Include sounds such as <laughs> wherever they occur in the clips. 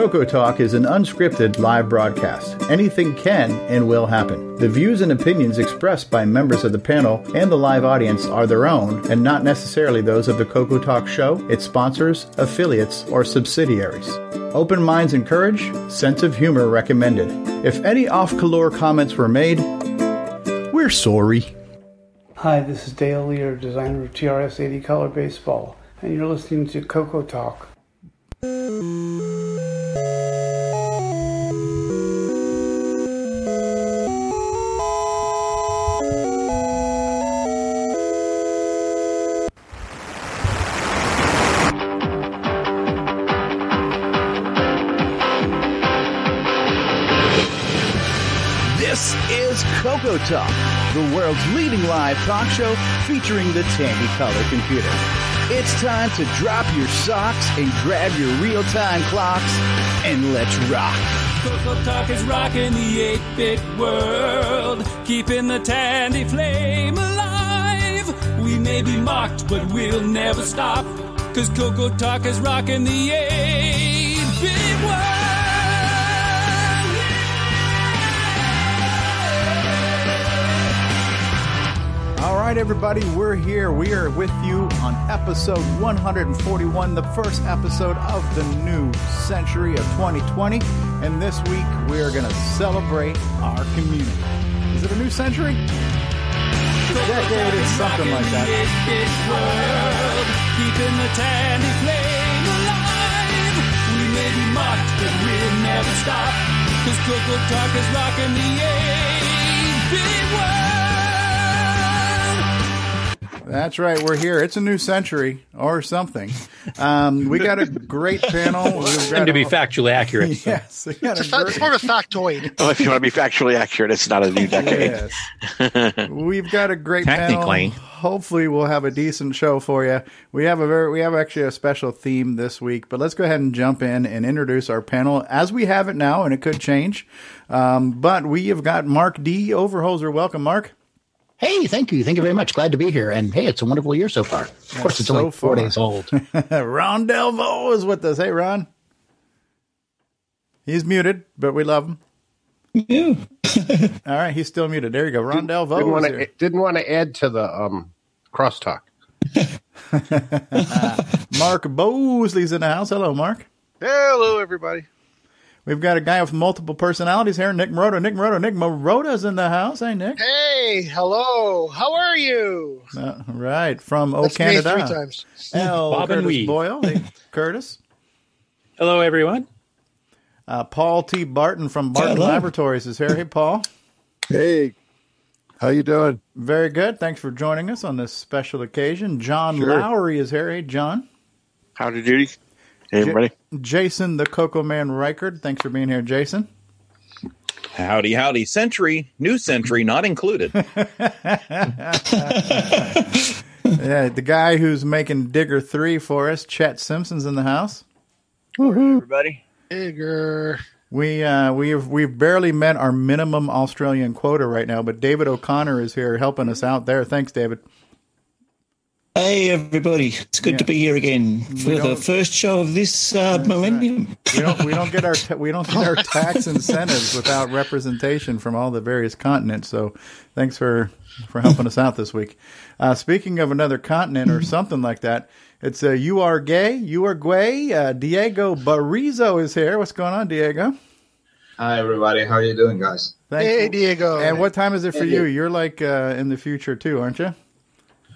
Coco Talk is an unscripted live broadcast. Anything can and will happen. The views and opinions expressed by members of the panel and the live audience are their own and not necessarily those of the Coco Talk show, its sponsors, affiliates, or subsidiaries. Open minds encouraged, sense of humor recommended. If any off color comments were made, we're sorry. Hi, this is Dale Lear, designer of TRS 80 Color Baseball, and you're listening to Coco Talk. Talk, the world's leading live talk show featuring the Tandy Color computer. It's time to drop your socks and grab your real time clocks and let's rock. Coco Talk is rocking the 8-bit world, keeping the Tandy flame alive. We may be mocked, but we'll never stop, cause Coco Talk is rocking the 8-bit right, everybody, we're here. We are with you on episode 141, the first episode of the new century of 2020. And this week, we are going to celebrate our community. Is it a new century? A Decade is something like that. Big world, keeping the Tandy flame alive. We may be mocked, but we'll never stop. Cause Coco Talk is rocking the 8-bit world. That's right. We're here. It's a new century or something. Um, we got a great panel. <laughs> And to be factually accurate. <laughs> Yes, It's, a a, fa- it's more of a factoid. Well, if you want to be factually accurate, it's not a new decade. Yes. We've got a great Technically. panel. Hopefully, we'll have a decent show for you. We have a very, we have actually a special theme this week, but let's go ahead and jump in and introduce our panel as we have it now, and it could change. Um, but we have got Mark D. Overholzer. Welcome, Mark. Hey, thank you. Thank you very much. Glad to be here. And hey, it's a wonderful year so far. Of course, it's so only four far. days old. <laughs> Ron Delvaux is with us. Hey, Ron. He's muted, but we love him. Yeah. <laughs> All right, he's still muted. There you go. Ron Delvaux didn't want to didn't want to add to the um crosstalk. <laughs> Mark Bosley's in the house. Hello, Mark. Hello, everybody. We've got a guy with multiple personalities here, Nick Moroda. Nick Moroda. Nick Moroda's in the house. Hey, Nick. Hey, hello. How are you? Uh, right, from O That's me Canada. three times. <laughs> L. Bob and Curtis Weave. Boyle. Hey, <laughs> Curtis. Hello, everyone. Uh, Paul T. Barton from Barton Hello. Laboratories is here. Hey, Paul. Hey, how you doing? Very good. Thanks for joining us on this special occasion. John Sure. Lowry is here. Hey, John. Howdy doody. Hey, everybody. Jason, the Cocoa Man Reighard. Thanks for being here, Jason. Howdy, howdy. Century, new century, not included. <laughs> Yeah, the guy who's making Digger 3 for us, Chet Simpson's in the house. Everybody. Bigger. We uh, we've we've barely met our minimum Australian quota right now, but David O'Connor is here helping us out there. Thanks, David. Hey, everybody. It's good to be here again for the first show of this uh, millennium. We don't we don't get our ta- we don't get our <laughs> tax incentives without representation from all the various continents. So, thanks for for helping us out this week. Uh, speaking of another continent or something like that, it's uh, you are gay, you are gay. Uh, Diego Barizo is here. What's going on, Diego? Hi everybody, how are you doing, guys? Thanks. Hey, Diego. And what time is it for Hey. you? You're like uh, in the future too, aren't you?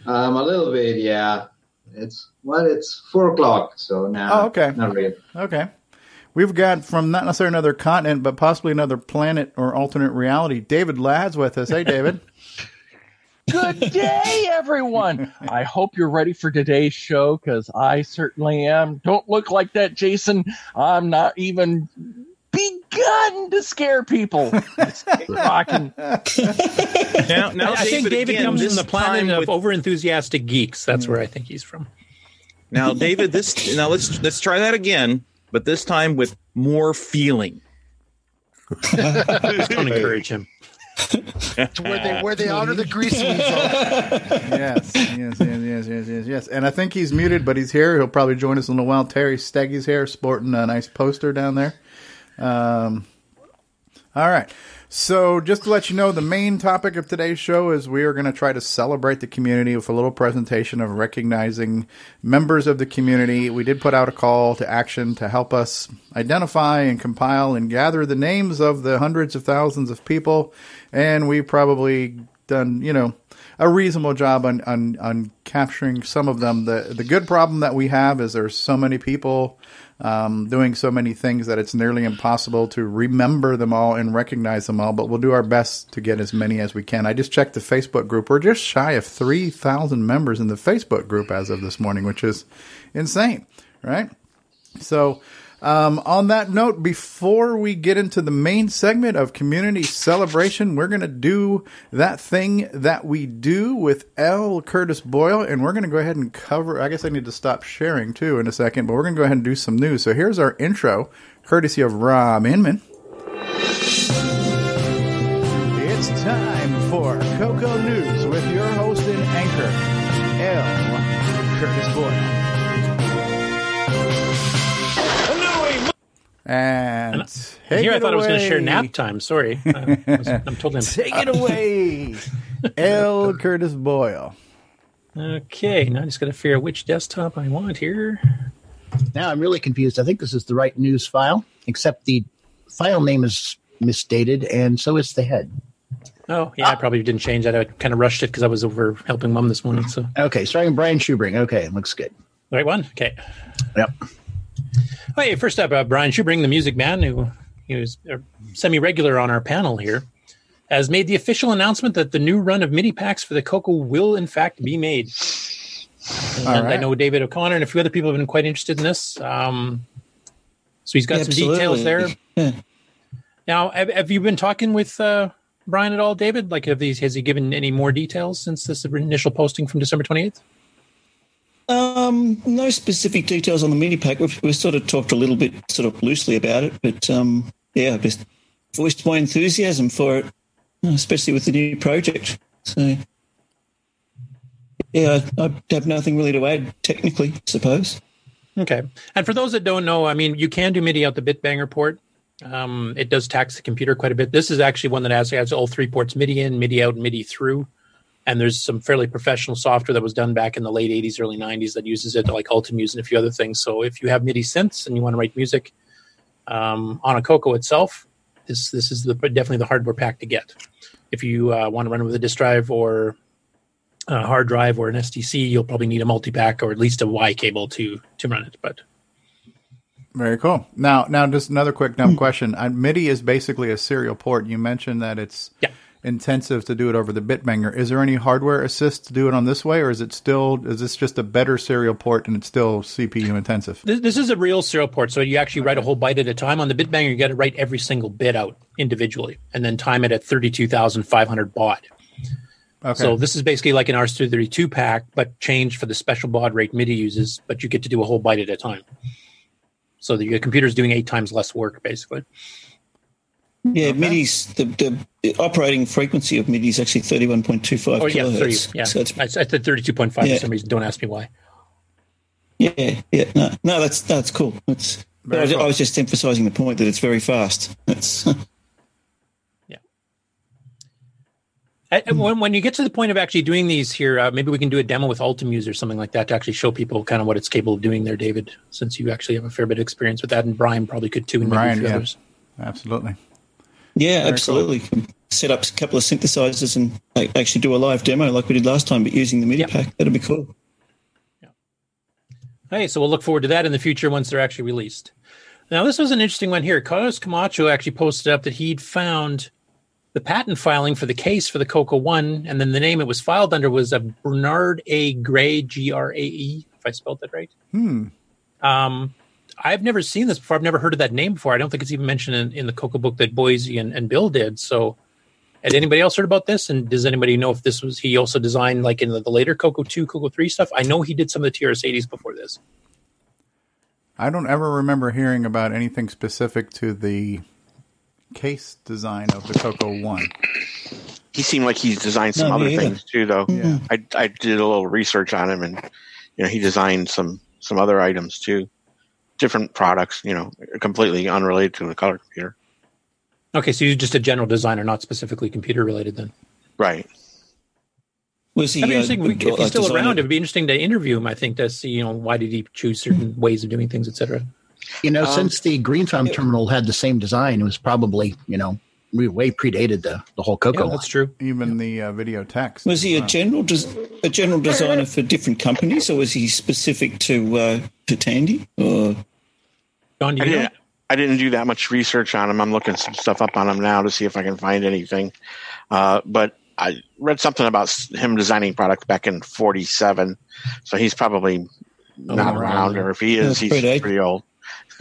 Um, a little bit, yeah. It's well, it's four o'clock, so now. Oh, okay. Not really. Okay. We've got from not necessarily another continent, but possibly another planet or alternate reality. David Ladd's with us. Hey, David. <laughs> Good day, everyone. I hope you're ready for today's show because I certainly am. Don't look like that, Jason. I'm not even begun to scare people. Let's rocking. Now, now I think David again, comes from the planet time of with- overenthusiastic geeks. That's where I think he's from. Now, David, this now let's let's try that again, but this time with more feeling. Just don't encourage him. To where they where they honor the grease weasel. <laughs> yes, yes, yes, yes, yes, yes, yes. And I think he's muted, but he's here. He'll probably join us in a little while. Terry Steggy's here, sporting a nice poster down there. Um, all right. So, just to let you know, the main topic of today's show is we are going to try to celebrate the community with a little presentation of recognizing members of the community. We did put out a call to action to help us identify and compile and gather the names of the hundreds of thousands of people. And we probably done, you know, a reasonable job on, on, on capturing some of them. The, the good problem that we have is there's so many people um, doing so many things that it's nearly impossible to remember them all and recognize them all. But we'll do our best to get as many as we can. I just checked the Facebook group. We're just shy of 3,000 members in the Facebook group as of this morning, which is insane, right? So, um, on that note, before we get into the main segment of community celebration, we're going to do that thing that we do with L. Curtis Boyle, and we're going to go ahead and cover. I guess I need to stop sharing too in a second, but we're going to go ahead and do some news. So here's our intro, courtesy of Rob Inman. It's time for And, And here I thought I was going to share nap time. Sorry, I was, I'm totally <laughs> Take it away, L. <laughs> Curtis Boyle. Okay, now I'm just got to figure out which desktop I want here. Now I'm really confused. I think this is the right news file, except the file name is misstated, and so is the head. Oh, yeah, I probably didn't change that. I kind of rushed it because I was over helping mom this morning. So, Okay, starting Brian Schubring. Okay, looks good. right one. Okay. Yep. Hey, first up, uh, Brian Schubring, the music man who he was uh, semi-regular on our panel here, has made the official announcement that the new run of MIDI packs for the Coco will in fact be made. And All I know David O'Connor and a few other people have been quite interested in this. Um, so he's got some details there. <laughs> Now, have, have you been talking with uh, Brian at all, David? Like, have these has he given any more details since this initial posting from December twenty eighth? Um, no specific details on the MIDI pack. We've, we've sort of talked a little bit, sort of loosely about it, but um, yeah, I've just voiced my enthusiasm for it, especially with the new project. So, yeah, I, I have nothing really to add technically, I suppose. Okay. And for those that don't know, I mean, you can do MIDI out the Bitbanger port. Um, it does tax the computer quite a bit. This is actually one that has, has all three ports MIDI in, MIDI out, MIDI through. And there's some fairly professional software that was done back in the late 80s, early 90s that uses it, like Ultimuse and a few other things. So if you have MIDI synths and you want to write music um, on a Coco itself, this this is the, definitely the hardware pack to get. If you uh, want to run it with a disk drive or a hard drive or an SDC, you'll probably need a multi-pack or at least a Y cable to to run it. But Very cool. Now, now, just another quick dumb question. Uh, MIDI is basically a serial port. You mentioned that it's Yeah. Intensive to do it over the Bitbanger. Is there any hardware assist to do it on this way, or is it still is this just a better serial port and it's still CPU intensive? This, this is a real serial port, so you actually write a whole byte at a time. On the Bitbanger, you got to write every single bit out individually, and then time it at thirty-two thousand five hundred baud. Okay. So this is basically like an RS-232 pack, but changed for the special baud rate MIDI uses. But you get to do a whole byte at a time. So the, your computer's doing eight times less work, basically. Yeah, MIDI's the, the, the operating frequency of MIDI is actually thirty-one point two five Oh yeah, kilohertz. thirty. Yeah, so it's I, I said thirty-two point five Yeah. for some reason. Don't ask me why. Yeah, yeah, no, no, that's that's cool. That's, I, was, Very cool. I was just emphasising the point that it's very fast. That's <laughs> I- I- when, when you get to the point of actually doing these here, uh, maybe we can do a demo with Ultimuse or something like that to actually show people kind of what it's capable of doing there, David, since you actually have a fair bit of experience with that, and Brian probably could too, and maybe a Brian, few yeah. others. Absolutely. Yeah, cool. absolutely. Set up a couple of synthesizers and actually do a live demo like we did last time, but using the MIDI Yep. pack. That'd be cool. Hey, so we'll look forward to that in the future once they're actually released. Now, this was an interesting one here. Carlos Camacho actually posted up that he'd found the patent filing for the case for the Coco One, and then the name it was filed under was a Bernard A. Gray, G R A E, if I spelled that right. Hmm. Um, I've never seen this before. I've never heard of that name before. I don't think it's even mentioned in, in the Coco book that Boisy and, and Bill did. So, had anybody else heard about this? And does anybody know if this was he also designed like in the, the later Coco Two, Coco Three stuff? I know he did some of the TRS-80s before this. I don't ever remember hearing about anything specific to the case design of the Coco One. he seemed like he's designed some No, other either. things too, though. Yeah. I I did a little research on him, and you know he designed some some other items too, different products. You know, completely unrelated to the color computer. Okay, so you're just a general designer, not specifically computer related then. Right. Was he? That'd be uh, interesting. We- if like he's still designer- around, it'd be interesting to interview him. I think to see, you know, why did he choose certain ways of doing things, etc. You know, Um, since the Green Farm terminal had the same design, it was probably you know we way predated the the whole Cocoa. Yeah, that's true. Even the uh, video text. Was he a general des- a general designer for different companies, or was he specific to uh, to Tandy? Or John, do I you know? didn't. I didn't do that much research on him. I'm looking some stuff up on him now to see if I can find anything. Uh, but I read something about him designing products back in '47, so he's probably not around around, or if he is, Yeah, he's predate. pretty old. <laughs>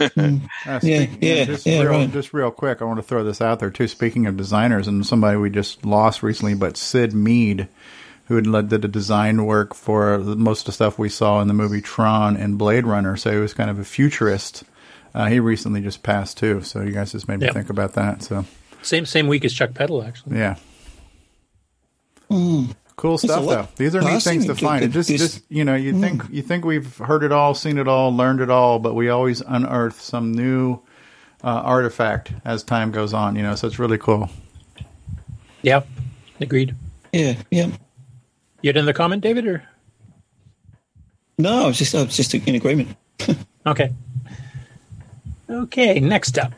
Uh, Yeah, yeah, just yeah, real, right. Just real quick, I want to throw this out there too. Speaking of designers, and somebody we just lost recently, but Syd Mead, who had led did the design work for most of the stuff we saw in the movie Tron and Blade Runner, so he was kind of a futurist. Uh, he recently just passed too, so you guys just made me Yep. think about that. So Same same week as Chuck Peddle, actually. yeah, Hmm. Cool stuff though. These are neat things to to find. It just, this- just you know, you think you think we've heard it all, seen it all, learned it all, but we always unearth some new uh, artifact as time goes on. You know, so it's really cool. Yeah, agreed. yeah, yeah. You had another comment, David, or No, I was just I was just in agreement. <laughs> okay? Okay, next up.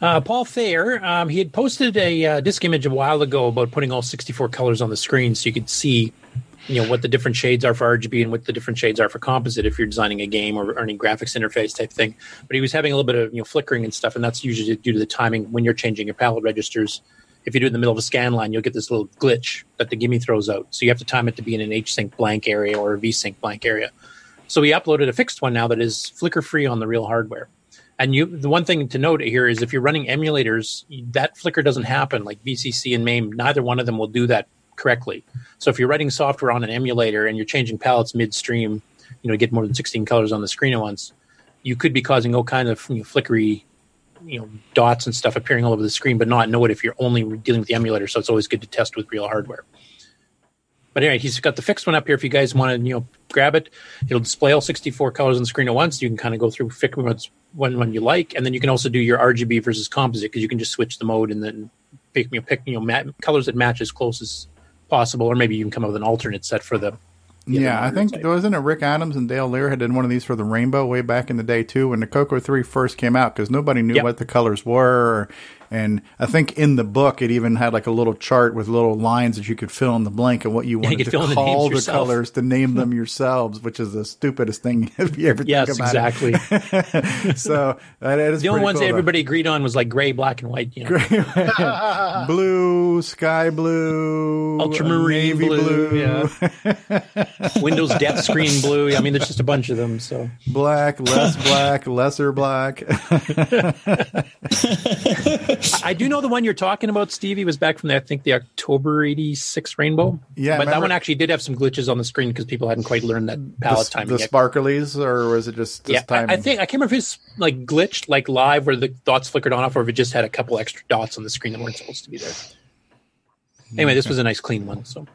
Uh, Paul Thayer, um, he had posted a uh, disk image a while ago about putting all 64 colors on the screen so you could see, you know, what the different shades are for RGB and what the different shades are for composite if you're designing a game or, any graphics interface type thing. But he was having a little bit of, you know, flickering and stuff, and that's usually due to the timing when you're changing your palette registers. If you do it in the middle of a scan line, you'll get this little glitch that the GIME throws out. So you have to time it to be in an H-sync blank area or a V-sync blank area. So we uploaded a fixed one now that is flicker free on the real hardware. And you, the one thing to note here is if you're running emulators, that flicker doesn't happen. Like VCC and MAME, neither one of them will do that correctly. So if you're writing software on an emulator and you're changing palettes midstream, you know, get more than 16 colors on the screen at once, you could be causing all kinds of you know, flickery, you know, dots and stuff appearing all over the screen, but not know it if you're only dealing with the emulator. So it's always good to test with real hardware. But anyway, he's got the fixed one up here. If you guys want to, you know, grab it, it'll display all 64 colors on the screen at once. You can kind of go through ones one one you like, and then you can also do your RGB versus composite because you can just switch the mode and then pick you know, pick you know mat- colors that match as close as possible, or maybe you can come up with an alternate set for the. the Yeah, I think type. wasn't it Rick Adams and Dale Lear had done one of these for the Rainbow way back in the day too, when the Coco Three first came out because nobody knew Yep. what the colors were, and I think in the book it even had like a little chart with little lines that you could fill in the blank and what you Yeah, you wanted to fill in the call the, colors to name them <laughs> yourselves, which is the stupidest thing <laughs> if you ever Yes, think about exactly. <laughs> so that is the only ones cool, that though. everybody agreed on was like gray, black, and white. You know, blue, sky blue, ultramarine navy blue, blue, yeah. Windows death screen blue. I mean, there's just a bunch of them. So black, less black, lesser black. I, do know the one you're talking about, Stevie, was back from the I think the October '86 Rainbow. Yeah, but that one actually did have some glitches on the screen because people hadn't quite learned that palette the, timing the yet. sparklies, or was it just this yeah, time? I, I think I can't remember if it's like glitched, like live, where the dots flickered on off, or if it just had a couple extra dots on the screen that weren't supposed to be there. Anyway, this was a nice clean one. So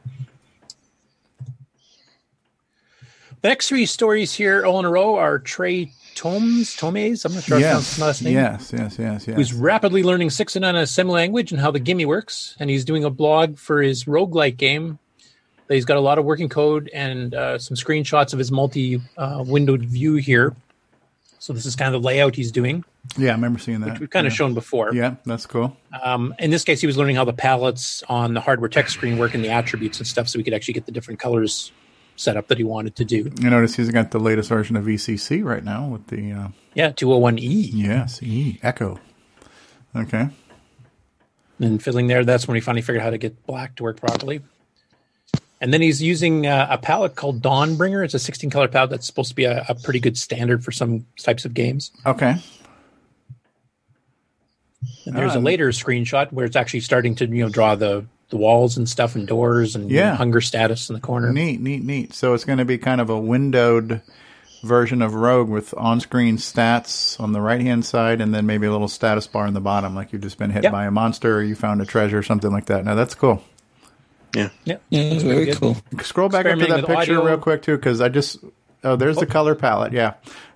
the next three stories here, all in a row, are Trey Tomes. Tomes. I'm not sure how to pronounce yes, his last name. yes, yes, yes, yes. Who's rapidly learning six and nine assembly language and how the GIME works, and he's doing a blog for his roguelike game. He's got a lot of working code and uh, some screenshots of his multi-windowed view here. So this is kind of the layout he's doing, yeah, I remember seeing that. which we've kind of shown before. Yeah, that's cool. Um, in this case, he was learning how the palettes on the hardware text screen work and the attributes and stuff, so we could actually get the different colors set up that he wanted to do. You notice he's got the latest version of VCC right now with the uh, Yeah, 201E. yes E Echo. Okay, and fiddling there. That's when he finally figured out how to get black to work properly. And then he's using uh, a palette called Dawnbringer. It's a 16 color palette that's supposed to be a, a pretty good standard for some types of games. okay. And there's Ah. a later screenshot where it's actually starting to you know draw the the walls and stuff and doors and Yeah. hunger status in the corner. Neat, neat, neat. So it's going to be kind of a windowed version of Rogue with on-screen stats on the right-hand side, and then maybe a little status bar in the bottom, like you've just been hit Yep. by a monster or you found a treasure or something like that. Now that's cool. Yeah. Yeah. Yeah, it's very cool. Scroll back up to that picture audio. real quick too, because I just oh, there's the oh. color palette. Yeah.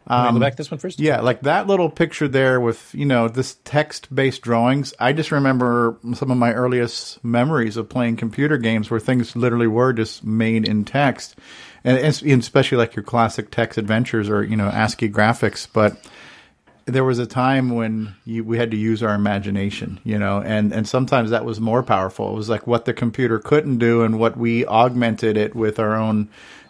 Um, go back this one first? Yeah, like that little picture there with, you know, this text based drawings. I just remember some of my earliest memories of playing computer games where things literally were just made in text. And it's- especially like your classic text adventures or, you know, ASCII graphics. But there was a time when you, we had to use our imagination, you know, and, and sometimes that was more powerful. It was like what the computer couldn't do and what we augmented it with our own,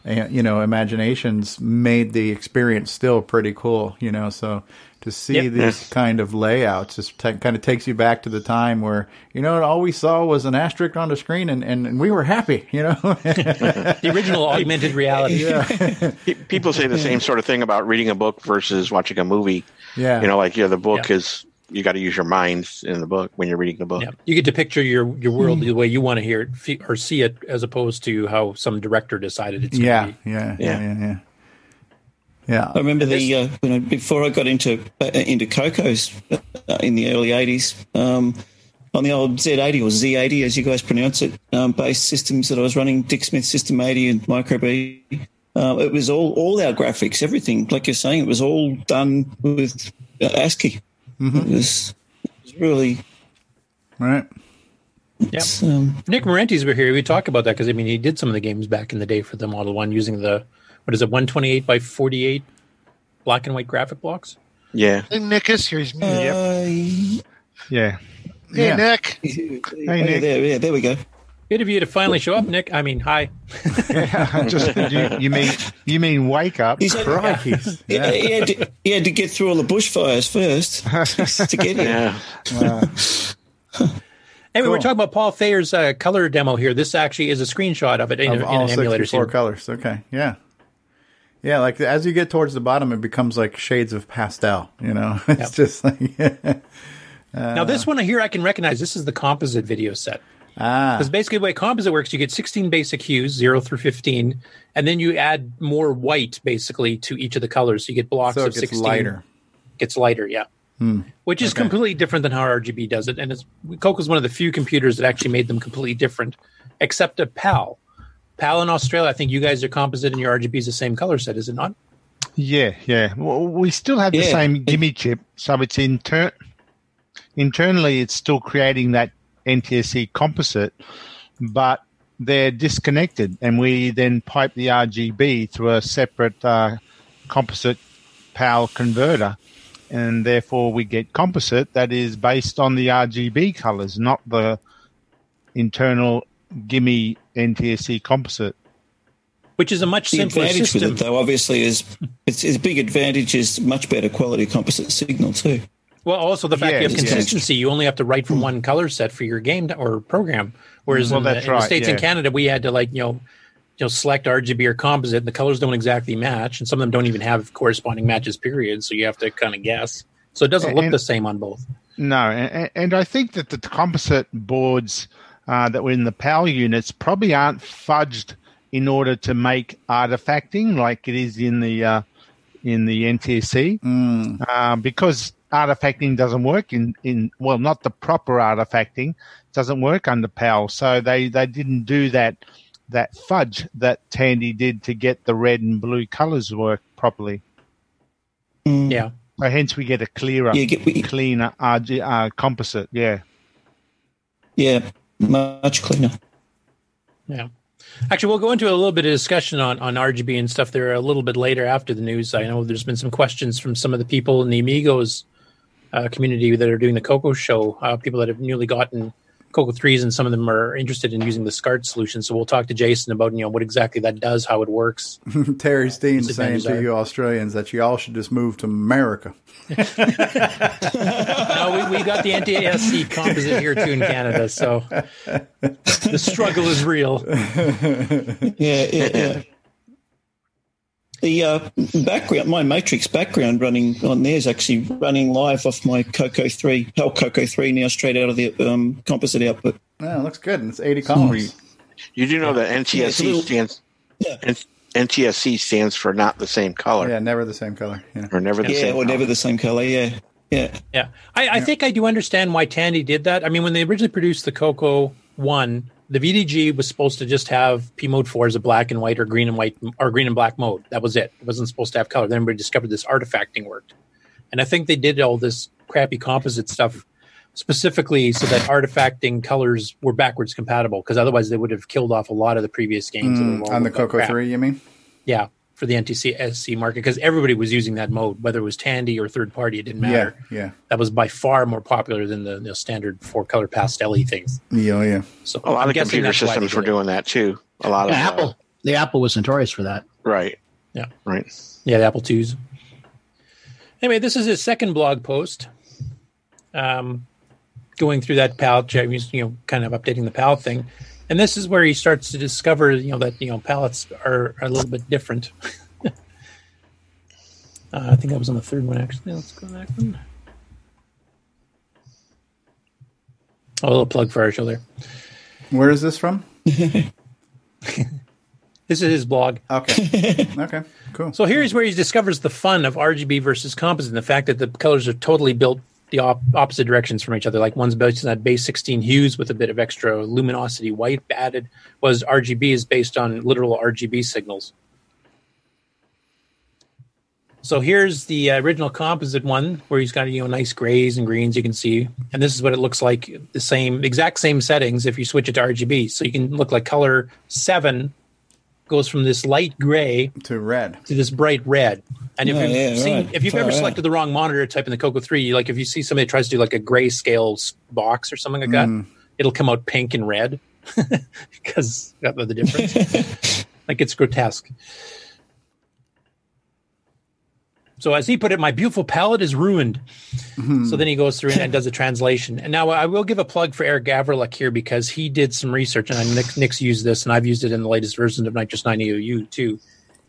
you know, imaginations made the experience still pretty cool, you know. So to see Yep. these kind of layouts just ta kind of takes you back to the time where, you know, all we saw was an asterisk on the screen and, and, and we were happy, you know. <laughs> The original augmented reality. <laughs> Pe- People say the same sort of thing about reading a book versus watching a movie. yeah. You know, like yeah, the book Yeah. is you got to use your mind in the book when you're reading the book. Yeah. You get to picture your, your world the way you want to hear it fe- or see it, as opposed to how some director decided it's. yeah, Gonna be. yeah, yeah, Yeah. yeah, yeah. Yeah. I remember the uh, when I, before I got into uh, into Cocos uh, in the early '80s um, on the old Z80 or Z80 as you guys pronounce it, um, based systems that I was running, Dick Smith System 80 and MicroBee. Uh, it was all all our graphics, everything like you're saying. It was all done with uh, ASCII. It, was, it was really. Right. Yeah. Um, Nick Marentes were here. We talk about that because I mean he did some of the games back in the day for the Model One using the what is it, one twenty eight by forty eight black and white graphic blocks. Yeah. I think Nick is here. He's muted. uh, Yeah. Hey, yeah. Nick. oh, Nick. there, yeah, there we go. Good of you to finally show up, Nick. I mean, hi. yeah, <laughs> Just you, you mean you mean wake up? He's- Crikeys. Yeah, he, had to, he had to get through all the bushfires first to get here. Yeah. Anyway, we're talking about Paul Thayer's uh, color demo here. This actually is a screenshot of it in, of a, in all an emulator. Four colors. Okay, yeah, yeah. Like as you get towards the bottom, it becomes like shades of pastel. You know, <laughs> it's Yep. just like <laughs> now, this one here I can recognize. This is the composite video set. Ah, Because basically, the way composite works, you get 16 basic hues, 0 through 15, and then you add more white basically to each of the colors. So you get blocks so it of gets 16. lighter. Gets lighter, yeah. Which is completely different than how RGB does it. And it's, Coke is one of the few computers that actually made them completely different, except a PAL. PAL in Australia, I think you guys are composite and your RGB is the same color set, is it not? Yeah, yeah. Well, we still have the same GIME chip, so it's inter- internally it's still creating that NTSC composite, but they're disconnected, and we then pipe the RGB through a separate uh, composite PAL converter, and therefore we get composite that is based on the RGB colors, not the internal GIME NTSC composite. Which is a much The simpler advantage system. with it, though, obviously, is it's, it's a big advantage is much better quality composite signal too. Well, also the fact you have Yes, yes. consistency. You only have to write from one color set for your game or program. Whereas Well, in, the, that's in the right, states and. Canada, we had to like you know, you know, select RGB or composite, and the colors don't exactly match, and some of them don't even have corresponding matches. Period. So you have to kind of guess. So it doesn't look And- the same on both. No, and, and I think that the composite boards uh, that were in the PAL units probably aren't fudged in order to make artifacting like it is in the uh, in the NTSC, uh, because artifacting doesn't work in, in well, not the proper artifacting doesn't work under PAL, so they, they didn't do that that fudge that Tandy did to get the red and blue colors work properly. Yeah. So hence we get a clearer, Yeah, get- we- cleaner RG, uh, composite. Yeah. Yeah, much cleaner. Yeah. Actually, we'll go into a little bit of discussion on, on RGB and stuff there a little bit later after the news. I know there's been some questions from some of the people in the Amigos uh, community that are doing the Coco show, uh, people that have newly gotten Coco 3s, and some of them are interested in using the SCART solution. So we'll talk to Jason about you know what exactly that does, how it works. <laughs> Terry Steen saying to are? you Australians that you all should just move to America. <laughs> no, we, we got the NTSC composite here too in Canada, so <laughs> the struggle is real. Yeah, yeah, yeah. The uh, background, my Matrix background running on there is actually running live off my Coco 3, Hell Coco 3 now straight out of the um, composite output. Yeah, it looks good. and It's 80 colors. You do know that Yeah, NTSC little- stands Yeah. NTSC stands for not the same color. Yeah, never the same color. Yeah. Or never the yeah, same or color. never the same color. Yeah, yeah. Yeah, I, I think I do understand why Tandy did that. I mean, when they originally produced the Coco One, the VDG was supposed to just have P mode four as a black and white or green and white or green and black mode. That was it. It wasn't supposed to have color. Then everybody discovered this artifacting worked, and I think they did all this crappy composite stuff specifically so that artifacting colors were backwards compatible because otherwise they would have killed off a lot of the previous games Mm, on the Coco crap. 3, you mean? Yeah, for the NTSC market because everybody was using that mode, whether it was Tandy or third party, it didn't matter. Yeah, yeah. That was by far more popular than the, the standard four color pastel things. Yeah, oh, yeah. So A lot I'm of computer that's why they systems were doing that too. A lot of Yeah, uh, Apple. The Apple was notorious for that. right. Yeah. Right. Yeah, the Apple twos. Anyway, this is his second blog post. Um, going through that palette, he's you know kind of updating the palette thing, and this is where he starts to discover you know that you know palettes are, are a little bit different. <laughs> uh, I think that was on the third one actually. Let's go to that one. Oh, a little plug for our show there. Where is this from? <laughs> This is his blog. Okay. <laughs> okay. Cool. So here's where he discovers the fun of RGB versus composite and the fact that the colors are totally built the op- opposite directions from each other. Like one's based on that base 16 hues with a bit of extra luminosity white added, was RGB is based on literal RGB signals. So here's the uh, original composite one where he's got you know nice grays and greens you can see, and this is what it looks like. The same exact same settings if you switch it to RGB, so you can look like color seven goes from this light gray to red to this bright red. And if Oh, you've yeah, seen, right. if you've Far ever out. selected the wrong monitor type in the Coco Three, like if you see somebody tries to do like a grayscale s- box or something like Mm. that, it'll come out pink and red <laughs> because of the difference. <laughs> like it's grotesque. So as he put it, my beautiful palette is ruined. Mm-hmm. So then he goes through and does a translation. And now I will give a plug for Eric Gavriluk here because he did some research, and Nick, Nick's used this, and I've used it in the latest version of NitrOS-9 EOU too.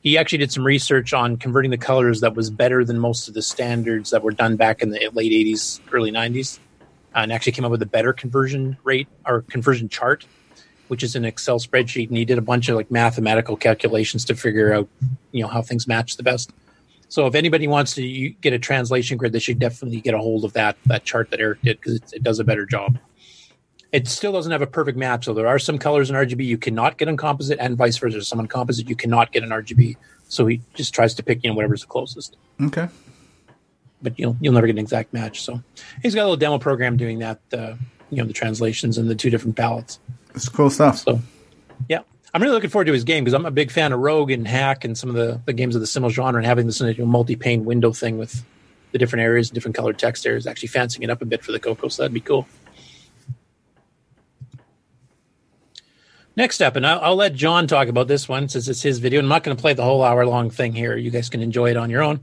He actually did some research on converting the colors that was better than most of the standards that were done back in the late 80s, early 90s, uh, and actually came up with a better conversion rate or conversion chart, which is an Excel spreadsheet. And he did a bunch of like mathematical calculations to figure out, you know, how things match the best. So if anybody wants to get a translation grid, they should definitely get a hold of that that chart that Eric did because it, it does a better job. It still doesn't have a perfect map, so there are some colors in RGB you cannot get in composite, and vice versa. Some in composite you cannot get in RGB. So he just tries to pick you know whatever's the closest, Okay. but you'll you'll never get an exact match. So he's got a little demo program doing that. Uh, you know the translations and the two different palettes. It's cool stuff. So yeah, I'm really looking forward to his game because I'm a big fan of Rogue and Hack and some of the, the games of the similar genre and having this you know, multi-pane window thing with the different areas, and different colored text areas, actually fancying it up a bit for the Coco. So that'd be cool. Next up, and I'll, I'll let John talk about this one since it's his video. I'm not going to play the whole hour long thing here. You guys can enjoy it on your own.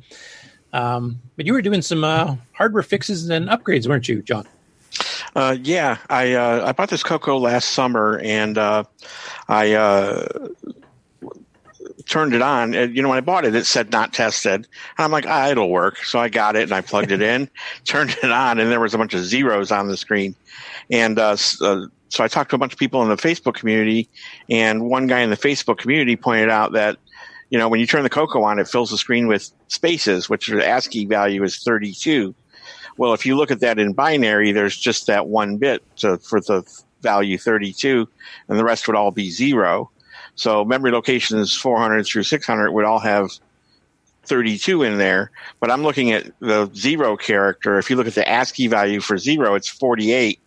Um, but you were doing some uh, hardware fixes and upgrades, weren't you, John? Uh, yeah, I uh, I bought this Coco last summer, and uh, I uh, turned it on. And, you know, when I bought it, it said not tested, and I'm like, ah, it'll work. So I got it and I plugged it in, <laughs> turned it on, and there was a bunch of zeros on the screen. And uh, uh, so I talked to a bunch of people in the Facebook community, and one guy in the Facebook community pointed out that you know when you turn the Coco on, it fills the screen with spaces, which the ASCII value is 32. Well, if you look at that in binary, there's just that one bit to, for the value 32, and the rest would all be zero. So memory locations 400 through 600 would all have 32 in there. But I'm looking at the zero character. If you look at the ASCII value for zero, it's 48,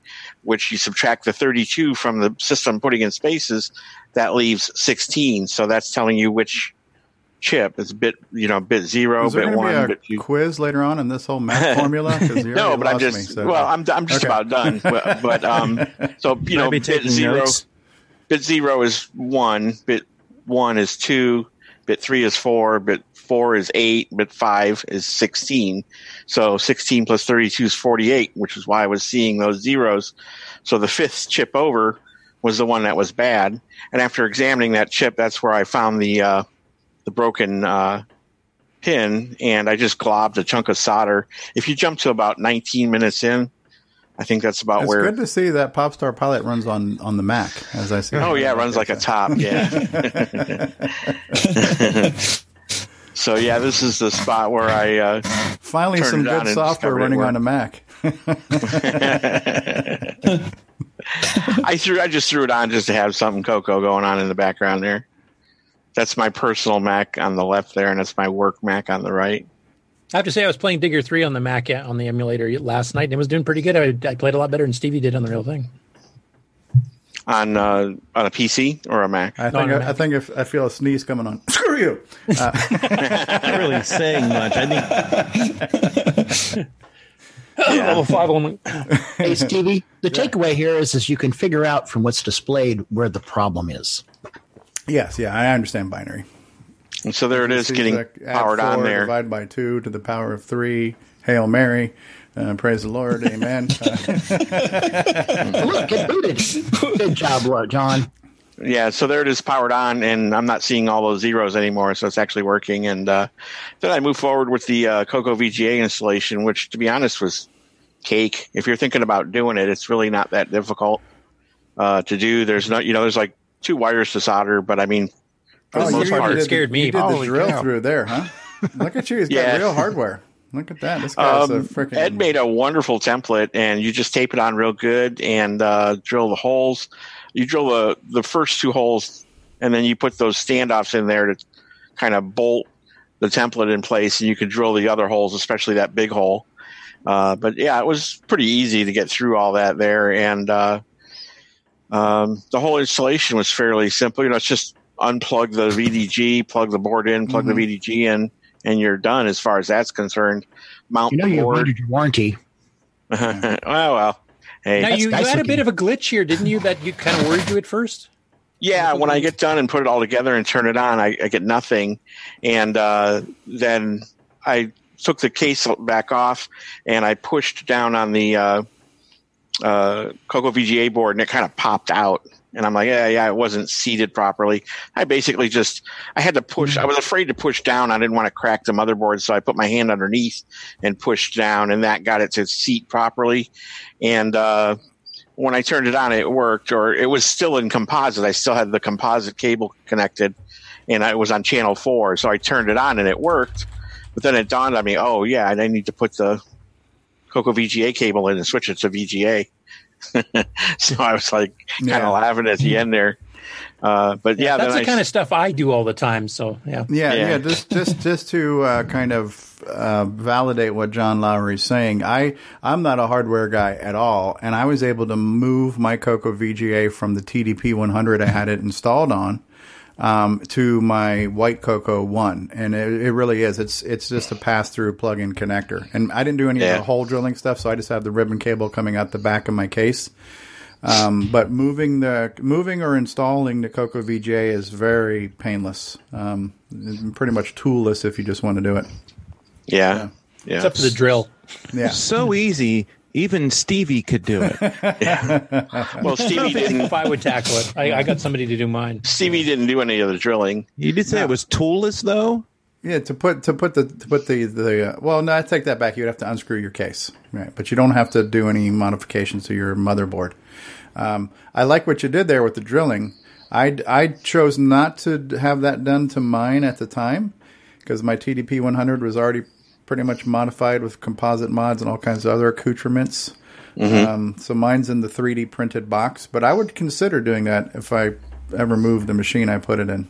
which you subtract the 32 from the system putting in spaces, that leaves 16. So that's telling you which chip is bit, you know, bit zero, Is there bit one, be bit two. quiz later on in this whole math <laughs> formula? 'Cause you no, but I'm just me, so- well, I'm I'm just Okay. about done. <laughs> but, but um, so you know, bit taking zero, notes. bit zero is one, bit one is two, bit three is four, bit four is eight, bit five is sixteen. So sixteen plus thirty-two is forty-eight, which is why I was seeing those zeros. So the fifth chip over was the one that was bad, and after examining that chip, that's where I found the uh, the broken uh, pin, and I just globbed a chunk of solder. If you jump to about 19 minutes in, I think that's about It's where. good to see that Popstar Pilot runs on on the Mac, as I see. Oh yeah, it runs like a top. <laughs> Yeah. <laughs> so yeah, this is the spot where I uh, Finally, some good software running on a. Mac. <laughs> I threw. I just threw it on just to have something Coco going on in the background there. That's my personal Mac on the left there, and that's my work Mac on the right. I have to say, I was playing Digger 3 on the Mac on the emulator last night, and it was doing pretty good. I, I played a lot better than Stevie did on the real thing. On uh, on a PC or a Mac. I think I, I think if I feel a sneeze coming on, <laughs> screw you. Uh, <laughs> Not really saying much. I think <laughs> Level 5 only. Hey, Stevie, the takeaway here is, is you can figure out from what's displayed where the problem is. Yes, yeah, I understand binary. And so there it is, getting like, add powered on four there. Divided by two to the power of three. Hail Mary. Uh, praise the Lord. Amen. <laughs> Uh, Look, it booted. Good job, Lo- John. Yeah, so there it is powered on, and I'm not seeing all those zeros anymore, so it's actually working. And uh, then I move forward with the uh, Coco VGA installation, which, to be honest, was cake. If you're thinking about doing it, it's really not that difficult uh, to do. There's no, you know, there's like two wires to solder, but I mean, for oh, the most did part, the- scared me. You did the drill cow. through there, huh? <laughs> Look at you. He's got Yeah. real hardware. Look at that. This guy's a Um, freaking. Ed made a wonderful template, and you just tape it on real good and uh, drill the holes. You drill the the first two holes, and then you put those standoffs in there to kind of bolt the template in place, and you can drill the other holes, especially that big hole. Uh, but yeah, it was pretty easy to get through all that there, and uh, um, the whole installation was fairly simple. You know, it's just unplug the VDG, plug the board in, plug Mhm. the VDG in, and you're done as far as that's concerned. Mount You know the you board. wanted your warranty. well, <laughs> well. Hey, Now, you, you nice had a bit of a glitch here, didn't you, that you kind of worried you at first? yeah. When I get done and put it all together and turn it on, I, I get nothing, and uh, then I took the case back off and I pushed down on the uh, uh, Coco VGA board, and it kind of popped out. And I'm like, yeah, yeah, it wasn't seated properly. I basically just, I had to push. I was afraid to push down. I didn't want to crack the motherboard, so I put my hand underneath and pushed down, and that got it to seat properly. And uh, when I turned it on, it worked, or it was still in composite. I still had the composite cable connected, and I was on channel four. So I turned it on, and it worked. But then it dawned on me, oh yeah, I need to put the Coco VGA cable in and switch it to VGA. <laughs> so I was like kind Yeah. of laughing at the end there. Uh, but yeah, That's the I, kind of stuff I do all the time. So, yeah. Yeah, Yeah. yeah. Just, just, just to uh, kind of uh, validate what John Lowry is saying, I, I'm not a hardware guy at all, and I was able to move my Coco VGA from the TDP 100 I had it installed on um, to my White Coco One, and it, it really is. It's, it's just a pass-through plug-in connector, and I didn't do any Yeah. of the hole drilling stuff, so I just have the ribbon cable coming out the back of my case. Um, but moving the moving or installing the Coco VGA is very painless. Um, pretty much toolless if you just want to do it. yeah, yeah. Except for the drill. Yeah. so easy. Even Stevie could do it. <laughs> well, Stevie didn't. If I would tackle it, I, I got somebody to do mine. Stevie didn't do any of the drilling. You did say it was toolless, though. Yeah, to put to put the to put the the uh, well, no, I take that back. You'd have to unscrew your case, right? But you don't have to do any modifications to your motherboard. Um, I like what you did there with the drilling. I I chose not to have that done to mine at the time because my TDP 100 was already pretty much modified with composite mods and all kinds of other accoutrements. Mm-hmm. Um, so mine's in the 3D printed box, but I would consider doing that if I ever move the machine I put it in,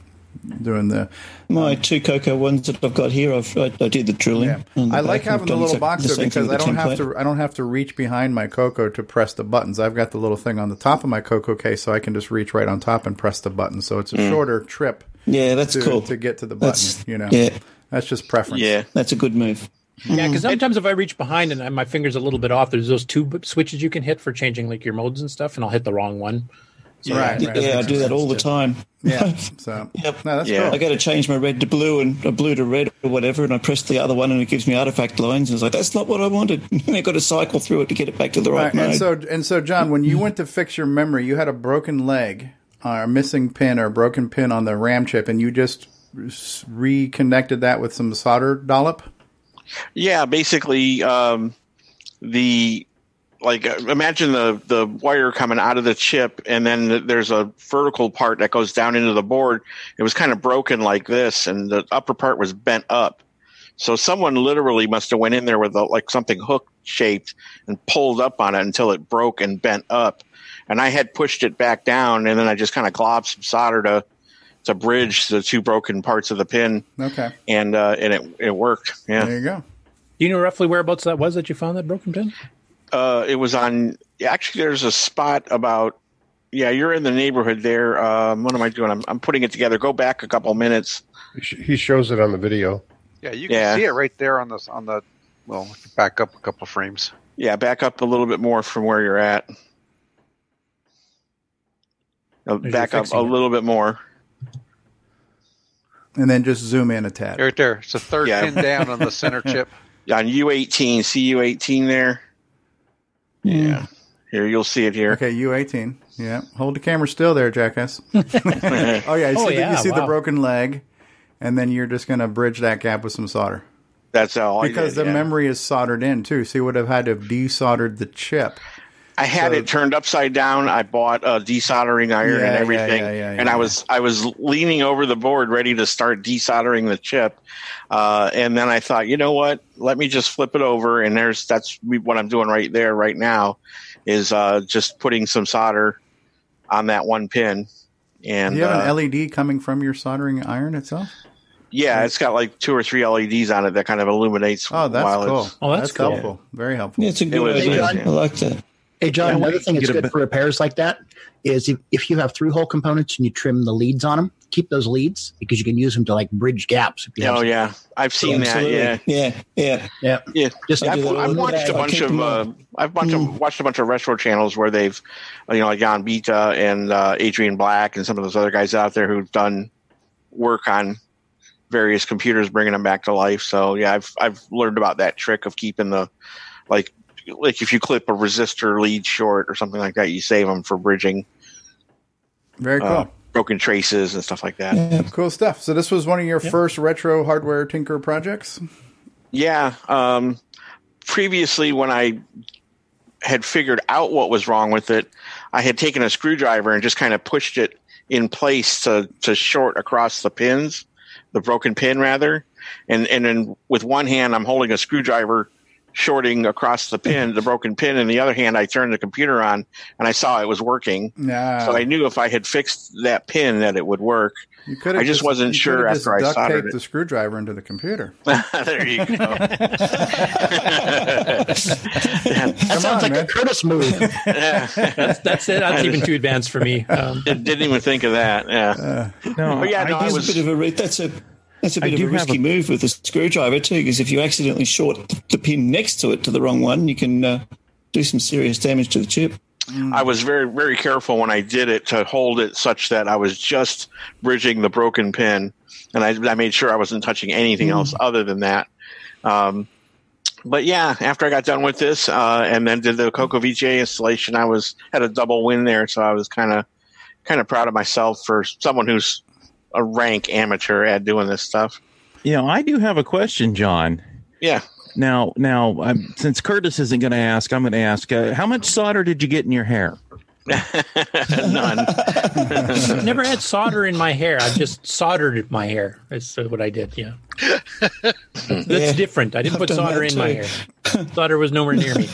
doing the My um, two Coco ones that I've got here, I've, I, I did the drilling. Yeah. the I like having the I've done little exact- box the there because I don't have to I don't have to reach behind my Coco to press the buttons. I've got the little thing on the top of my Coco case, so I can just reach right on top and press the button. So it's a mm. shorter trip Yeah, that's to, cool. to get to the button. That's- you know, yeah. That's just preference. Yeah, That's a good move. Yeah, because mm. sometimes if I reach behind and my finger's a little bit off, there's those two switches you can hit for changing like your modes and stuff, and I'll hit the wrong one. So Right, Yeah. I do that all the too. time. Yeah. <laughs> So Yep. no, that's Yeah. I got to change my red to blue and a blue to red or whatever, and I press the other one and it gives me artifact lines. And it's like that's not what I wanted. <laughs> and I got to cycle through it to get it back to the right, Right, mode. and so and so, John, when you went to fix your memory, you had a broken leg, or a missing pin, or a broken pin on the RAM chip, and you just s- reconnected that with some solder dollop. yeah. Basically, um, the like uh, imagine the the wire coming out of the chip, and then there's a vertical part that goes down into the board. It was kind of broken like this, and the upper part was bent up. So someone literally must have went in there with a, like something hook shaped and pulled up on it until it broke and bent up. And I had pushed it back down, and then I just kind of globbed some solder to to bridge the two broken parts of the pin, Okay. and uh, and it it worked. Yeah. There you go. Do you know roughly whereabouts that was that you found that broken pin? Uh, it was on. Actually, there's a spot about. Yeah, you're in the neighborhood there. Um, what am I doing? I'm, I'm putting it together. Go back a couple minutes. He shows it on the video. Yeah, you can Yeah. see it right there on the on the. Well, back up a couple frames. Yeah, back up a little bit more from where you're at. Uh, back up fixing a it. little bit more. And then just zoom in a tad. Right there. It's the third Yeah. pin down on the center chip. <laughs> Yeah, On U18, see U18 there. Hmm. Yeah. Here you'll see it here. Okay, U18. Yeah. Hold the camera still there, jackass. <laughs> oh, yeah. You Oh, see, the, you see the broken leg, and then you're just going to bridge that gap with some solder. That's all. Because I did, the yeah. memory is soldered in, too. So you would have had to have desoldered the chip. I had So- it turned upside down. I bought a desoldering iron Yeah, and yeah, everything, yeah, yeah, and yeah. I was I was leaning over the board ready to start desoldering the chip, uh, and then I thought, you know what? Let me just flip it over, and there's that's what I'm doing right there right now, is uh, just putting some solder on that one pin, and Do you have uh, an LED coming from your soldering iron itself? yeah, it's got like two or three LEDs on it that kind of illuminates. Oh, that's while cool. it's- Oh, that's cool. helpful. Very helpful. It's a good was idea. nice, I like that. Hey, John, Yeah, another thing that's get a good bit- for repairs like that is if, if you have through hole components and you trim the leads on them, keep those leads because you can use them to like bridge gaps. If you Oh yeah, I've seen that. Absolutely. Yeah. yeah, yeah. yeah. Yeah, Just I've, do that I've watched time. a I bunch of uh. I've bunch of, watched a bunch of retro channels where they've uh, you know like Jan Beta and uh, Adrian Black and some of those other guys out there who've done work on various computers, bringing them back to life. So yeah, I've I've learned about that trick of keeping the like like if you clip a resistor lead short or something like that, you save them for bridging Very cool. uh, broken traces and stuff like that. Yeah, Cool stuff. So this was one of your first retro hardware tinker projects? Yeah. Um, previously, when I had figured out what was wrong with it, I had taken a screwdriver and just kind of pushed it in place to, to short across the pins, the broken pin rather. And and then with one hand, I'm holding a screwdriver shorting across the pin, the broken pin, and the other hand, I turned the computer on and I saw it was working. Nah. So I knew if I had fixed that pin that it would work. You could I just wasn't you sure could've after I just duct soldered taped it. the screwdriver into the computer. <laughs> there you go. <laughs> That sounds on, like man. a Curtis move. <laughs> That's that's it. That's even too advanced for me. Um, Didn't even think of that. Yeah. No, Oh, yeah, no, I That's was- a bit of a ri- that's a that's a bit do of a risky a- move with a screwdriver too, because if you accidentally short the pin next to it to the wrong one, you can uh, do some serious damage to the chip. I was very, very careful when I did it to hold it such that I was just bridging the broken pin, and I, I made sure I wasn't touching anything else other than that. Um, but yeah, after I got done with this, uh, and then did the Coco VGA installation, I was had a double win there, so I was kind of, kind of proud of myself for someone who's a rank amateur at doing this stuff. You know, I do have a question, John. Yeah. Now, now, um, since Curtis isn't going to ask, I'm going to ask: uh, How much solder did you get in your hair? <laughs> None. <laughs> never had solder in my hair. I just soldered my hair. That's what I did. Yeah, <laughs> that's Yeah. different. I didn't I've put solder that in my hair. Solder was nowhere near me.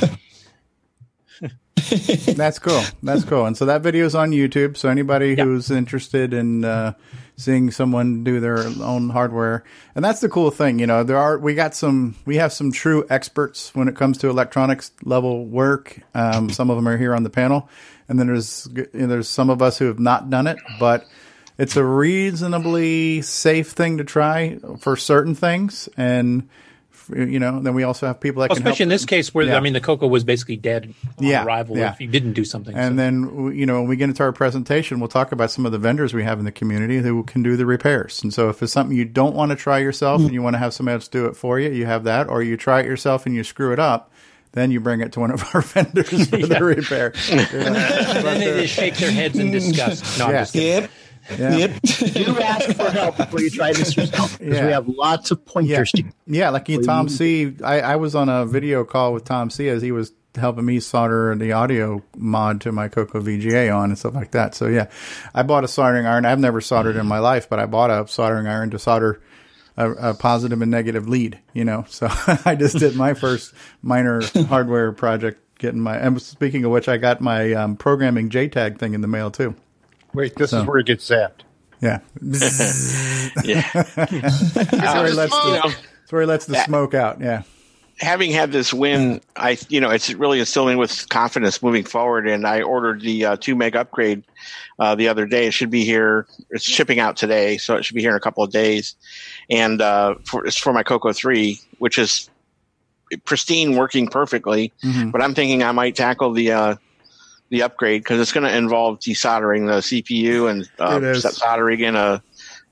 That's cool. That's cool. And so that video is on YouTube. So anybody Yeah. who's interested in uh, seeing someone do their own hardware, and that's the cool thing, you know, there are we got some we have some true experts when it comes to electronics level work. Um, some of them are here on the panel, and then there's you know, there's some of us who have not done it, but it's a reasonably safe thing to try for certain things, and you know, then we also have people that Well, can help. especially in this case where Yeah. I mean the Coco was basically dead on Yeah, arrival yeah. if you didn't do something. And then, you know, when we get into our presentation, we'll talk about some of the vendors we have in the community who can do the repairs. And so if it's something you don't want to try yourself and you want to have somebody else do it for you, you have that. Or you try it yourself and you screw it up, then you bring it to one of our <laughs> vendors for the <laughs> repair. and <laughs> then they just shake their heads in disgust. No, I'm Yeah. just kidding. Yep. Yeah. Yep. Do ask for help before you try this yourself because Yeah. we have lots of Yeah, pointers. To, yeah, like you, Tom C. I, I was on a video call with Tom C. as he was helping me solder the audio mod to my Coco VGA on and stuff like that. So yeah, I bought a soldering iron. I've never soldered in my life, but I bought a soldering iron to solder a, a positive and negative lead. You know, so <laughs> I just did my first minor hardware project. Getting my. And speaking of which, I got my um, programming JTAG thing in the mail too. Wait, this So- is where it gets zapped. Yeah. <laughs> Yeah. <laughs> That's where he lets the, know, that's where he lets the smoke out. Yeah. having had this win, I you know it's really instilling with confidence moving forward. And I ordered the uh, two meg upgrade uh, the other day. It should be here. It's shipping out today, so it should be here in a couple of days. And uh, for, it's for my Coco three, which is pristine, working perfectly. Mhm. But I'm thinking I might tackle the uh, the upgrade because it's going to involve desoldering the CPU and uh, soldering in a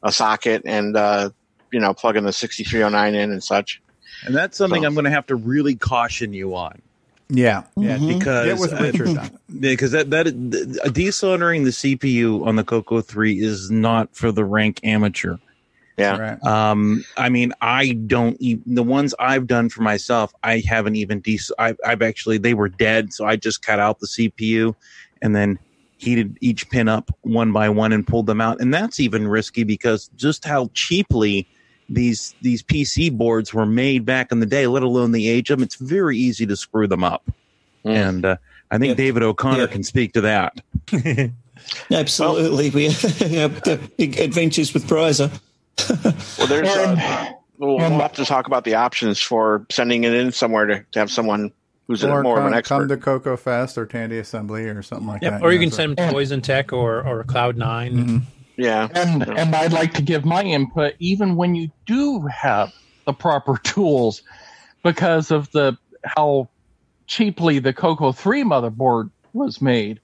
a socket and uh, you know plugging the 6309 in and such. And that's something So- I'm going to have to really caution you on. Yeah. Yeah. because Get with Richard on <laughs> because that that uh, desoldering the CPU on the Coco 3 is not for the rank amateur. Yeah. Right. Um, I mean, I don't even the ones I've done for myself. I haven't even des. I, I've actually they were dead, so I just cut out the CPU and then heated each pin up one by one and pulled them out. And that's even risky because just how cheaply these these PC boards were made back in the day, let alone the age of them. It's very easy to screw them up. And uh, I think David O'Connor can speak to that. <laughs> Absolutely. we <laughs> have uh, adventures with Prizer. Well, there's uh, we'll, we'll have to talk about the options for sending it in somewhere to, to have someone who's a, Or more come, of an expert. come to Coco Fest or Tandy Assembly or something like Yep. that. Or you know, can so- send them to Poison Tech or, or Cloud 9 Mm-hmm. Yeah. And and I'd like to give my input even when you do have the proper <laughs> tools because of the how cheaply the Coco 3 motherboard was made.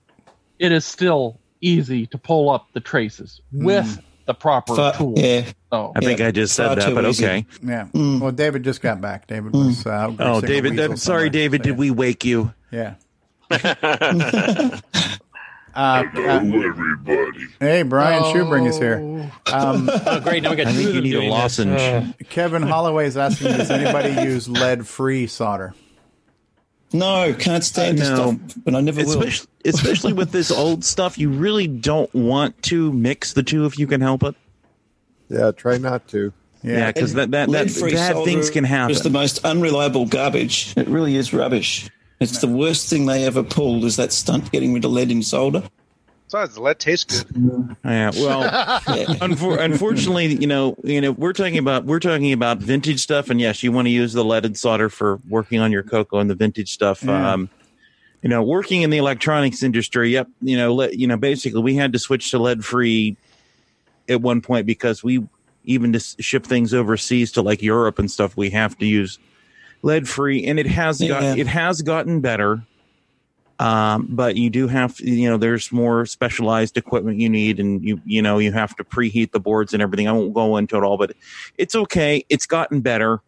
It is still easy to pull up the traces with the proper Fa- tools. yeah. So I think I just said Far that, but easy. okay. Yeah. Mm. Well, David just got back. David was uh, out. Oh, David, I'm sorry, somewhere. David. Did we wake you? Yeah. <laughs> Uh, Hello, everybody. Hey, Brian Schubring is here. Um, <laughs> Oh, great. Now we got I think you need a lozenge. Uh, Kevin Holloway is asking, does anybody <laughs> use lead-free solder? No, can't stand this No. stuff, but I never will. Especially, especially with this <laughs> old stuff, you really don't want to mix the two if you can help it. Yeah, try not to. Yeah, because that, that, that bad things can happen. It's the most unreliable garbage. It really is rubbish. It's the worst thing they ever pulled. Is that stunt getting rid of lead in solder? Besides, the lead tastes good. Yeah, well, <laughs> unfor- unfortunately, you know, you know, we're talking about we're talking about vintage stuff, and yes, you want to use the leaded solder for working on your Coco and the vintage stuff. Yeah. Um, you know, working in the electronics industry, yep, you know, le- you know, basically, we had to switch to lead free at one point because we even to s- ship things overseas to like Europe and stuff, we have to use lead free, and it has got it has gotten better. Um, but you do have, you know, there's more specialized equipment you need, and you, you know, you have to preheat the boards and everything. I won't go into it all, but it's okay. It's gotten better,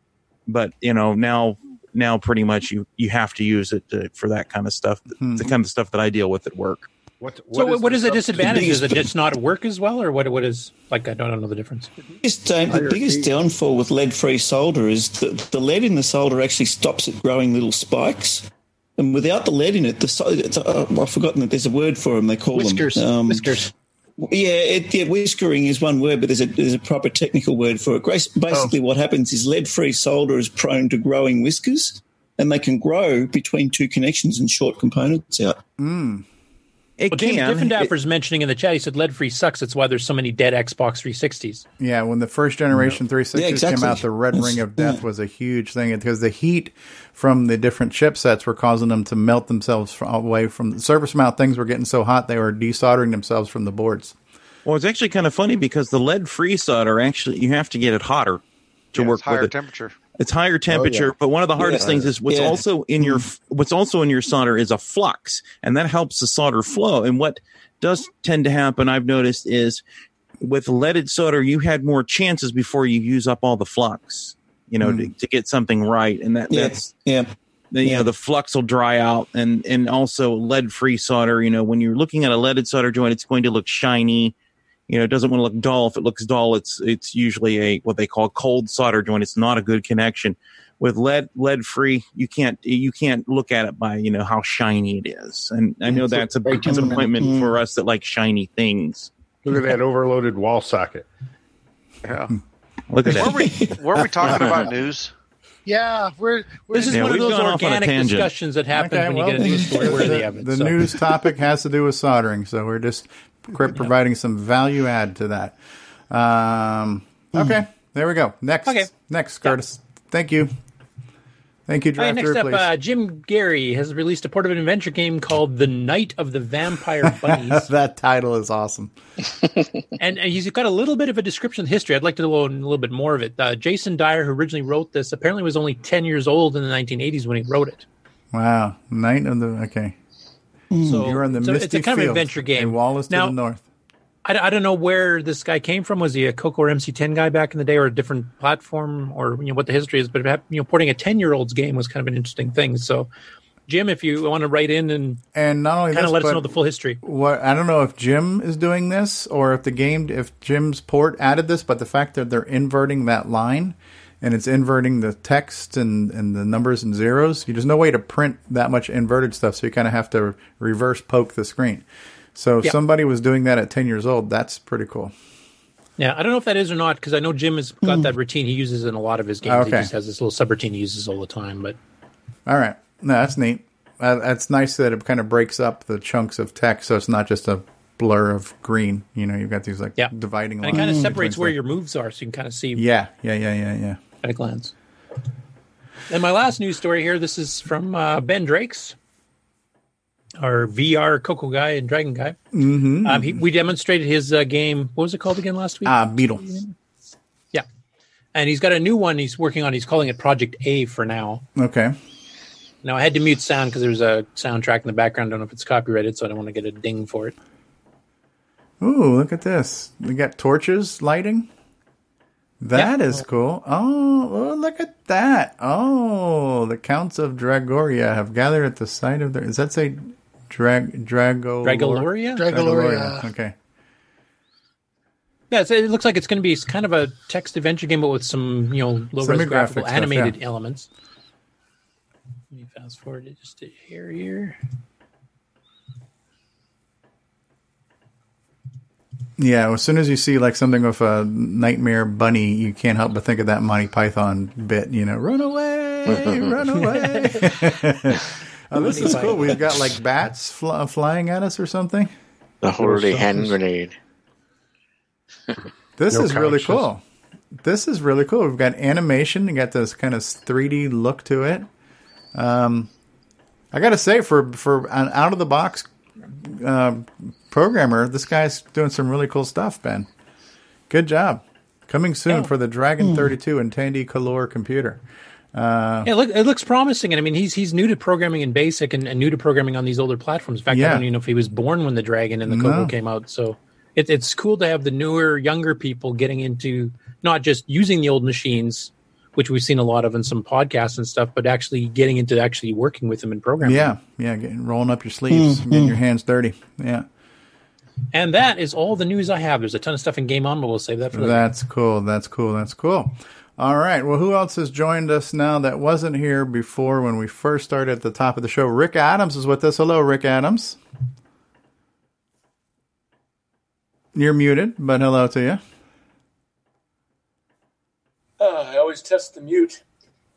but you know, now, now pretty much you you have to use it to, for that kind of stuff, Hmm. the kind of stuff that I deal with at work. What, so what, what is the the disadvantage? Is biggest- it just not work as well, or what? What is like? I don't know the difference. biggest, uh, the biggest downfall with lead-free solder is that the lead in the solder actually stops it growing little spikes. And without the lead in it, the so- it's, uh, I've forgotten that there's a word for them. They call Whiskers. them um, Whiskers. Yeah, it, yeah, whiskering is one word, but there's a there's a proper technical word for it. Grace- Basically, what happens is lead-free solder is prone to growing whiskers, and they can grow between two connections and short components out. It Well, David can. Diffenderfer's mentioning in the chat. He said lead free sucks. That's why there's so many dead Xbox 360s. Yeah, when the first generation 360s Yeah, exactly. came out, the red That's- ring of death yeah. was a huge thing because the heat from the different chipsets were causing them to melt themselves away from the surface mount. Things were getting so hot they were desoldering themselves from the boards. Well, it's actually kind of funny because the lead free solder actually you have to get it hotter to Yeah, work it's higher with it. temperature. It's higher oh, temperature, but one of the hardest Yeah. things is what's Yeah. also in your mm-hmm. what's also in your solder is a flux, and that helps the solder flow. And what does tend to happen, I've noticed, is with leaded solder, you had more chances before you use up all the flux. You know, to, mm. to get something right, and that Yeah, that's yeah. the, you Yeah. know the flux will dry out and and also lead free solder you know when you're looking at a leaded solder joint it's going to look shiny you know it doesn't want to look dull if it looks dull it's it's usually a what they call cold solder joint it's not a good connection with lead lead free, you can't you can't look at it by you know how shiny it is, and I know It's that's a big disappointment temperamental. for us that like shiny things. Look at that overloaded wall socket. Yeah. <laughs> Look at Were that. we were we talking about <laughs> news? Yeah, we're, we're This is Yeah, one of those gone off on a organic discussions that happen Okay, when well, you get a news <laughs> story worthy the, of the so. news topic has to do with soldering, so we're just qu- providing some value add to that. Um, okay, there we go. Next, Okay. next, Curtis. Thank you. Thank you, All right, Drafter. next up, uh, Jim Gerrie has released a port of an adventure game called The Night of the Vampire Bunnies. <laughs> that title is awesome. <laughs> and, and he's got a little bit of a description of history. I'd like to know a little bit more of it. Uh, Jason Dyer, who originally wrote this, apparently was only 10 years old in the 1980s when he wrote it. Wow, Night of the okay. Hmm, so You're in the so misty it's a kind of adventure game. in Wallace to the north. I, I don't know where this guy came from. Was he a Coco or MC10 guy back in the day, or a different platform, or you know what the history is? But you know, porting a 10 year old's game was kind of an interesting thing. So, Jim, if you want to write in and And not only kind of let us know the full history. what I don't know if Jim is doing this or if the game if Jim's port added this, but the fact that they're inverting that line and it's inverting the text and, and the numbers and zeros, there's no way to print that much inverted stuff, so you kind of have to reverse poke the screen. So if somebody was doing that at ten years old, that's pretty cool. Yeah, I don't know if that is or not because I know Jim has got that routine he uses in a lot of his games. He just has this little subroutine he uses all the time. But All right, no, that's neat. Uh, that's nice that it kind of breaks up the chunks of text, so it's not just a blur of green. You know, you've got these like Yeah. dividing and it kind of separates where your moves are, so you can kind of see Yeah, yeah, yeah, yeah, yeah. At a glance. And my last news story here. This is from uh, Ben Drakes, our VR Coco guy and Dragon guy. Mm-hmm. Um, he, we demonstrated his uh, game. What was it called again last week? Ah, Beetle. yeah, and he's got a new one he's working on. He's calling it Project A for now. Okay. Now I had to mute sound because there's a soundtrack in the background. I don't know if it's copyrighted, so I don't want to get a ding for it. Ooh, look at this. We got torches lighting. That is cool. Oh, oh, look at that. Oh, the counts of Dragoria have gathered at the site of their. Does that say drag Drago Dragoloria? Dragoloria. Okay. Yeah, so it looks like it's going to be kind of a text adventure game, but with some you know low res Semi-graphic graphical stuff, animated yeah. elements. Let me fast forward it just a hair here. Yeah, as soon as you see like something with a nightmare bunny, you can't help but think of that Monty Python bit. You know, run away, run <laughs> away. oh, <laughs> this is cool. We've got like bats fl- flying at us or something. The holy hand grenade. <laughs> This No is really cool. This is really cool. We've got animation. You got this kind of 3D look to it. Um, I got to say, for for an out of the box uh, programmer, this guy's doing some really cool stuff. Ben, good job. Coming soon Yeah. for the Dragon 32 and Tandy Color computer. Uh, Yeah, look, it looks promising, and I mean, he's he's new to programming in BASIC and, and new to programming on these older platforms. In fact, Yeah. I don't even know if he was born when the Dragon and the No. came out. So it, it's cool to have the newer, younger people getting into not just using the old machines, which we've seen a lot of in some podcasts and stuff, but actually getting into actually working with them in programming. yeah, yeah, getting, rolling up your sleeves, Mm, getting mm. your hands dirty. Yeah, And that is all the news I have. There's a ton of stuff in Game On, but we'll save that for later. That's cool. That's cool. That's cool. All right. Well, who else has joined us now that wasn't here before when we first started at the top of the show? Rick Adams is with us. Hello, Rick Adams. You're muted, but hello to you. Uh, I always test the mute,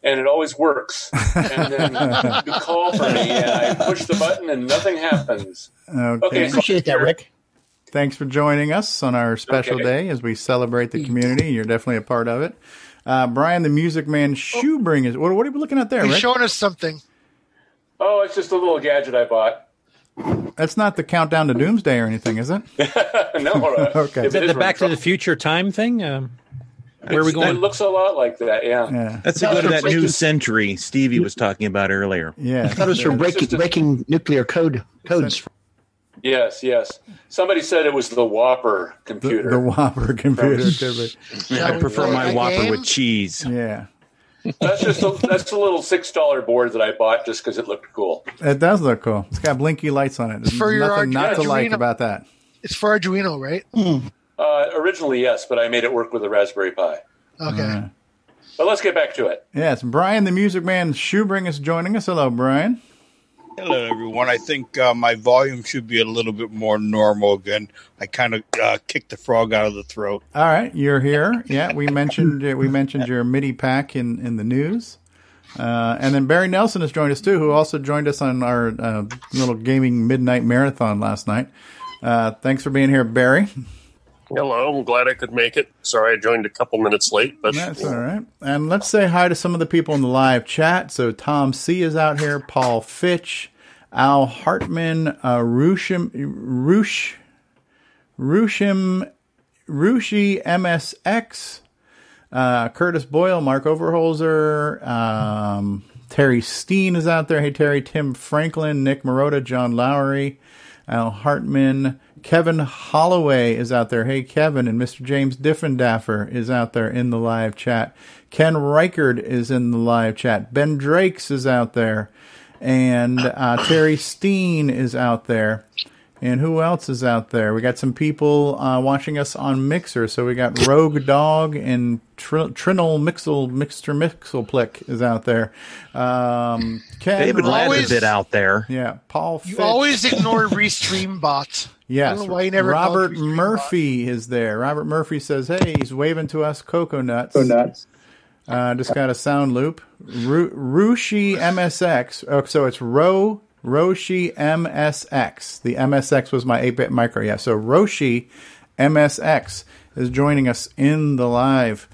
and it always works. And then <laughs> you call for me, and I push the button, and nothing happens. Okay. Okay, so- Appreciate that, Rick. Thanks for joining us on our special Okay. day as we celebrate the community. You're definitely a part of it. Uh, Brian, the Music Man Schubring is. What, what are we looking at there, He's Rick? showing us something. Oh, it's just a little gadget I bought. That's not the countdown to doomsday or anything, is it? <laughs> no, uh, <laughs> Okay. Is it that the Back to the Future time thing? Um, where are we going? It looks a lot like that. Yeah. Yeah. That's to go to that new century Stevie was talking about earlier. Yeah. That was for breaking, breaking nuclear code codes. Yes. Yes. Somebody said it was the Whopper The, computer. the Whopper computer. I prefer my Whopper game? with cheese. Yeah. that's just a, that's a little six dollar board that I bought just because it looked cool. It does look cool. It's got blinky lights on it. There's For your nothing not to Arduino- like about that. It's for Arduino, right? Hmm. Uh, originally, yes, but I made it work with a Raspberry Pi. Okay. Uh, But let's get back to it. Yes, Brian, the Music Man Schubring is joining us. Hello, Brian. Hello, everyone. I think uh, my volume should be a little bit more normal again. I kind of uh, kicked the frog out of the throat. All right, you're here. Yeah, we mentioned we mentioned your MIDI pack in in the news. Uh, and then Barry Nelson has joined us too, who also joined us on our uh, little gaming midnight marathon last night. Uh, thanks for being here, Barry. Hello, I'm glad I could make it. Sorry I joined a couple minutes late, but That's all right. And let's say hi to some of the people in the live chat. So Tom C is out here, Paul Fitch, Al Hartman, uh, Rushim, Rush, Rushim, Rushi MSX, uh, Curtis Boyle, Mark Overholzer, um, Terry Steen is out there. Hey, Terry, Tim Franklin, Nick Marotta, John Lowry, Al Hartman, Kevin Holloway is out there. Hey, Kevin, and Mr. James Diffenderfer is out there in the live chat. Ken Reighard is in the live chat. Ben Drakes is out there. And uh, Terry Steen is out there. And who else is out there? We got some people uh, watching us on Mixer. So we got Rogue Dog and Tr- Trinal Mixel Mixter Mixelplick is out there. Um, Ken David Ladd's a always- bit out there. Yeah, Paul. You Fitch. always ignore Restream bots. I Yes, don't know why you never Robert Restream Murphy is there. Robert Murphy says, "Hey, he's waving to us, Cocoa Nuts." Cocoa Nuts. Uh, just got a sound loop. Ru- Rushi MSX. Oh, so it's Ro Roshi MSX. The MSX was my 8-bit micro. Yeah, so Roshi MSX is joining us in the live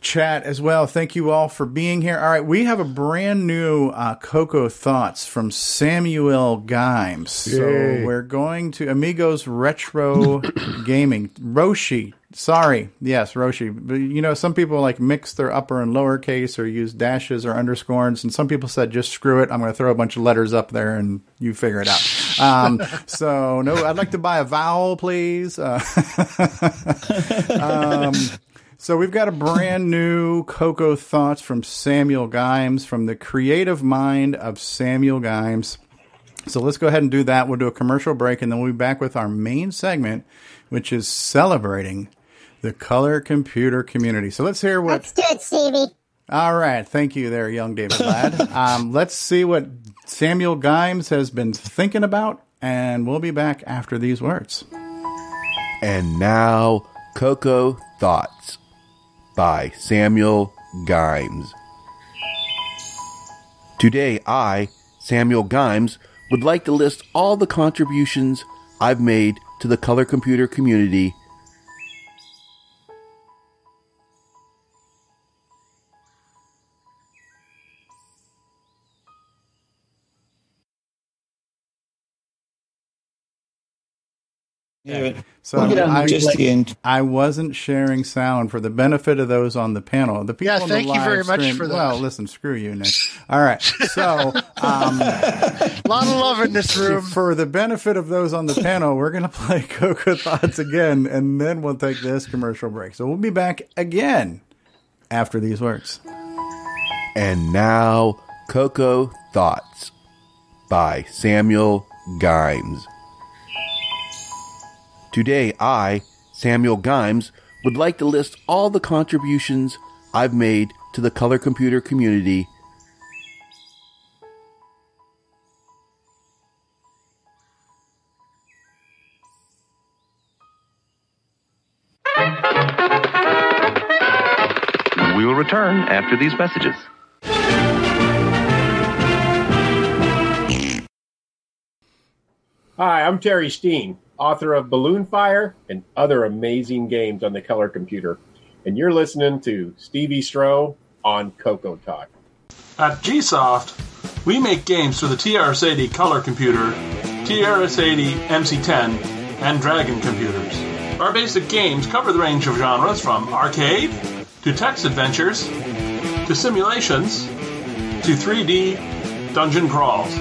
chat as well. Thank you all for being here. All right, we have a brand new uh, Coco Thoughts from Samuel Gimes. So we're going to Amigos Retro <coughs> Gaming. Roshi. Sorry. Yes, Roshi. But, you know, some people like mix their upper and lower case or use dashes or underscores. And some people said, just screw it. I'm going to throw a bunch of letters up there and you figure it out. Um, <laughs> so, no, I'd like to buy a vowel, please. Uh, <laughs> um, so we've got a brand new Coco Thoughts from Samuel Gimes, from the creative mind of Samuel Gimes. So let's go ahead and do that. We'll do a commercial break, and then we'll be back with our main segment, which is celebrating the color computer community. So let's hear what. Let's do it, Stevie. All right, thank you, there, young David Ladd. <laughs> um, let's see what Samuel Gimes has been thinking about, and we'll be back after these words. And now, Coco Thoughts by Samuel Gimes. Today, I, Samuel Gimes, would like to list all the contributions I've made to the color computer community. So We'll get on I, just the. I wasn't sharing sound for the benefit of those on the panel. The people Yeah, on the thank you live very much stream- for that. Well, listen, screw you, Nick. All right, so <laughs> um, A lot of love in this room. for the benefit of those on the panel, we're going <laughs> to play Coco Thoughts again, and then we'll take this commercial break. So we'll be back again after these words. And now, Coco Thoughts by Samuel Gimes. Today, I, Samuel Gimes, would like to list all the contributions I've made to the color computer community. We will return after these messages. Hi, I'm Terry Steen, author of Balloon Fire and other amazing games on the color computer. And you're listening to Stevie Strow on Coco Talk. At GSoft, we make games for the TRS-80 color computer, TRS-80 MC10, and Dragon computers. Our basic games cover the range of genres from arcade to text adventures to simulations to 3D dungeon crawls.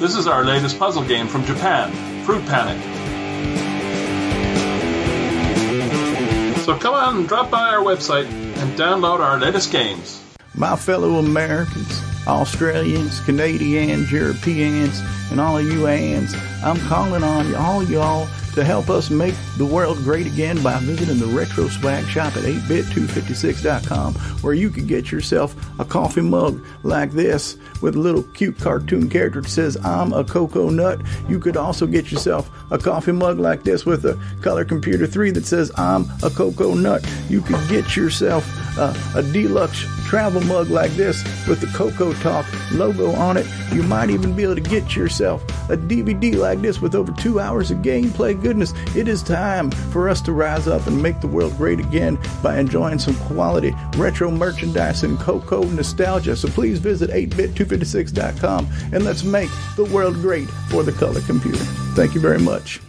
This is our latest puzzle game from Japan, Fruit Panic. So come on and drop by our website and download our latest games. My fellow Americans, Australians, Canadians, Europeans, and all of you ands, I'm calling on all y'all to help us make the world great again by visiting the Retro Swag Shop at 8bit256.com, where you can get yourself a coffee mug like this with a little cute cartoon character that says, I'm a cocoa nut. You could also get yourself a coffee mug like this with a Color Computer 3 that says, I'm a cocoa nut. You could get yourself uh, a deluxe travel mug like this with the Coco Talk logo on it. You might even be able to get yourself a DVD like this with over two hours of gameplay goodness. It is time for us to rise up and make the world great again by enjoying some quality retro merchandise and Coco nostalgia. So please visit 8bit256.com and let's make the world great for the color computer. Thank you very much.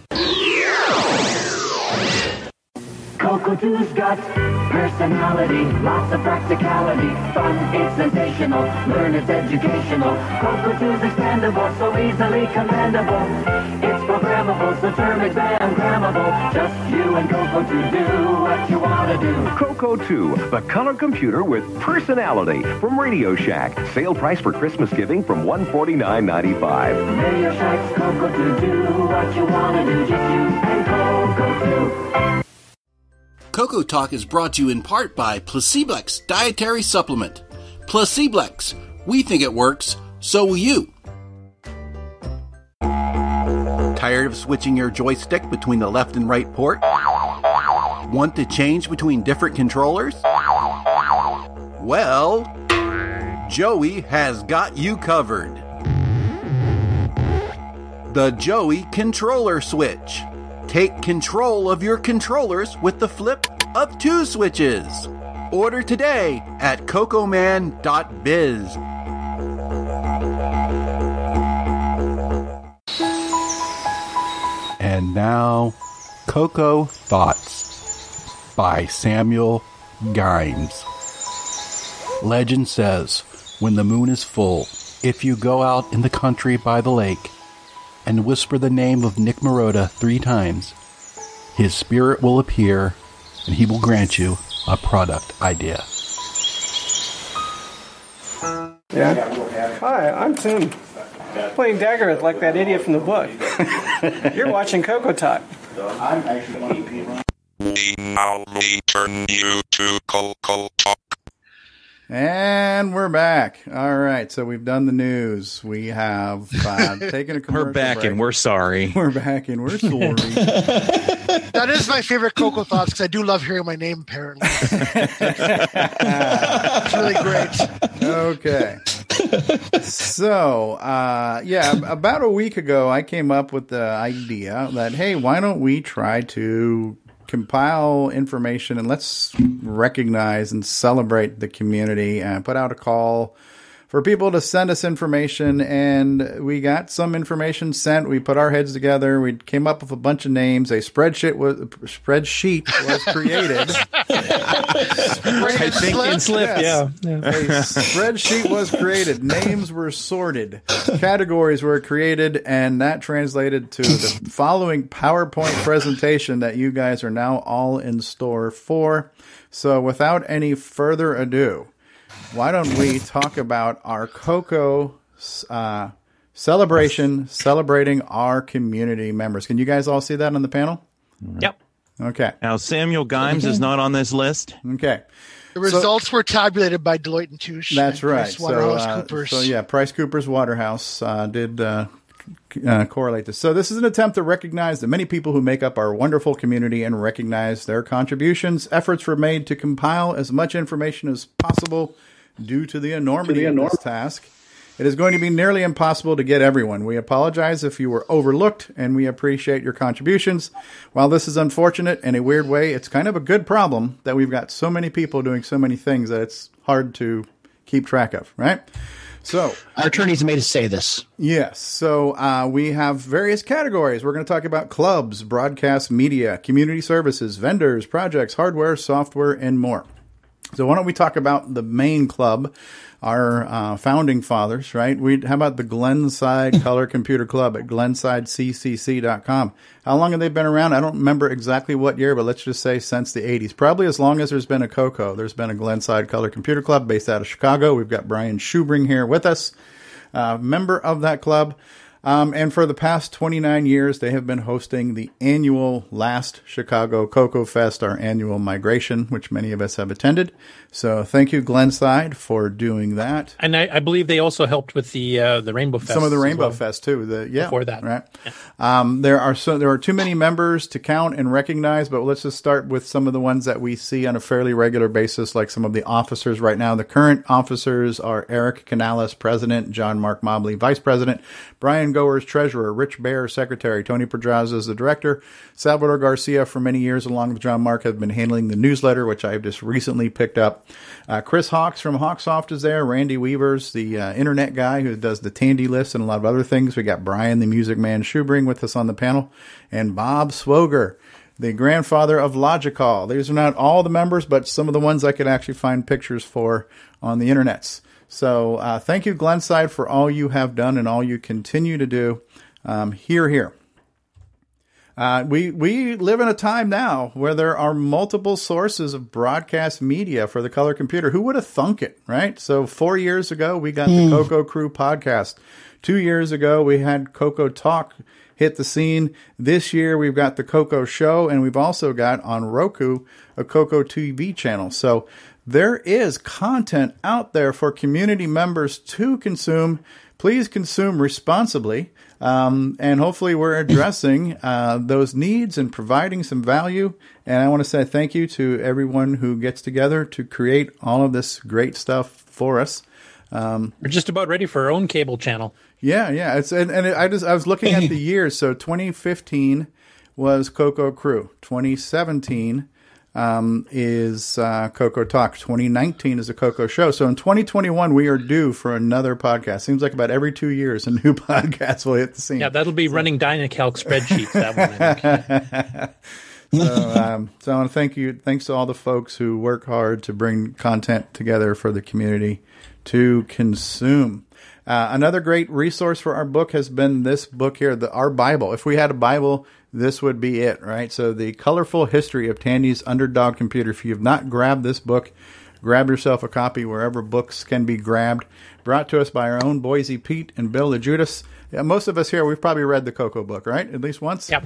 Coco 2's got personality, lots of practicality, fun, it's sensational, learn it's educational. Coco 2's expandable, so easily commendable. It's programmable, so term exam grammable. Just you and Coco 2 do what you want to do. Coco 2, the color computer with personality from Radio Shack. Sale price for Christmas giving from $149.95. Radio Shack's Coco 2 do what you want to do, just you and Coco 2. Coco Talk is brought to you in part by Placeblex Dietary Supplement. Placeblex. We think it works, so will you. Tired of switching your joystick between the left and right port? Want to change between different controllers? Well, Joey has got you covered. The Joey Controller Switch. Take control of your controllers with the flip of two switches. Order today at cocoman.biz. And now, Coco Thoughts by Samuel Gimes. Legend says, when the moon is full, if you go out in the country by the lake and whisper the name of Nick Marotta three times, his spirit will appear and he will grant you a product idea. Yeah. Hi, I'm Tim. Playing Daggorath like that idiot from the book. <laughs> You're watching Coco Talk. I'm actually. We now return you to Coco Talk. And we're back. All right, so we've done the news. We have uh, <laughs> taken a commercial We're back break. and we're sorry. <laughs> We're back and we're sorry. <laughs> That is my favorite Coco Thoughts because I do love hearing my name, apparently. it's really great. okay. So, uh, yeah, about a week ago, I came up with the idea that, hey, why don't we try to compile information and let's recognize and celebrate the community. And put out a call for people to send us information and we got some information sent we put our heads together we came up with a bunch of names a spreadsheet was spreadsheet was <laughs> created I think in slip, yeah. yeah. a spreadsheet was created. Names were sorted. Categories were created, and that translated to the following PowerPoint presentation that you guys are now all in store for. So, without any further ado, why don't we talk about our Coco uh, celebration, celebrating our community members? Can you guys all see that on the panel? Yep. Okay. Now Samuel Gimes is not on this list. Okay. The results were tabulated by Deloitte and Touche. That's and right. Price Waterhouse so, uh, Coopers. so yeah, Price Cooper's Waterhouse uh, did uh, c- uh, correlate this. So this is an attempt to recognize the many people who make up our wonderful community and recognize their contributions. Efforts were made to compile as much information as possible due to the enormity of this task. It is going to be nearly impossible to get everyone. We apologize if you were overlooked, and we appreciate your contributions. While this is unfortunate in a weird way, it's kind of a good problem that we've got so many people doing so many things that it's hard to keep track of, right? So, Our attorneys made us say this. Yes. So uh, we have various categories. We're going to talk about clubs, broadcast media, community services, vendors, projects, hardware, software, and more. So why don't we talk about the main club, our uh, founding fathers, right? We how about the Glenside <laughs> Color Computer Club at glensideccc.com. How long have they been around? I don't remember exactly what year, but let's just say since the 80s. Probably as long as there's been a Coco. There's been a Glenside Color Computer Club based out of Chicago. We've got Brian Schubring here with us, uh, member of that club. Um, and for the past 29 years, they have been hosting the annual last Chicago Coco Fest, our annual migration, which many of us have attended. So thank you, Glenside, for doing that. And I, I believe they also helped with the uh, the Rainbow Fest. Some of the Rainbow well. Fest too. The yeah Before that. right. Um, there are so there are too many members to count and recognize, but let's just start with some of the ones that we see on a fairly regular basis, like some of the officers right now. The current officers are Eric Canales, president; John Mark Mobley, vice president; Brian Goers, treasurer; Rich Bear, secretary; Tony Pedraza is the director; Salvador Garcia, for many years, along with John Mark, have been handling the newsletter, which I have just recently picked up. Uh, Chris Hawks from Hawksoft is there. Randy Weavers, the uh, internet guy who does the Tandy list and a lot of other things. We got Brian, the Music Man Schubring, with us on the panel, and Bob Swoger, the grandfather of Logical. These are not all the members, but some of the ones I could actually find pictures for on the internets. So uh, thank you, Glenside, for all you have done and all you continue to do. Um, here, here. Uh, we we live in a time now where there are multiple sources of broadcast media for the color computer. Who would have thunk it, right? So four years ago we got the Coco Crew podcast. Two years ago we had Coco Talk hit the scene. This year we've got the Coco Show, and we've also got on Roku a Coco TV channel. So there is content out there for community members to consume. Please consume responsibly. Um, and hopefully, we're addressing uh, those needs and providing some value. And I want to say thank you to everyone who gets together to create all of this great stuff for us. Um, We're just about ready for our own cable channel. yeah, yeah. It's and, and I just I was looking at the <laughs> years. So 2015 was Coco Crew. 2017 um, is uh, Coco Talk. 2019 is a Coco Show. So in 2021 we are due for another podcast. Seems like about every two years a new <laughs> podcast will hit the scene. Yeah, that'll be running Dynacalc spreadsheets. That one. <laughs> So, um, so I want to thank you. Thanks to all the folks who work hard to bring content together for the community to consume. Uh, another great resource for our book has been this book here, the our Bible. If we had a Bible, this would be it, right? So the colorful history of Tandy's underdog computer. If you have not grabbed this book, grab yourself a copy wherever books can be grabbed. Brought to us by our own Boisy Pitre and Bill Loguidice. Yeah, most of us here, we've probably read the Coco book, right? At least once. Yep.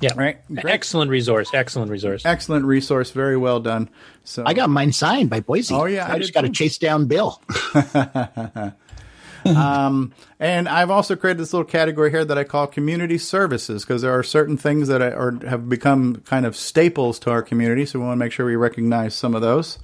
Yeah. Right. Excellent resource. Excellent resource. Excellent resource. Very well done. So I got mine signed by Boisy. Oh, yeah, I, I just got to chase down Bill. <laughs> um, and I've also created this little category here that I call community services because there are certain things that are, have become kind of staples to our community. So we want to make sure we recognize some of those.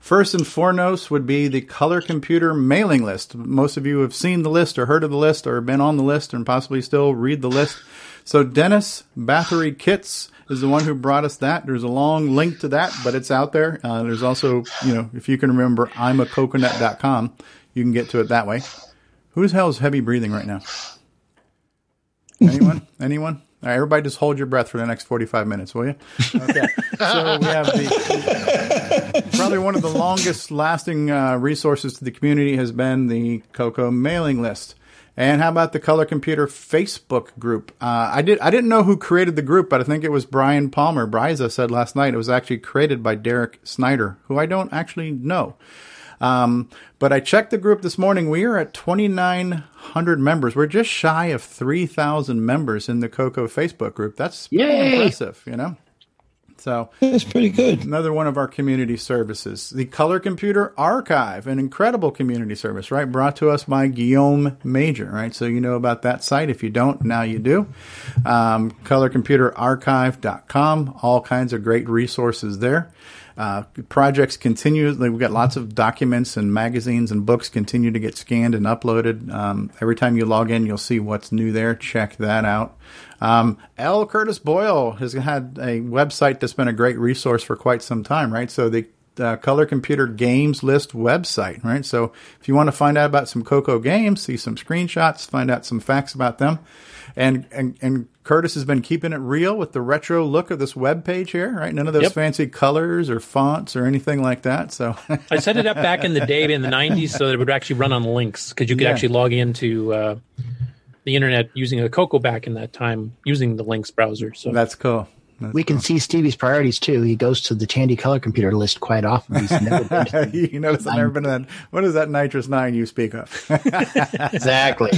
First and foremost would be the Color Computer mailing list. Most of you have seen the list or heard of the list or been on the list and possibly still read the list. So Dennis Bathory-Kitsz is the one who brought us that. There's a long link to that, but it's out there. Uh, there's also, you know, if you can remember, I'm a coconut.com, you can get to it that way. Who's is heavy breathing right now? Anyone? <laughs> Anyone? All right, everybody just hold your breath for the next 45 minutes, will you? Okay. so we have the probably one of the longest lasting uh, resources to the community has been the Coco mailing list. And how about the Color Computer Facebook group? Uh, I did I didn't know who created the group, but I think it was Brian Palmer. Bryza said last night it was actually created by Derek Snyder, who I don't actually know. Um, but I checked the group this morning. We are at 2,900 members. We're just shy of 3,000 members in the Coco Facebook group. That's pretty Yay! impressive, you know? So that's pretty good. Another one of our community services, the Color Computer Archive, an incredible community service, right? Brought to us by Guillaume Major, right? So you know about that site. If you don't, now you do. Um, colorcomputerarchive.com, all kinds of great resources there. Uh, projects continue. We've got lots of documents and magazines and books continue to get scanned and uploaded. Um, every time you log in, you'll see what's new there. Check that out. Um, L. Curtis Boyle has had a website that's been a great resource for quite some time, right? So the uh, Color Computer Games List website, right? So if you want to find out about some Coco games, see some screenshots, find out some facts about them. And, and, and Curtis has been keeping it real with the retro look of this web page here, right? None of those Yep. fancy colors or fonts or anything like that. So <laughs> I set it up back in the day in the 90s so that it would actually run on links because you could Yeah. actually log into uh, the internet using a Coco back in that time using the links browser. So That's cool. That's we can see Stevie's priorities too. He goes to the Tandy color computer list quite often. He's never been to <laughs> you notice I've never been to that. What is that NitrOS-9 you speak of? <laughs> exactly.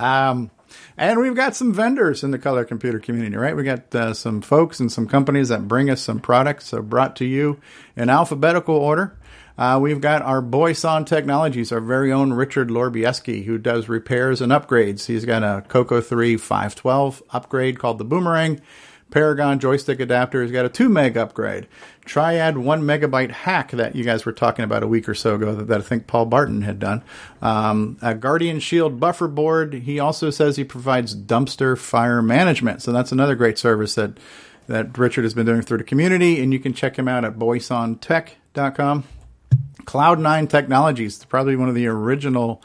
um, and we've got some vendors in the color computer community, right? We got uh, some folks and some companies that bring us some products so brought to you in alphabetical order. Uh, we've got our Boyson Technologies, our very own Richard Lorbieski, who does repairs and upgrades. He's got a Coco 3 512 upgrade called the Boomerang. Paragon joystick adapter. He's got a 2 meg upgrade. Triad 1 megabyte hack that you guys were talking about a week or so ago that, that I think Paul Barton had done. Um, a Guardian Shield buffer board. He also says he provides dumpster fire management. So that's another great service that, that Richard has been doing through the community. And you can check him out at boysontech.com. Cloud9 Technologies, probably one of the original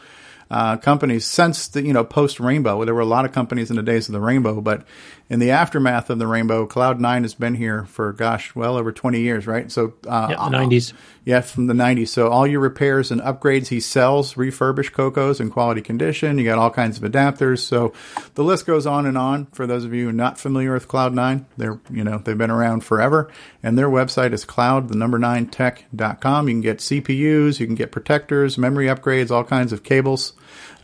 uh, companies since the you know post Rainbow. There were a lot of companies in the days of the Rainbow, but in the aftermath of the Rainbow, Cloud9 has been here for gosh, well over twenty years, right? So uh, Yeah, the 90s. yeah, from the '90s. So all your repairs and upgrades, he sells refurbished Cocos in quality condition. You got all kinds of adapters. So the list goes on and on. For those of you not familiar with Cloud9, they're you know they've been around forever, and their website is cloud the number nine tech.com. You can get CPUs, you can get protectors, memory upgrades, all kinds of cables,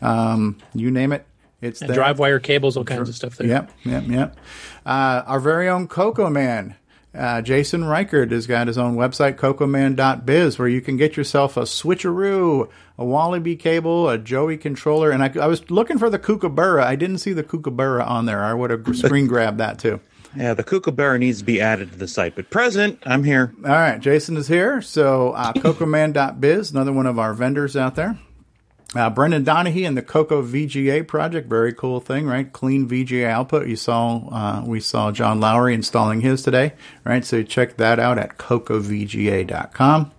um, you name it. It's And there. drive wire cables, all kinds of stuff there. Yep, yep, yep. Uh, our very own Coco Man, uh, Jason Reighard, has got his own website, cocoman.biz, where you can get yourself a switcheroo, a Wallaby cable, a Joey controller. And I, I was looking for the Kookaburra. I didn't see the Kookaburra on there. I would have <laughs> screen grabbed that too. Yeah, the kookaburra needs to be added to the site, but present, I'm here. All right, Jason is here. So, uh, <laughs> cocoman.biz, another one of our vendors out there. Uh, Brendan Donahue and the Coco VGA project, very cool thing, right? Clean VGA output. You saw, uh, we saw John Lowry installing his today, right? So check that out at cocovga.com.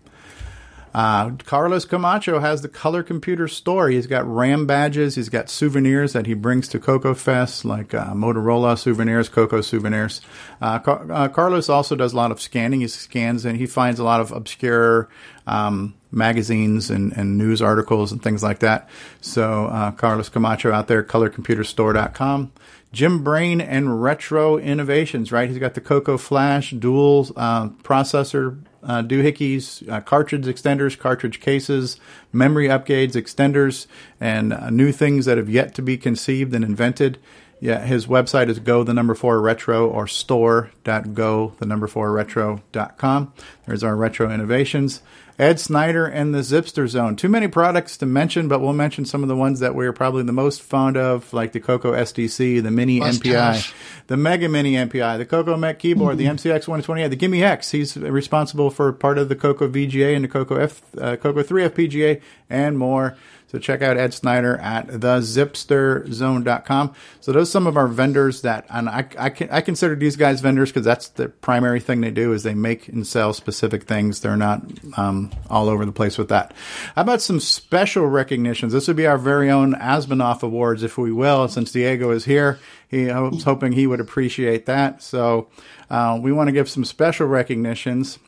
Uh, Carlos Camacho has the Color Computer Store. He's got RAM badges. He's got souvenirs that he brings to Coco Fest, like uh, Motorola souvenirs, Coco souvenirs. Uh, Car- uh, Carlos also does a lot of scanning. He scans and he finds a lot of obscure um, magazines and, and news articles and things like that. So uh, Carlos Camacho out there, colorcomputerstore.com. Jim Brain and Retro Innovations, right? He's got the Coco Flash dual uh, processor uh, doohickeys, uh, cartridge extenders, cartridge cases, memory upgrades, extenders, and uh, new things that have yet to be conceived and invented. Yeah, his website is go the number four retro or store.go the number four retro.com. There's our retro innovations. Ed Snyder and the Zippster Zone. Too many products to mention, but we'll mention some of the ones that we're probably the most fond of, like the Coco SDC, the Mini Must MPI, the Mega Mini MPI, the Coco Mech keyboard, the MCX 128, the GIME X. He's responsible for part of the Coco VGA and the Coco F, uh, Coco 3 FPGA and more. So check out Ed Snyder at thezippsterzone.com. So those are some of our vendors that, and I, I, can, I consider these guys vendors because that's the primary thing they do is they make and sell specific things. They're not um, all over the place with that. How about some special recognitions? This would be our very own Asmanoff Awards, if we will, since Diego is here. He was hoping he would appreciate that. So uh, we want to give some special recognitions.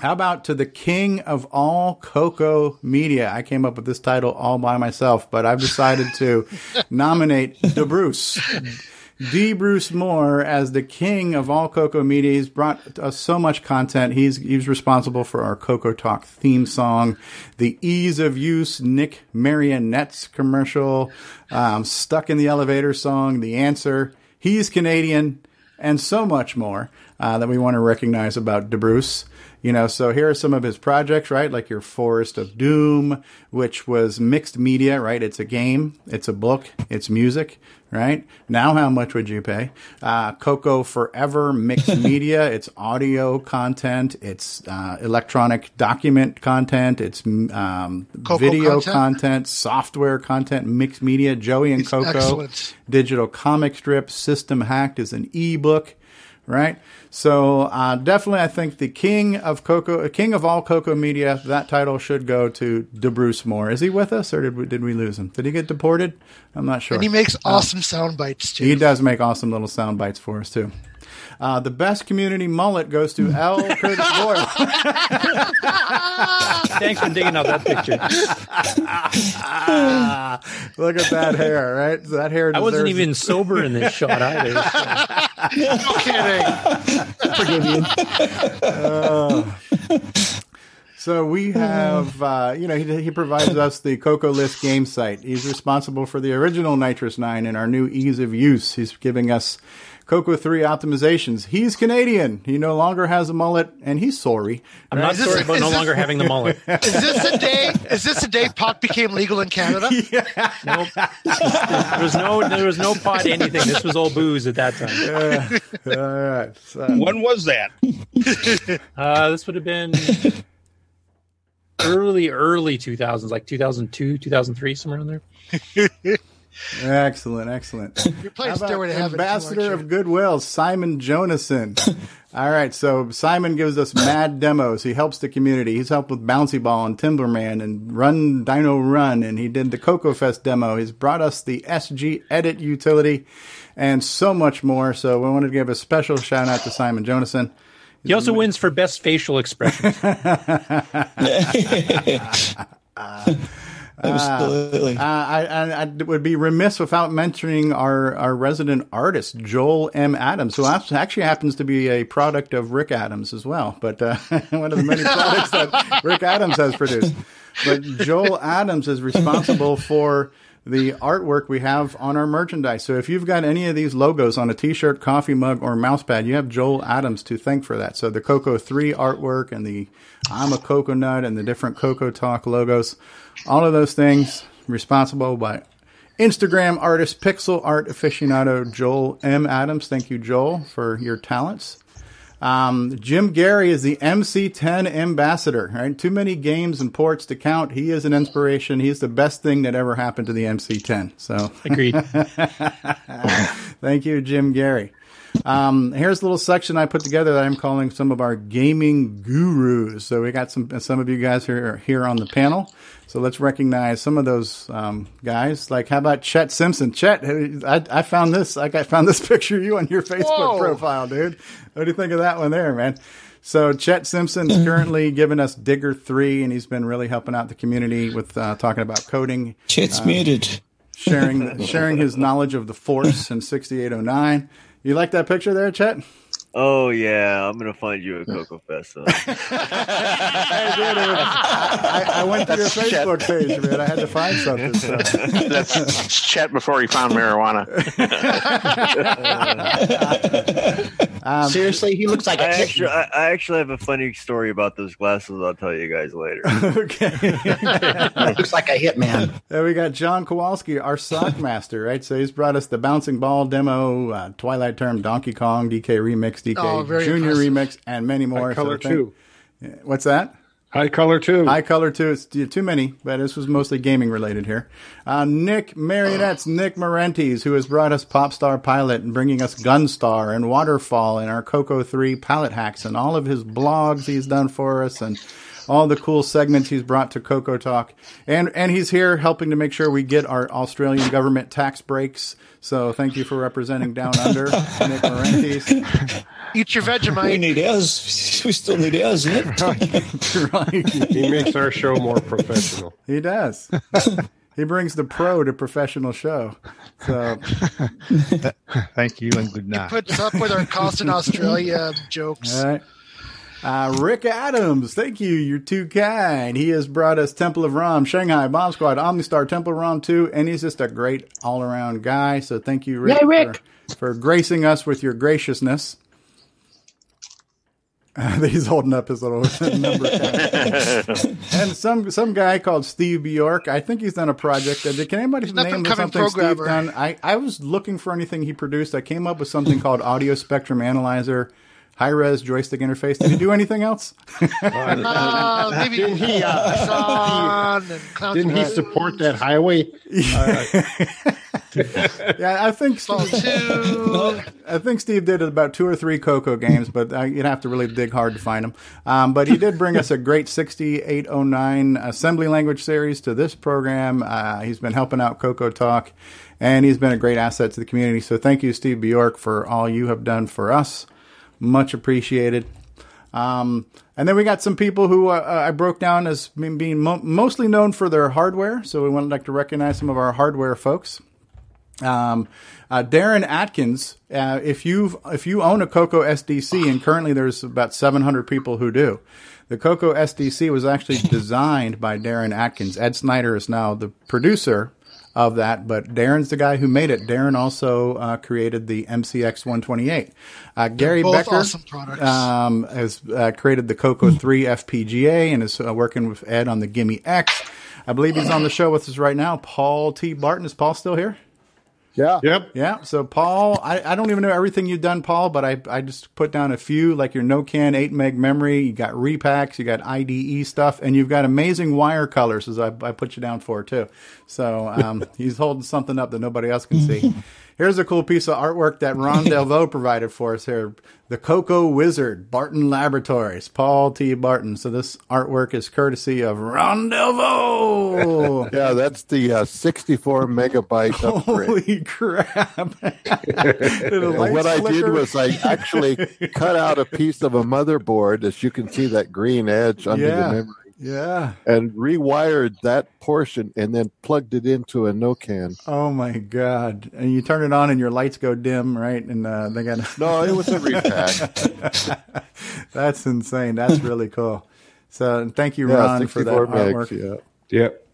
How about to the king of all Coco media? I came up with this title all by myself, but I've decided to <laughs> nominate De Bruce. D. Bruce Moore as the king of all Coco media. He's brought us so much content. He's he's responsible for our Coco Talk theme song, the ease of use Nick Marionettes commercial, um, stuck in the elevator song, the answer. He's Canadian, and so much more uh, that we want to recognize about De Bruce. You know, so here are some of his projects, right? Like your Forest of Doom, which was mixed media, right? It's a game, it's a book, it's music, right? Now, how much would you pay? Uh, Coco Forever mixed <laughs> media, it's audio content, it's uh, electronic document content, it's um, video content? content, software content, mixed media. Joey and It's Coco excellent. digital comic strip. System Hacked is an ebook, right? So uh, definitely, I think the king of Coco, king of all Coco media, that title should go to DeBruce Moore. Is he with us, or did we, did we lose him? Did he get deported? I'm not sure. And he makes Uh, awesome sound bites too. he does make awesome little sound bites for us too. Uh, the best community mullet goes to L. Curtis Boyle. <laughs> Thanks for digging out that picture. <laughs> Look at that hair, right? That hair. I wasn't even sober in this <laughs> shot either. no kidding. Forgive you. Oh. So we have, uh, you know, he, he provides us the Coco List game site. He's responsible for the original NitrOS-9 and our new ease of use. He's giving us Coco 3 optimizations. He's Canadian. He no longer has a mullet, and he's sorry. I'm not sorry about no this- longer having the mullet. <laughs> Is this the day? Is this the day pot became legal in Canada? <laughs> Nope. There was no there was no pot anything. This was all booze at that time. All right. So, When was that? <laughs> Uh, this would have been early early 2000s, like 2002, 2003, somewhere in there. Excellent, excellent. <laughs> You're playing How about Stairway to Heaven. Ambassador of? Goodwill, Simon Jonassen. <laughs> All right, so Simon gives us mad demos. He helps the community. He's helped with Bouncy Ball and Timberman and Run Dino Run, and he did the Coco Fest demo. He's brought us the SG Edit utility and so much more. So we wanted to give a special shout out to Simon Jonassen. He also wins for best facial expression. <laughs> Absolutely. Uh, I, I, I would be remiss without mentioning our, our resident artist, Joel M. Adams, who actually happens to be a product of Rick Adams as well, but uh, <laughs> one of the many <laughs> products that Rick Adams has produced. But Joel Adams is responsible for the artwork we have on our merchandise. So if you've got any of these logos on a t-shirt, coffee mug, or mousepad, you have Joel Adams to thank for that. So the Coco 3 artwork and the I'm a Coconut and the different Coco Talk logos, all of those things responsible by Instagram artist, pixel art aficionado Joel M. Adams. Thank you, Joel, for your talents. Um, Jim Gerrie is the MC10 ambassador. Right, too many games and ports to count. He is an inspiration. He's the best thing that ever happened to the MC10. So Agreed. <laughs> Thank you, Jim Gerrie. Um, here's a little section I put together that I'm calling some of our gaming gurus. So we got some some of you guys here here on the panel. So let's recognize some of those um, guys. Like, how about Chet Simpson? Chet, I, I found this. I got found this <laughs> picture of you on your Facebook Whoa. profile, dude. What do you think of that one there, man? So Chet Simpson's <clears throat> currently giving us Digger three, and he's been really helping out the community with uh, talking about coding Chet's muted. sharing <laughs> sharing his knowledge of the Force in 6809. You like that picture there, Chet? Oh yeah, I'm gonna find you at Coco Fest. huh? <laughs> I, I went to your That's Chet. Facebook page, man. I had to find something. So. <laughs> That's Chet before he found marijuana. <laughs> Um, Seriously, he looks like a I kitten. actually, I, I actually have a funny story about those glasses. I'll tell you guys later. okay. looks like a hitman. Then we got John Kowalski, our sock master, right? So he's brought us the bouncing ball demo, uh, Twilight Term, Donkey Kong, DK Remix, DK Oh, Junior impressive. Remix, and many more. High color thank- too. What's that? High color too. High color too. It's too too many, but this was mostly gaming related here. Uh, Nick Marionettes, Nick Marentes, who has brought us Popstar Pilot and bringing us Gunstar and Waterfall and our Coco 3 palette hacks and all of his blogs he's done for us and all the cool segments he's brought to Coco Talk. And and he's here helping to make sure we get our Australian government tax breaks. So thank you for representing Down Under, <laughs> Nick Marentes. Eat your We Vegemite. need ours. <laughs> We still need ours, isn't it? right. He makes our show more professional. He does. <laughs> he brings the pro to professional show. So <laughs> Thank you and good night. He Puts up with our cost in Australia jokes. all right. Uh, Rick Adams, thank you. You're too kind. He has brought us Temple of Rom, Shanghai, Bomb Squad, Omnistar, Temple of Rom 2, and he's just a great all around guy. So thank you, Rick, Yay, Rick. For, for gracing us with your graciousness. He's holding up his little number <laughs> and some some guy called Steve Bjork. I think he's done a project. Uh, Can anybody He's name up-and-coming something Steve done? I, I was looking for anything he produced. I came up with something called Audio Spectrum Analyzer, high res joystick interface. Did he do anything else? Uh, maybe Didn't he, uh, Sun and Didn't he support that highway? <laughs> <laughs> yeah, I think Steve. I think Steve did about two or three Coco games, but uh, you'd have to really dig hard to find them. Um, but he did bring us a great 6809 assembly language series to this program. Uh, he's been helping out Coco Talk, and he's been a great asset to the community. So thank you, Steve Bjork, for all you have done for us. Much appreciated. Um, and then we got some people who uh, I broke down as being mo- mostly known for their hardware. So we would like to recognize some of our hardware folks. Um, uh, Darren Atkins, uh, if you if you own a Coco SDC, and currently there's about 700 people who do, the Coco SDC was actually <laughs> designed by Darren Atkins. Ed Snyder is now the producer of that, but Darren's the guy who made it. Darren also uh, created the MCX 128. Uh, Gary Becker awesome um, has uh, created the Coco <laughs> 3 FPGA and is uh, working with Ed on the GIME X. I believe he's on the show with us right now. Paul T. Barton. Is Paul still here? Yeah. Yep. Yeah. So Paul, I, I don't even know everything you've done, Paul, but I, I just put down a few, like your NoCan 8 meg memory, you got repacks, you got IDE stuff, and you've got amazing wire colors, as I, I put you down for too. So um, <laughs> he's holding something up that nobody else can see. Here's a cool piece of artwork that Ron <laughs> Delvaux provided for us here. The Coco Wizard, Barton Laboratories, Paul T. Barton. So this artwork is courtesy of Ron Delvaux. <laughs> yeah, that's the uh, 64 megabyte <laughs> upgrade. Holy crap. What I did was I actually cut out a piece of a motherboard, as you can see that green edge under Yeah. the memory, Yeah. and rewired that portion and then plugged it into a NoCan. Oh my god! And you turn it on, and your lights go dim, right? And uh, they got No, it was a <laughs> repack. That's insane. That's really cool. So thank you, Yeah, Ron, for that 64 megs, artwork. yeah. Yep.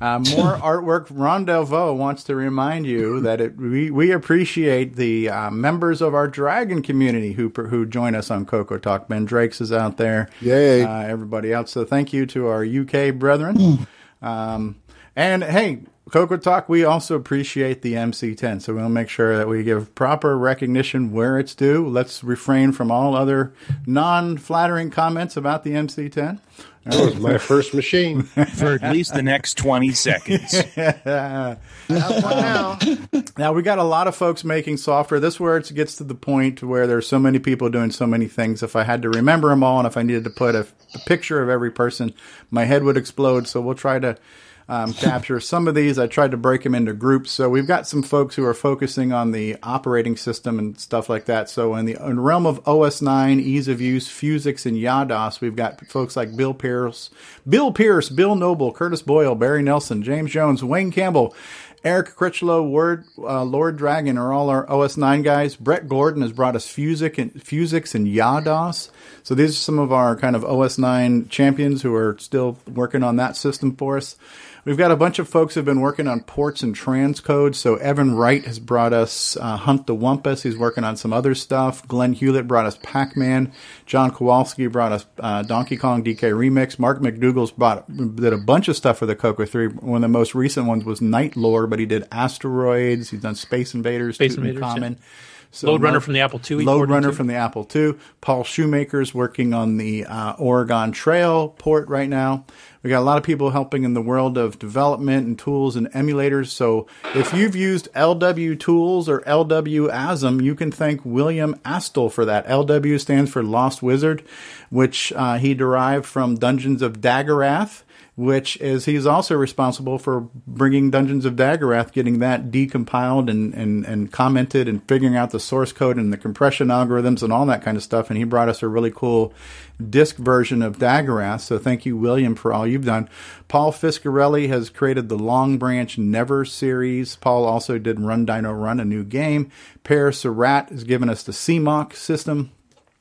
Uh, more <laughs> artwork. Ron Delvaux wants to remind you that it, we we appreciate the uh, members of our dragon community who who join us on Coco Talk. Ben Drakes is out there. Yay. Uh, everybody else. So thank you to our UK brethren. Um, and hey, Coco Talk, we also appreciate the MC10. So we'll make sure that we give proper recognition where it's due. Let's refrain from all other non flattering comments about the MC10. That was my first machine. <laughs> for at least the next 20 seconds. now. <laughs> Um, now we got a lot of folks making software. This is where it gets to the point where there's so many people doing so many things. If I had to remember them all, and if I needed to put a, a picture of every person, my head would explode. So we'll try to um, capture some of these. I tried to break them into groups. So we've got some folks who are focusing on the operating system and stuff like that. So in the, in realm of OS 9, ease of use, FUZIX, and Yados, we've got folks like Bill Pierce, Bill Pierce, Bill Noble, Curtis Boyle, Barry Nelson, James Jones, Wayne Campbell. Eric Critchlow, Word, uh, Lord Dragon are all our OS 9 guys. Brett Gordon has brought us FUZIX and, FUZIX and Yados. So these are some of our kind of OS 9 champions who are still working on that system for us. We've got a bunch of folks who've been working on ports and transcodes. So Evan Wright has brought us uh, Hunt the Wumpus. He's working on some other stuff. Glenn Hewlett brought us Pac-Man. John Kowalski brought us uh, Donkey Kong DK Remix. Mark McDougall's brought did a bunch of stuff for the Coco 3. One of the most recent ones was Knight Lore, but he did Asteroids. He's done Space Invaders, Space Invaders, Common. yeah. Lode Runner from the Apple II, Lode Runner from the Apple II. Paul Shoemaker's working on the uh, Oregon Trail port right now. We got a lot of people helping in the world of development and tools and emulators. So if you've used LW Tools or LW ASM, you can thank William Astle for that. LW stands for Lost Wizard, which uh, he derived from Dungeons of Daggorath which is he's also responsible for bringing Dungeons of Daggorath, getting that decompiled and, and, and commented and figuring out the source code and the compression algorithms and all that kind of stuff. And he brought us a really cool disk version of Daggorath. So thank you, William, for all you've done. Paul Fiscarelli has created the Long Branch Never series. Paul also did Run Dino Run, a new game. Pierre Sarrazin has given us the CMOC system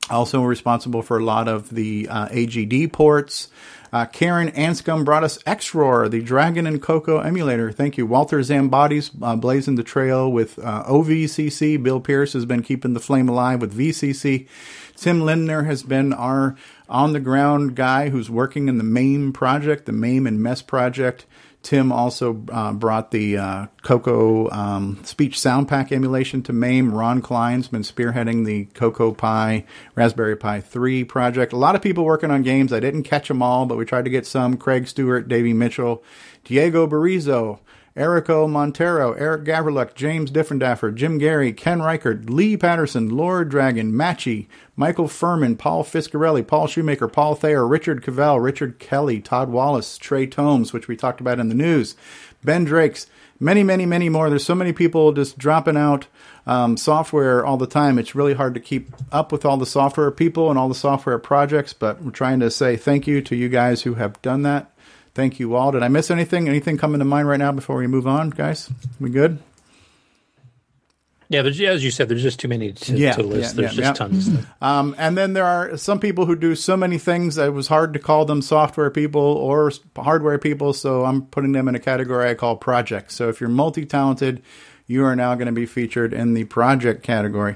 also responsible for a lot of the uh, AGD ports. Uh, Ciaran Anscombe brought us XRoar, the Dragon and Coco emulator. Thank you. Walter Zambotti's uh, blazing the trail with uh, OVCC. Bill Pierce has been keeping the flame alive with VCC. Tim Lindner has been our on the ground guy who's working in the MAME project, the MAME and MESS project. Tim also uh, brought the uh, Coco um, speech sound pack emulation to MAME. Ron Klein's been spearheading the Coco Pi Raspberry Pi 3 project. A lot of people working on games. I didn't catch them all, but we tried to get some. Craig Stewart, Davey Mitchell, Diego Barizo, Erico Monteiro, Eric Gaverluck, James Diffenderfer, Jim Gerrie, Ken Reighard, Lee Patterson, Lord Dragon, Matchy, Michael Furman, Paul Fiscarelli, Paul Shoemaker, Paul Thayer, Richard Cavell, Richard Kelly, Todd Wallace, Trey Tomes, which we talked about in the news, Ben Drakes, many, many, many more. There's so many people just dropping out um, software all the time. It's really hard to keep up with all the software people and all the software projects, but we're trying to say thank you to you guys who have done that. Thank you all. Did I miss anything? Anything coming to mind right now before we move on, guys? We good? Yeah, there's, as you said, there's just too many to, yeah, to list. yeah, there's yeah, just tons. Um, and then there are some people who do so many things that it was hard to call them software people or hardware people. So I'm putting them in a category I call projects. So if you're multi talented, you are now going to be featured in the project category.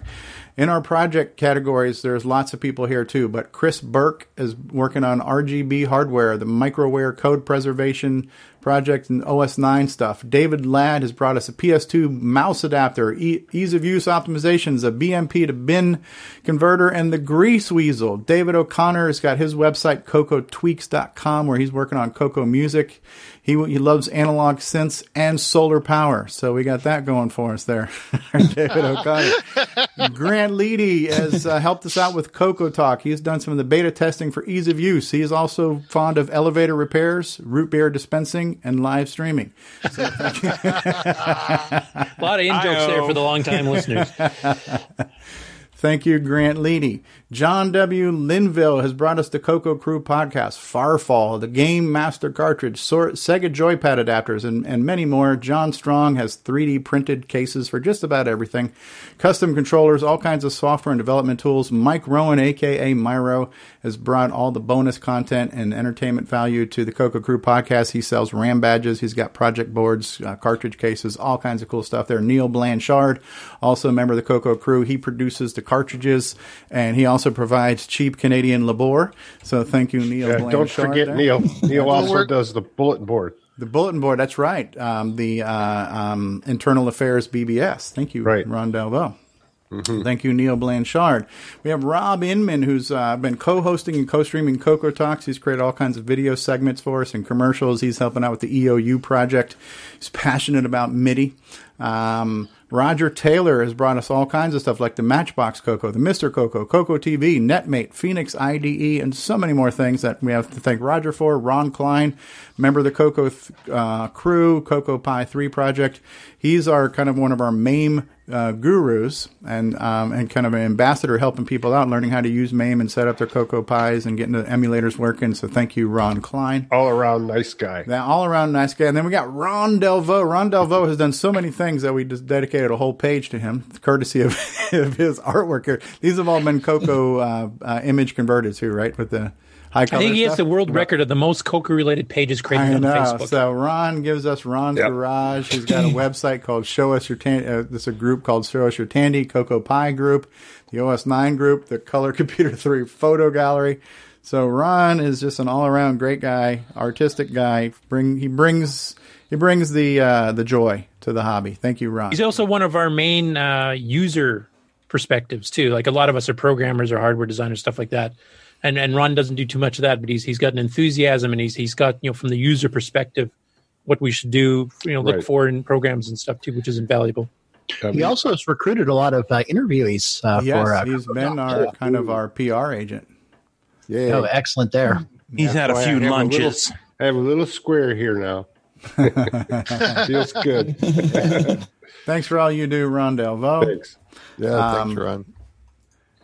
In our project categories, there's lots of people here too, but Chris Burke is working on RGB hardware, the microware code preservation project, and OS 9 stuff. David Ladd has brought us a PS2 mouse adapter, e- ease of use optimizations, a BMP to bin converter, and the Greaseweazle. David O'Connor has got his website, cocotweaks.com, where he's working on Coco music. He, he loves analog synths and solar power. So we got that going for us there. <laughs> David O'Connor. Grant Leedy has uh, helped us out with Coco Talk. He's done some of the beta testing for ease of use. He is also fond of elevator repairs, root beer dispensing, and live streaming. So. <laughs> A lot of in jokes there for the long time listeners. <laughs> Thank you, Grant Leedy. John W. Linville has brought us the Coco Crew podcast, Fahrfall, the Game Master cartridge, Sega Joypad adapters, and, and many more. John Strong has 3D printed cases for just about everything, custom controllers, all kinds of software and development tools. Mike Rowan, aka Myro, has brought all the bonus content and entertainment value to the Coco Crew podcast. He sells RAM badges, he's got project boards, uh, cartridge cases, all kinds of cool stuff there. Neil Blanchard, also a member of the Coco Crew, he produces the cartridges and he also provides cheap Canadian labor. So thank you, Neil. Yeah, don't forget there. Neil. <laughs> Neil also does the bulletin board. The bulletin board, that's right. Um, the uh, um, Internal Affairs BBS. Thank you, right. Ron Delvaux. Thank you, Neil Blanchard. We have Rob Inman, who's uh, been co-hosting and co-streaming Coco Talks. He's created all kinds of video segments for us and commercials. He's helping out with the EOU project. He's passionate about MIDI. Um, Roger Taylor has brought us all kinds of stuff like the Matchbox Coco, the Mr. Coco, Coco TV, NetMate, Phoenix IDE, and so many more things that we have to thank Roger for. Ron Klein, member of the Coco uh, crew, Coco Pi 3 project. He's our kind of one of our MAME uh, gurus and um, and kind of an ambassador helping people out, learning how to use MAME and set up their Coco Pies and getting the emulators working. So thank you, Ron Klein. All around nice guy. That all around nice guy. And then we got Ron Delvaux. Ron Delvaux has done so many things that we just dedicated a whole page to him, courtesy of, <laughs> of his artwork here. These have all been Coco uh, uh, image converted too, right? With the high I think he has the world record of the most Coco related pages created I on know. Facebook. So Ron gives us Ron's Garage. He's got a <clears throat> website called Show Us Your Tandy. Uh, this is a group called Show Us Your Tandy, Coco Pi Group, the OS 9 group, the Color <laughs> Computer 3 Photo Gallery. So Ron is just an all around great guy, artistic guy. Bring he brings he brings the uh, the joy to the hobby. Thank you, Ron. He's also one of our main uh, user perspectives too. Like a lot of us are programmers or hardware designers, stuff like that. And and Ron doesn't do too much of that, but he's he's got an enthusiasm and he's he's got you know from the user perspective what we should do, you know, look Right. for in programs and stuff too, which is invaluable. He also has recruited a lot of uh, interviewees uh, yes, for. Uh, he's been our kind of our PR agent. Yeah. Oh, excellent there. He's had a Boy, I few have lunches. little- I have a little square here now. <laughs> Feels good. <laughs> Thanks for all you do, Ron Delvaux. Thanks. Yeah, Um, thanks, Ron.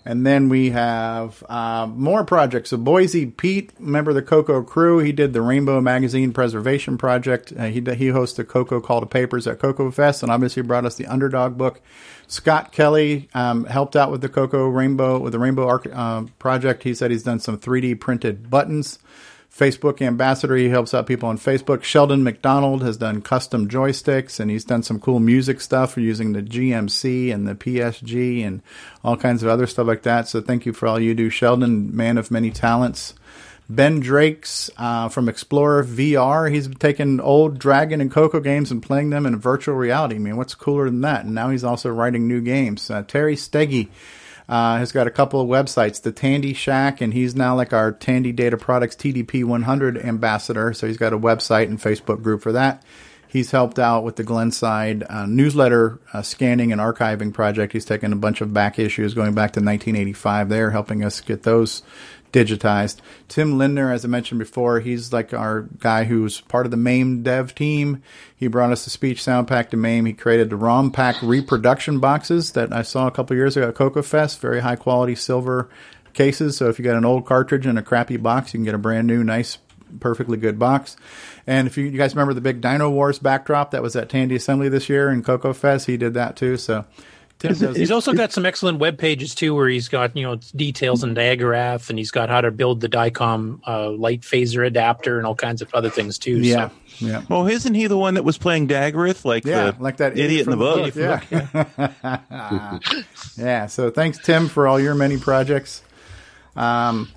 And then we have uh, more projects. So Boisy Pitre, member of the Coco crew, he did the Rainbow Magazine Preservation Project. Uh, he he hosts the Coco Call to Papers at Coco Fest, and obviously brought us the Underdog book. Scott Kelly um, helped out with the Coco Rainbow with the Rainbow uh, project. He said he's done some 3D printed buttons. Facebook ambassador. He helps out people on Facebook. Sheldon McDonald has done custom joysticks and he's done some cool music stuff using the GMC and the PSG and all kinds of other stuff like that. So thank you for all you do, Sheldon, man of many talents. Ben Drakes uh, from Explorer VR. He's taken old Dragon and Coco games and playing them in virtual reality. I mean, what's cooler than that? And now he's also writing new games. Uh, Terry Steggy uh, has got a couple of websites, the Tandy Shack, and he's now like our Tandy Data Products TDP 100 ambassador. So he's got a website and Facebook group for that. He's helped out with the Glenside uh, newsletter uh, scanning and archiving project. He's taken a bunch of back issues going back to 1985 there, helping us get those digitized. Tim Lindner, as I mentioned before, he's like our guy who's part of the MAME dev team. He brought us the speech sound pack to MAME. He created the ROM pack reproduction boxes that I saw a couple years ago at Coco Fest. Very high quality silver cases. So if you got an old cartridge in a crappy box, you can get a brand new, nice, perfectly good box. And if you, you guys remember the big Dino Wars backdrop that was at Tandy Assembly this year in Coco Fest, he did that too. So Tim does- He's also got some excellent web pages too, where he's got you know details in Diagraph, and he's got how to build the Dicom uh, light phaser adapter and all kinds of other things too. Yeah, so. yeah. Well, isn't he the one that was playing Daggorath, like Yeah, the like that idiot, in the book? Yeah. <laughs> <laughs> yeah. So thanks, Tim, for all your many projects. Um,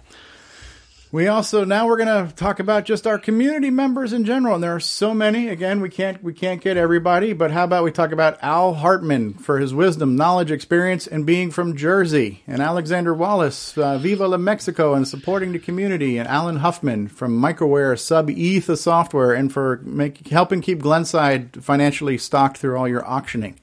we also now we're going to talk about just our community members in general, and there are so many. Again, we can't we can't get everybody, but how about we talk about Al Hartman for his wisdom, knowledge, experience, and being from Jersey, and Alexander Wallace, uh, Viva la Mexico, and supporting the community, and Alan Huffman from Microware, Sub Etha Software, and for make, helping keep Glenside financially stocked through all your auctioning.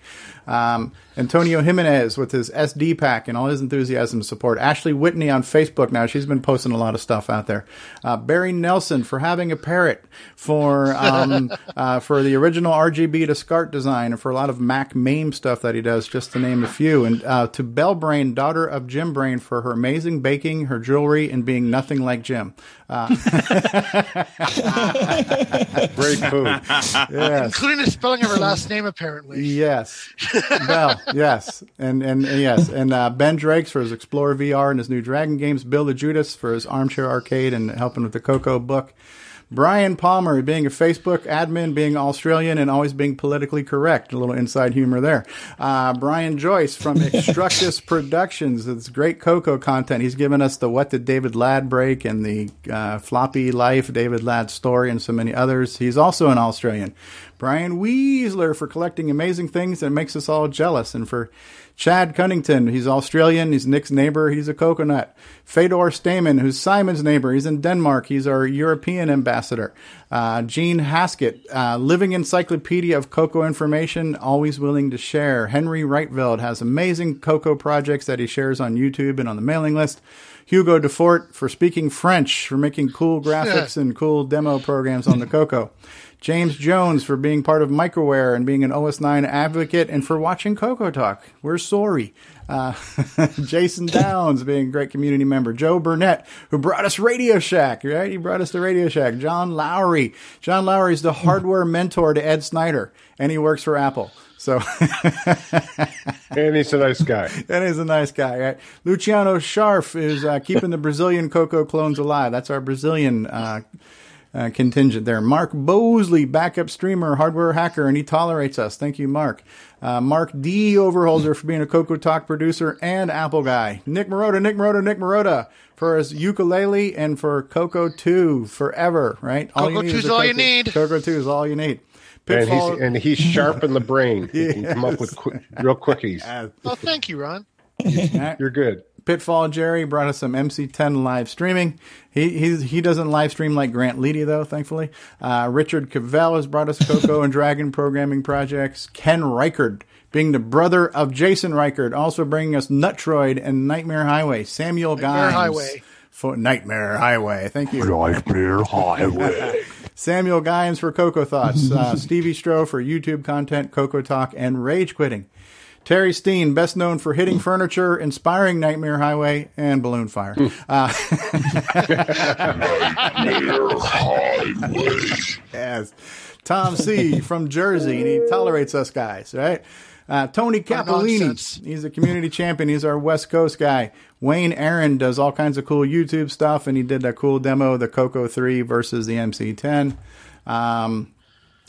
Um, Antonio Jimenez with his SD pack and all his enthusiasm and support. Ashley Whitney on Facebook now. She's been posting a lot of stuff out there. Uh, Barry Nelson for having a parrot for um, <laughs> uh, for the original RGB to SCART design and for a lot of Mac MAME stuff that he does, just to name a few. And uh, to Bell Brain, daughter of Jim Brain, for her amazing baking, her jewelry, and being nothing like Jim. Uh, <laughs> <laughs> Great food. yes. Including the spelling of her last name, apparently. Yes, Bell. Yes, and and, yes, and uh, Ben Drakes for his Explorer VR and his new Dragon games. Bill Loguidice for his Armchair Arcade and helping with the Coco book. Brian Palmer being a Facebook admin, being Australian, and always being politically correct. A little inside humor there. Uh, Brian Joyce from <laughs> Extructus Productions. It's great Coco content. He's given us the What Did David Ladd Break and the uh, Floppy Life, David Ladd story, and so many others. He's also an Australian. Brian Weasler for collecting amazing things that makes us all jealous, and for Chad Cunnington, he's Australian, he's Nick's neighbor, he's a coconut. Fedor Steeman, who's Simon's neighbor, he's in Denmark, he's our European ambassador. Uh, Gene Haskett, uh, living encyclopedia of Coco information, always willing to share. Henry Reitveld has amazing Coco projects that he shares on YouTube and on the mailing list. Hugo Defort for speaking French, for making cool graphics and cool demo programs on the Coco. <laughs> James Jones for being part of Microware and being an OS9 advocate and for watching Coco Talk. We're sorry. Uh, <laughs> Jason Downs being a great community member. Joe Burnett, who brought us Radio Shack, right? He brought us to Radio Shack. John Lowry. John Lowry is the hardware mentor to Ed Snyder, and he works for Apple. So, <laughs> and he's a nice guy. and he's a nice guy, right? Luciano Scharf is uh, keeping the Brazilian Coco clones alive. That's our Brazilian uh, uh, contingent there. Mark Bosley, backup streamer, hardware hacker, and he tolerates us. Thank you, Mark. Uh, Mark D. Overholzer for being a Coco Talk producer and Apple guy. Nick Marotta, Nick Marotta, Nick Marotta for his ukulele and for Coco 2 forever, right? Coco 2 is all you need. Coco 2 is all you need. And he's, and he's sharp in the brain. He can come up with <laughs> qu- real quickies. Oh, thank you, Ron. You're good. Pitfall Jerry brought us some MC10 live streaming. He he he doesn't live stream like Grant Leedy though, thankfully. Uh, Richard Cavell has brought us Coco <laughs> and Dragon programming projects. Ken Reighard, being the brother of Jason Reighard, also bringing us Nutroid and Nightmare Highway. Samuel Nightmare Guy Highway. for Nightmare Highway. Thank you. Nightmare Highway. <laughs> Samuel Gyens for Coco Thoughts, uh, Stevie Strow for YouTube content, Coco Talk, and Rage Quitting. Terry Steen, best known for hitting furniture, inspiring Nightmare Highway, and Balloon Fire. Uh, Nightmare Highway. yes. Tom C. from Jersey, and he tolerates us guys, right? Uh, Tony Capolini, he's a community champion. He's our West Coast guy. Wayne Aaron does all kinds of cool YouTube stuff, and he did that cool demo of the Coco 3 versus the MC10. Um,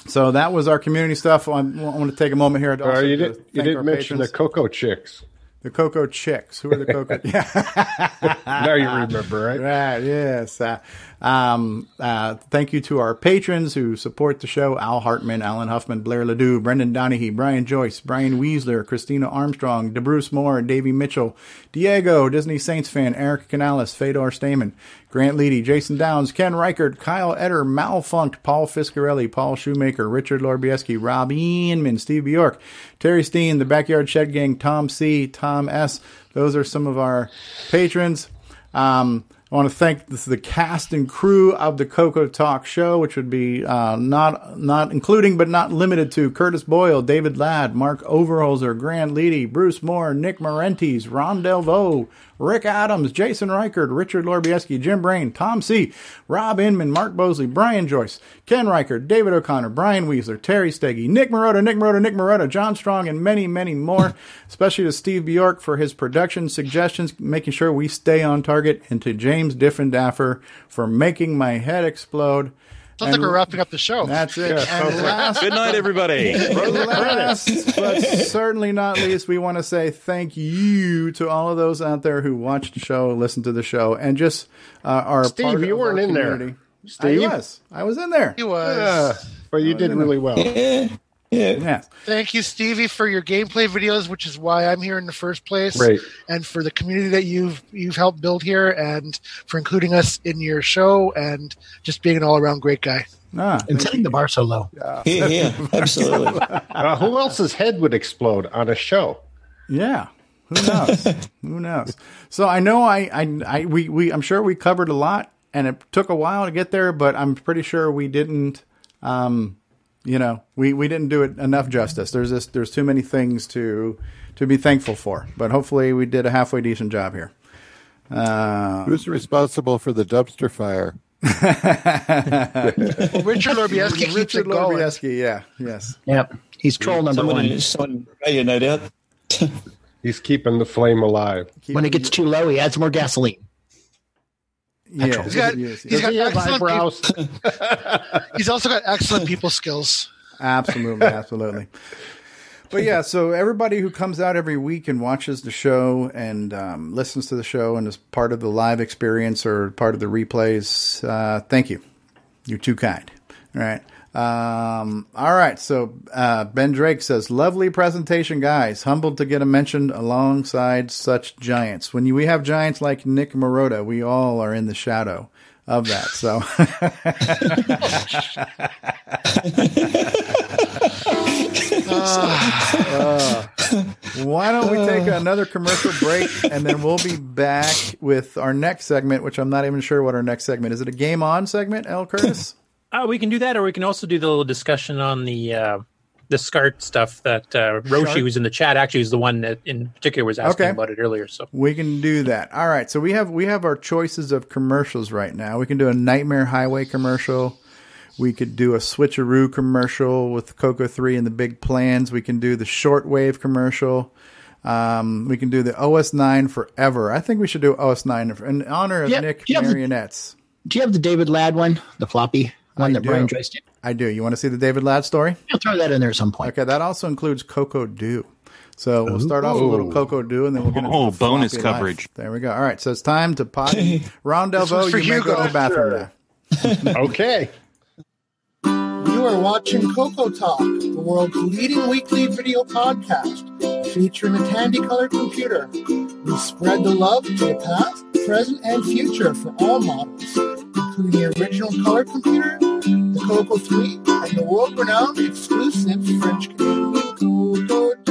so that was our community stuff. I want to take a moment here. To Uh, you did, you didn't mention the. Coco Chicks. The Coco Chicks. Who are the Coco? <laughs> yeah. <laughs> now you remember, right? Right. Yes. Uh, um, uh, thank you to our patrons who support the show: Al Hartman, Alan Huffman, Blair Ledoux, Brendan Donahue, Brian Joyce, Brian Weasler, Christina Armstrong, DeBruce Moore, Davey Mitchell, Diego, Disney Saints fan, Eric Canales, Fedor Steeman, Grant Leedy, Jason Downs, Ken Reighard, Kyle Etter, Malfunct, Paul Fiscarelli, Paul Shoemaker, Richard Lorbieski, Rob Inman, Steve Bjork, Terry Steen, the Backyard Shed Gang, Tom C, Tom S. Those are some of our patrons. Um, I want to thank the, cast and crew of the Coco Talk show, which would be uh, not not including but not limited to Curtis Boyle, David Ladd, Mark Overholzer, Grant Leedy, Bruce Moore, Nick Marentes, Ron Delvaux, Rick Adams, Jason Reighard, Richard Lorbieski, Jim Brain, Tom C., Rob Inman, Mark Bosley, Brian Joyce, Ken Reighard, David O'Connor, Brian Weasler, Terry Steggy, Nick Marotta, Nick Marotta, Nick Marotta, John Strong, and many, many more. <laughs> Especially to Steve Bjork for his production suggestions, making sure we stay on target, and to James Diffenderfer for making my head explode. Sounds like we're wrapping up the show. That's it. And last, Good night, everybody. <laughs> last but certainly not least, we want to say thank you to all of those out there who watched the show, listened to the show, and just uh, are Steve, part you weren't our in there. Steve? I was. I was in there. He was. Yeah, but you did really well. <laughs> Yeah. Yeah. Yeah. Thank you, Stevie, for your gameplay videos, which is why I'm here in the first place. Right. And for the community that you've you've helped build here, and for including us in your show, and just being an all around great guy. Ah, And setting the bar so low. Yeah, yeah, <laughs> absolutely. Uh, who else's head would explode on a show? Yeah. Who knows? <laughs> Who knows? So I know I, I, I, we, we, I'm sure we covered a lot, and it took a while to get there, but I'm pretty sure we didn't, um, you know, we, we didn't do it enough justice. There's this, there's too many things to, to be thankful for, but hopefully we did a halfway decent job here. Uh, Who's responsible for the dumpster fire? Well, <laughs> Richard <laughs> Lorbieski keeps Richard it going. Lorbieski, yeah, yes. Yep. He's troll number someone, one. in- someone in Australia, no doubt. <laughs> He's keeping the flame alive. When it gets too low, he adds more gasoline. Yeah, He's got, yes, he's got he excellent eyebrows? <laughs> he's also got excellent people skills. Absolutely, <laughs> absolutely. But yeah, so everybody who comes out every week and watches the show and um, listens to the show and is part of the live experience or part of the replays, uh, thank you. You're too kind. All right. Um, all right. So uh, Ben Drake says, "Lovely presentation, guys. Humbled to get a mention alongside such giants. When we have giants like Nick Marotta, we all are in the shadow." Of that, so Uh, why don't we take another commercial break and then we'll be back with our next segment, which I'm not even sure what our next segment is. It a game on segment, L. Curtis? Uh, we can do that, or we can also do the little discussion on the uh, the SCART stuff that uh, Roshi, Shark? who's in the chat, actually was the one that in particular was asking Okay. about it earlier. So We can do that. All right. So we have we have our choices of commercials right now. We can do a Nightmare Highway commercial. We could do a switcheroo commercial with Coco 3 and the big plans. We can do the shortwave commercial. Um, we can do the OS 9 forever. I think we should do OS 9 in honor of Yeah, Nick do the- Marionettes. Do you have the David Ladd one, the floppy one I that do. Brian Joyce did? I do. You want to see the David Ladd story? I'll throw that in there at some point. Okay, that also includes Coco Dew. So we'll start off with a little Coco Dew, and then we'll get into Oh, bonus floppy life. coverage. There we go. All right, so it's time to potty. <laughs> Ron This Delvaux, was for you may go Hugo. to the bathroom now. <laughs> Okay. Are watching Coco Talk, the world's leading weekly video podcast featuring a candy colored computer. We spread the love to the past, present, and future for all models, including the original color computer, the Coco 3, and the world renowned exclusive French Canadian Coco 2.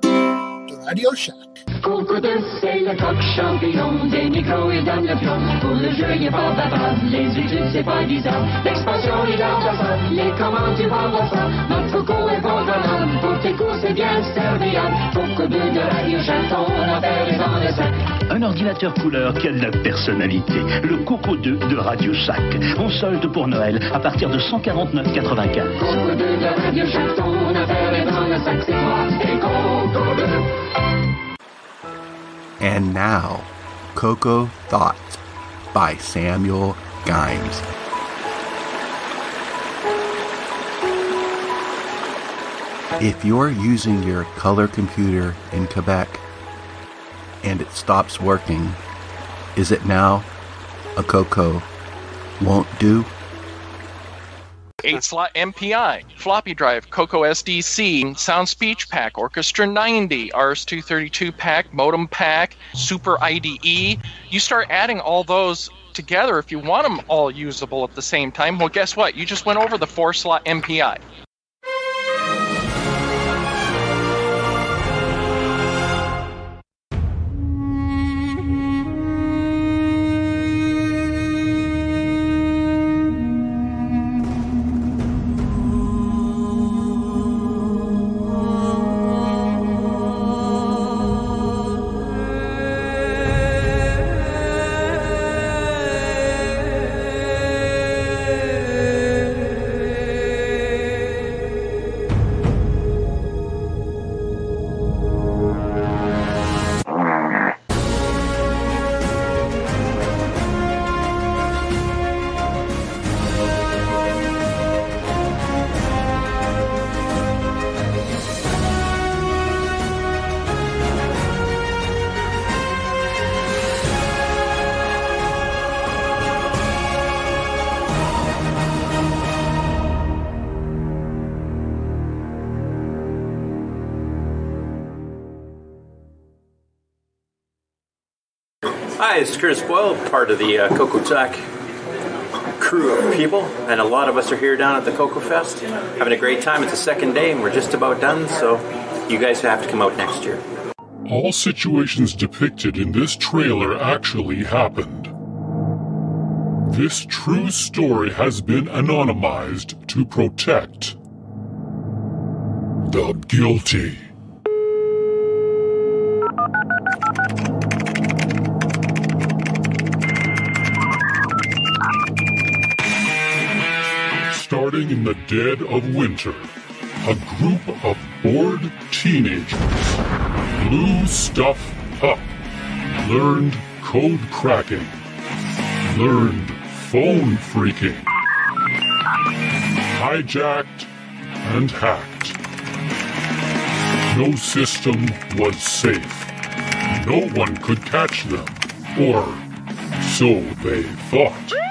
The Radio Shack. Coco 2, c'est le coq champignon, des micros et dans le pion. Pour le jeu, il est pas bavard, les études, c'est pas disant. L'expansion, il a ça, les commandes, tu vas voir ça. Notre Coco est bon bonhomme, pour tes coups, c'est bien serviable. Coco 2 de Radio Shack, ton affaire est dans le sac. Un ordinateur couleur qui a de la personnalité. Le Coco 2 de Radio Shack. En solde pour Noël à partir de 149,95. Coco 2 de Radio Shack, ton affaire est dans le sac, c'est toi et Coco 2. And now, Coco Thoughts by Samuel Gimes. If you're using your color computer in Quebec and it stops working, is it now a Coco won't do? 8 slot MPI, floppy drive, Coco SDC, Sound Speech Pack, Orchestra 90, RS232 pack, modem pack, Super IDE. You start adding all those together if you want them all usable at the same time. Well, guess what? You just went over the 4 slot MPI. Part of the uh, Talk crew of people, and a lot of us are here down at the Coco Fest, having a great time. It's the second day, and we're just about done, so you guys have to come out next year. All situations depicted in this trailer actually happened. This true story has been anonymized to protect the guilty. Starting in the dead of winter, a group of bored teenagers blew stuff up, learned code cracking, learned phone freaking, hijacked and hacked. No system was safe. No one could catch them, or so they thought.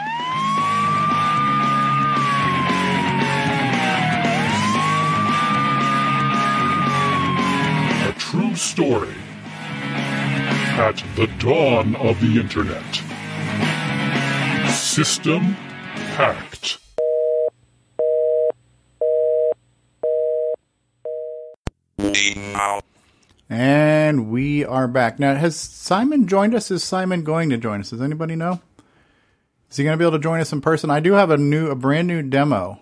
Story at the dawn of the internet. System hacked. And we are back. Now, has Simon joined us? Is Simon going to join us? Does anybody know? Is he going to be able to join us in person? I do have a new, a brand new demo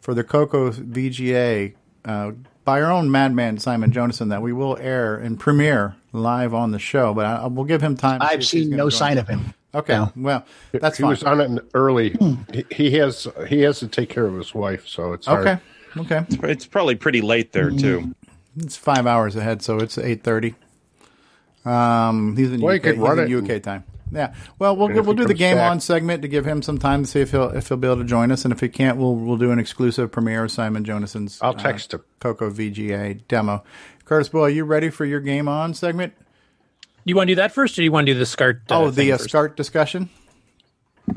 for the Coco VGA uh, by our own madman Simon Jonassen that we will air and premiere live on the show. But I, I will give him time. I've seen no sign us. of him. Okay, well, that's he fine. was on it early. He, he has he has to take care of his wife, so it's hard. Okay, okay. It's probably pretty late there too. It's five hours ahead, so it's eight thirty. Um, he's in Well, UK, could he's run in it UK time. Yeah. Well, we'll we'll do the game back- on segment to give him some time to see if he'll if he'll be able to join us, and if he can't, we'll we'll do an exclusive premiere of Simon Jonassen's. I'll text him. Coco VGA demo. Curtis Boyle, are you ready for your game on segment? You want to do that first, or do you want to do the SCART? Uh, oh, the thing uh. SCART discussion.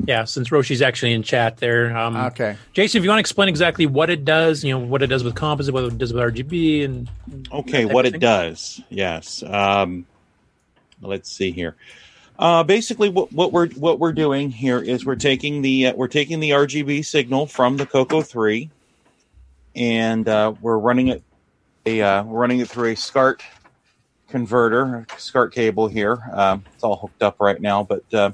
Yeah, since Roshi's actually in chat there. Um, Okay. Jason, if you want to explain exactly what it does, you know, what it does with composite, what it does with RGB, and Okay, what it does, yes. Um, let's see here. Uh, basically, what, what we're what we're doing here is we're taking the uh, we're taking the RGB signal from the Coco Three, and uh, we're running it a uh, we're running it through a SCART converter, SCART cable here. Um, it's all hooked up right now, but uh,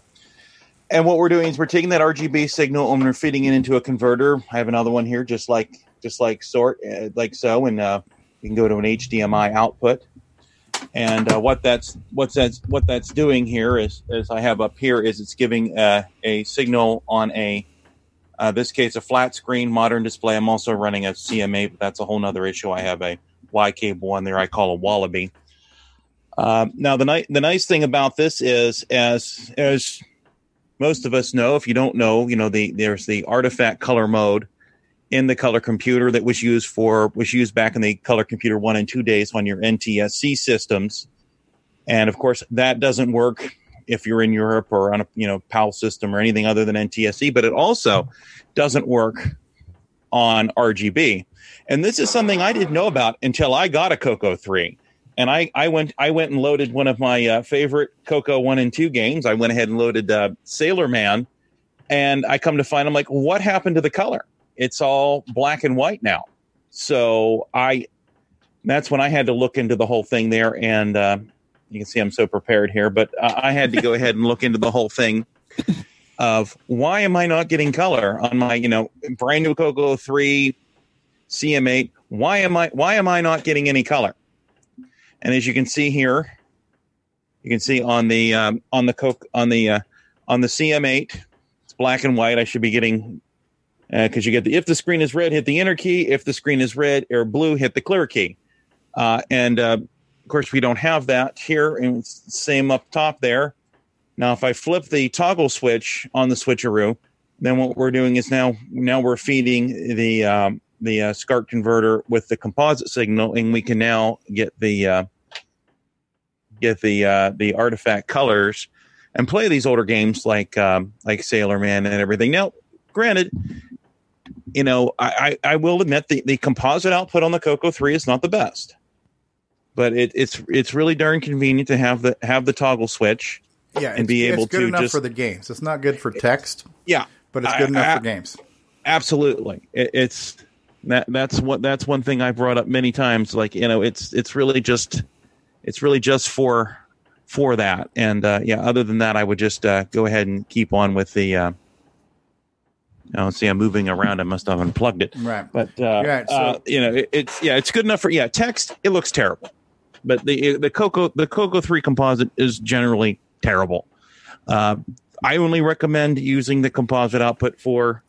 and what we're doing is we're taking that RGB signal and we're feeding it into a converter. I have another one here, just like just like sort uh, like so, and uh, you can go to an HDMI output. And uh, what that's what's that's what that's doing here is, as I have up here, is it's giving uh, a signal on a uh, this case a flat screen modern display. I'm also running a CM8, but that's a whole nother issue. I have a Y cable on there. I call a Wallaby. Um, now the ni- the nice thing about this is as as most of us know, if you don't know, you know the there's the artifact color mode in the color computer that was used for was used back in the color computer one and two days on your NTSC systems, and of course that doesn't work if you're in Europe or on a you know PAL system or anything other than NTSC. But it also doesn't work on RGB, and this is something I didn't know about until I got a Coco three. And I, I went I went and loaded one of my uh, favorite Coco one and two games. I went ahead and loaded uh, Sailor Man, and I come to find I'm like, what happened to the color? It's all black and white now. So I that's when I had to look into the whole thing there, and uh, you can see I'm so prepared here. But uh, I had to go <laughs> ahead and look into the whole thing of why am I not getting color on my you know brand new Coco three CM8? Why am I why am I not getting any color? And as you can see here, you can see on the um, on the coke on the uh, on the CM8, it's black and white. I should be getting because you get the if the screen is red, hit the enter key. If the screen is red or blue, hit the clear key. Uh, and uh, of course, we don't have that here. And same up top there. Now, if I flip the toggle switch on the switcheroo, then what we're doing is now now we're feeding the um, the uh, SCART converter with the composite signal, and we can now get the uh, get the uh, the artifact colors and play these older games like um, like Sailor Man and everything. Now, granted, you know I, I, I will admit the, the composite output on the Coco Three is not the best, but it, it's it's really darn convenient to have the have the toggle switch Yeah, and be able it's good to enough just for the games. It's not good for text. Yeah, but it's good I- enough I- for games. Absolutely, it, it's that. That's what. That's one thing I've brought up many times. Like you know, it's it's really just it's really just for for that. And uh, yeah, other than that, I would just uh, go ahead and keep on with the. Uh, oh, see, I'm moving around. I must have unplugged it. Right. But uh, Right, so- uh, you know, it, it's yeah, it's good enough for yeah. Text, it looks terrible, but the the Coco the Coco three composite is generally terrible. Uh, I only recommend using the composite output for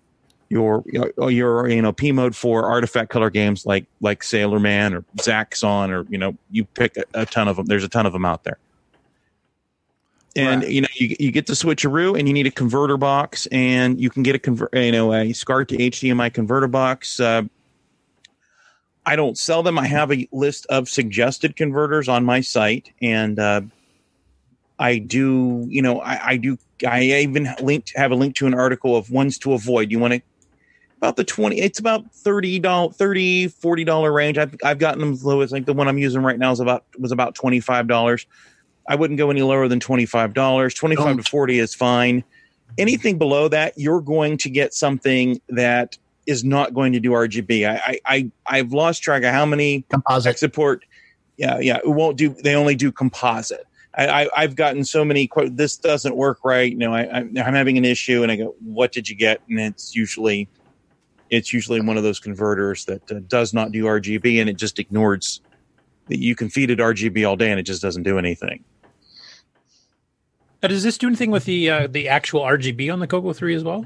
your your, your you know P mode for artifact color games like like Sailor Man or Zaxxon or you know you pick a, a ton of them. There's a ton of them out there. And Right. you know you, you get the switcheroo and you need a converter box and you can get a convert you know a SCART to HDMI converter box. Uh, I don't sell them. I have a list of suggested converters on my site, and uh, I do. You know, I, I do. I even linked have a link to an article of ones to avoid. You want to about the 20 it's about 30 dollars 30 40 dollar range I've, I've gotten them as low as like the one i'm using right now is about was about 25 dollars i wouldn't go any lower than 25 dollars 25 to 40 is fine anything below that you're going to get something that is not going to do rgb i i, I i've lost track of how many composite support yeah yeah it won't do they only do composite I, I, I've gotten so many quote. This doesn't work right. You know, I, I, I'm having an issue, and I go, "What did you get?" And it's usually, it's usually one of those converters that uh, does not do RGB, and it just ignores. that You can feed it RGB all day, and it just doesn't do anything. Now, does this do anything with the uh, the actual RGB on the Coco Three as well?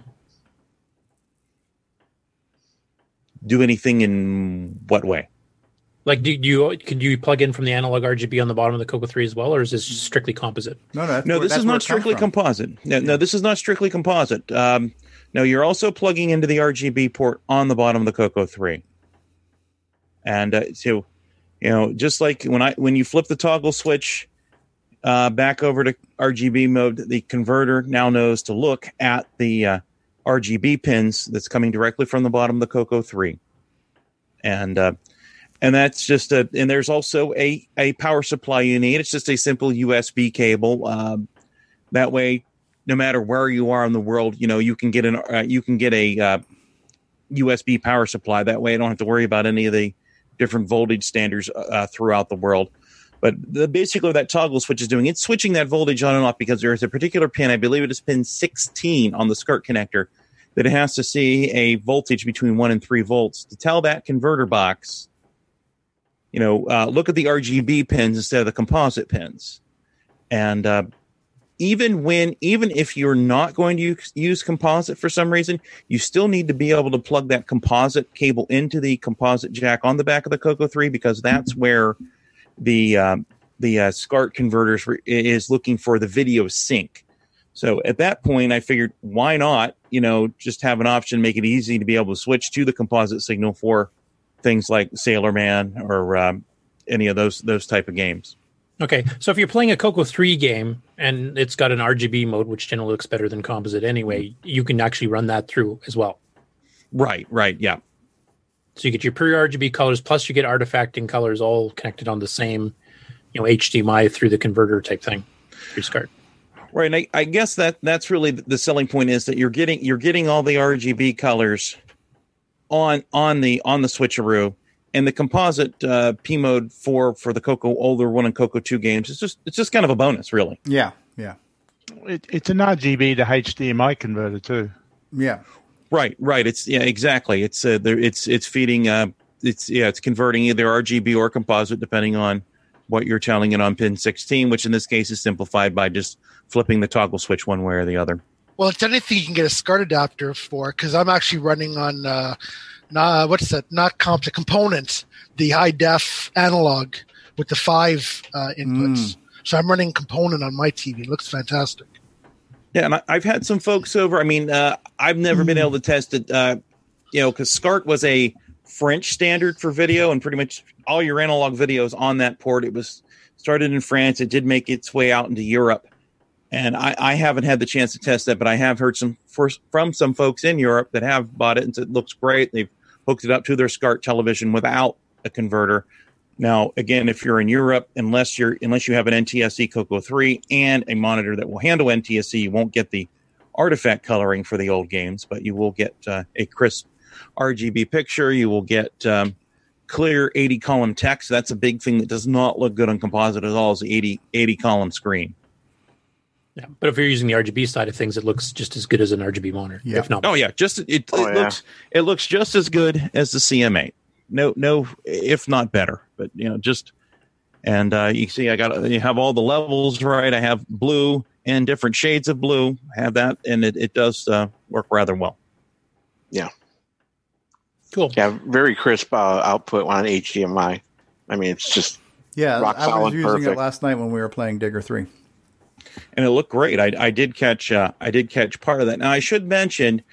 Do anything in what way? Like, do you can you plug in from the analog RGB on the bottom of the Coco Three as well, or is this strictly composite? No, no, no, this is not strictly composite. No, no, this is not strictly composite. Um, no, you're also plugging into the RGB port on the bottom of the Coco Three, and uh, so you know, just like when I when you flip the toggle switch uh, back over to RGB mode, the converter now knows to look at the uh, RGB pins that's coming directly from the bottom of the Coco Three, and uh, and that's just a and there's also a a power supply you need. It's just a simple USB cable. Um, that way, no matter where you are in the world, you know you can get an uh, you can get a uh, USB power supply. That way, I don't have to worry about any of the different voltage standards uh, throughout the world. But the, basically, that toggle switch is doing, it's switching that voltage on and off because there is a particular pin, I believe it is pin 16 on the SCART connector, that it has to see a voltage between one and three volts to tell that converter box, you know, uh, look at the RGB pins instead of the composite pins. And uh, even when, even if you're not going to use, use composite for some reason, you still need to be able to plug that composite cable into the composite jack on the back of the Coco 3 because that's where the um, the uh, SCART converters re- is looking for the video sync. So at that point, I figured why not, you know, just have an option, make it easy to be able to switch to the composite signal for things like Sailor Man or um, any of those those type of games. Okay, so if you're playing a Coco 3 game and it's got an RGB mode, which generally looks better than composite anyway, you can actually run that through as well. Right, right, yeah. So you get your pure RGB colors, plus you get artifacting colors all connected on the same, you know, HDMI through the converter type thing. Your SCART. Right, and I, I guess that that's really the selling point is that you're getting you're getting all the RGB colors on on the on the switcheroo, and the composite uh, P mode for for the Coco older one and Coco two games. It's just it's just kind of a bonus, really. Yeah, yeah, It, it's an RGB to HDMI converter too. yeah. Right, right. It's yeah, exactly. It's uh, there. It's it's feeding. Uh, it's yeah, it's converting either RGB or composite depending on what you're telling it on pin 16, which in this case is simplified by just flipping the toggle switch one way or the other. Well, it's anything you can get a SCART adapter for because I'm actually running on uh, not, what's that? Not comp the components, the high def analog with the five uh, inputs. So I'm running component on my TV. It looks fantastic. Yeah, and I, I've had some folks over. I mean, uh, I've never been able to test it, uh, you know, because SCART was a French standard for video, and pretty much all your analog videos on that port. It was started in France. It did make its way out into Europe, and I, I haven't had the chance to test that, but I have heard some first from some folks in Europe that have bought it and said it looks great. They've hooked it up to their SCART television without a converter, Now, again, if you're in Europe, unless you're unless you have an NTSC Coco 3 and a monitor that will handle NTSC, you won't get the artifact coloring for the old games, but you will get uh, a crisp RGB picture. You will get um, clear 80 column text. That's a big thing that does not look good on composite at all. Is the 80 80 column screen. Yeah, but if you're using the RGB side of things, it looks just as good as an RGB monitor, if not. Oh yeah, just it, it looks it looks just as good as the CM8. No, no, if not better. But you know, just and uh, you see, I got you have all the levels right. I have blue and different shades of blue. I have that, and it it does uh, work rather well. Yeah. Cool. Yeah, very crisp uh, output on HDMI. I mean, it's just Yeah, rock I was using perfect. it last night when we were playing Digger Three. and it looked great. I, I did catch uh, I did catch part of that. Now I should mention,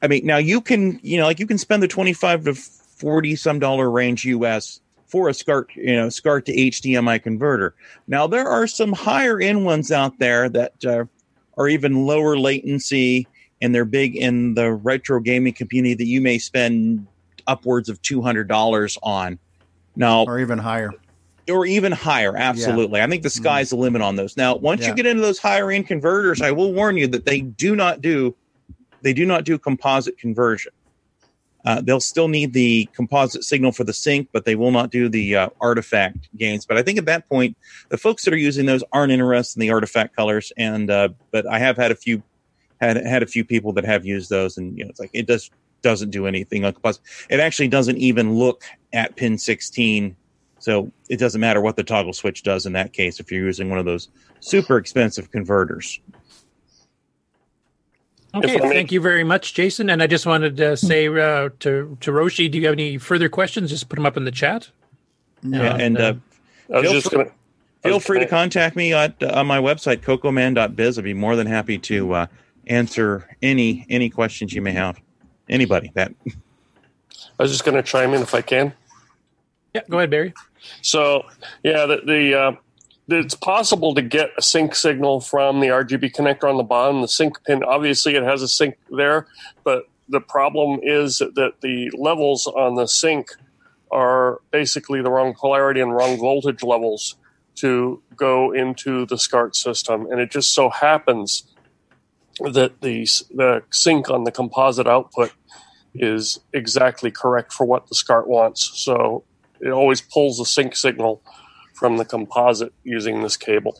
I mean, now you can you know like you can spend the twenty five to forty some dollar range US for a SCART you know SCART to HDMI converter. Now there are some higher end ones out there that uh, are even lower latency and they're big in the retro gaming community that you may spend upwards of two hundred dollars on. Now or even higher. or even higher. Absolutely. I think the sky's the limit on those. Now, once Yeah. you get into those higher end converters, I will warn you that they do not do they do not do composite conversion. Uh, they'll still need the composite signal for the sync, but they will not do the uh, artifact gains. But I think at that point, the folks that are using those aren't interested in the artifact colors. And uh, but I have had a few had had a few people that have used those, and you know, it's like it does doesn't do anything on composite. It actually doesn't even look at pin 16 so it doesn't matter what the toggle switch does in that case if you're using one of those super expensive converters. Okay, thank you very much, Jason. And I just wanted to say uh, to to Roshi, do you have any further questions? Just put them up in the chat. Yeah, and uh, I was feel just free, gonna- I feel was free to gonna- contact me at uh, on my website cocoman.biz. I'd be more than happy to uh, answer any any questions you may have. Anybody that I was just going to chime in if I can. Yeah, go ahead, Barry. So, yeah, the, the uh, it's possible to get a sync signal from the RGB connector on the bottom. The sync pin, obviously, it has a sync there, but the problem is that the levels on the sync are basically the wrong polarity and wrong voltage levels to go into the SCART system. And it just so happens that the, the sync on the composite output is exactly correct for what the SCART wants. So it always pulls the sync signal from the composite using this cable.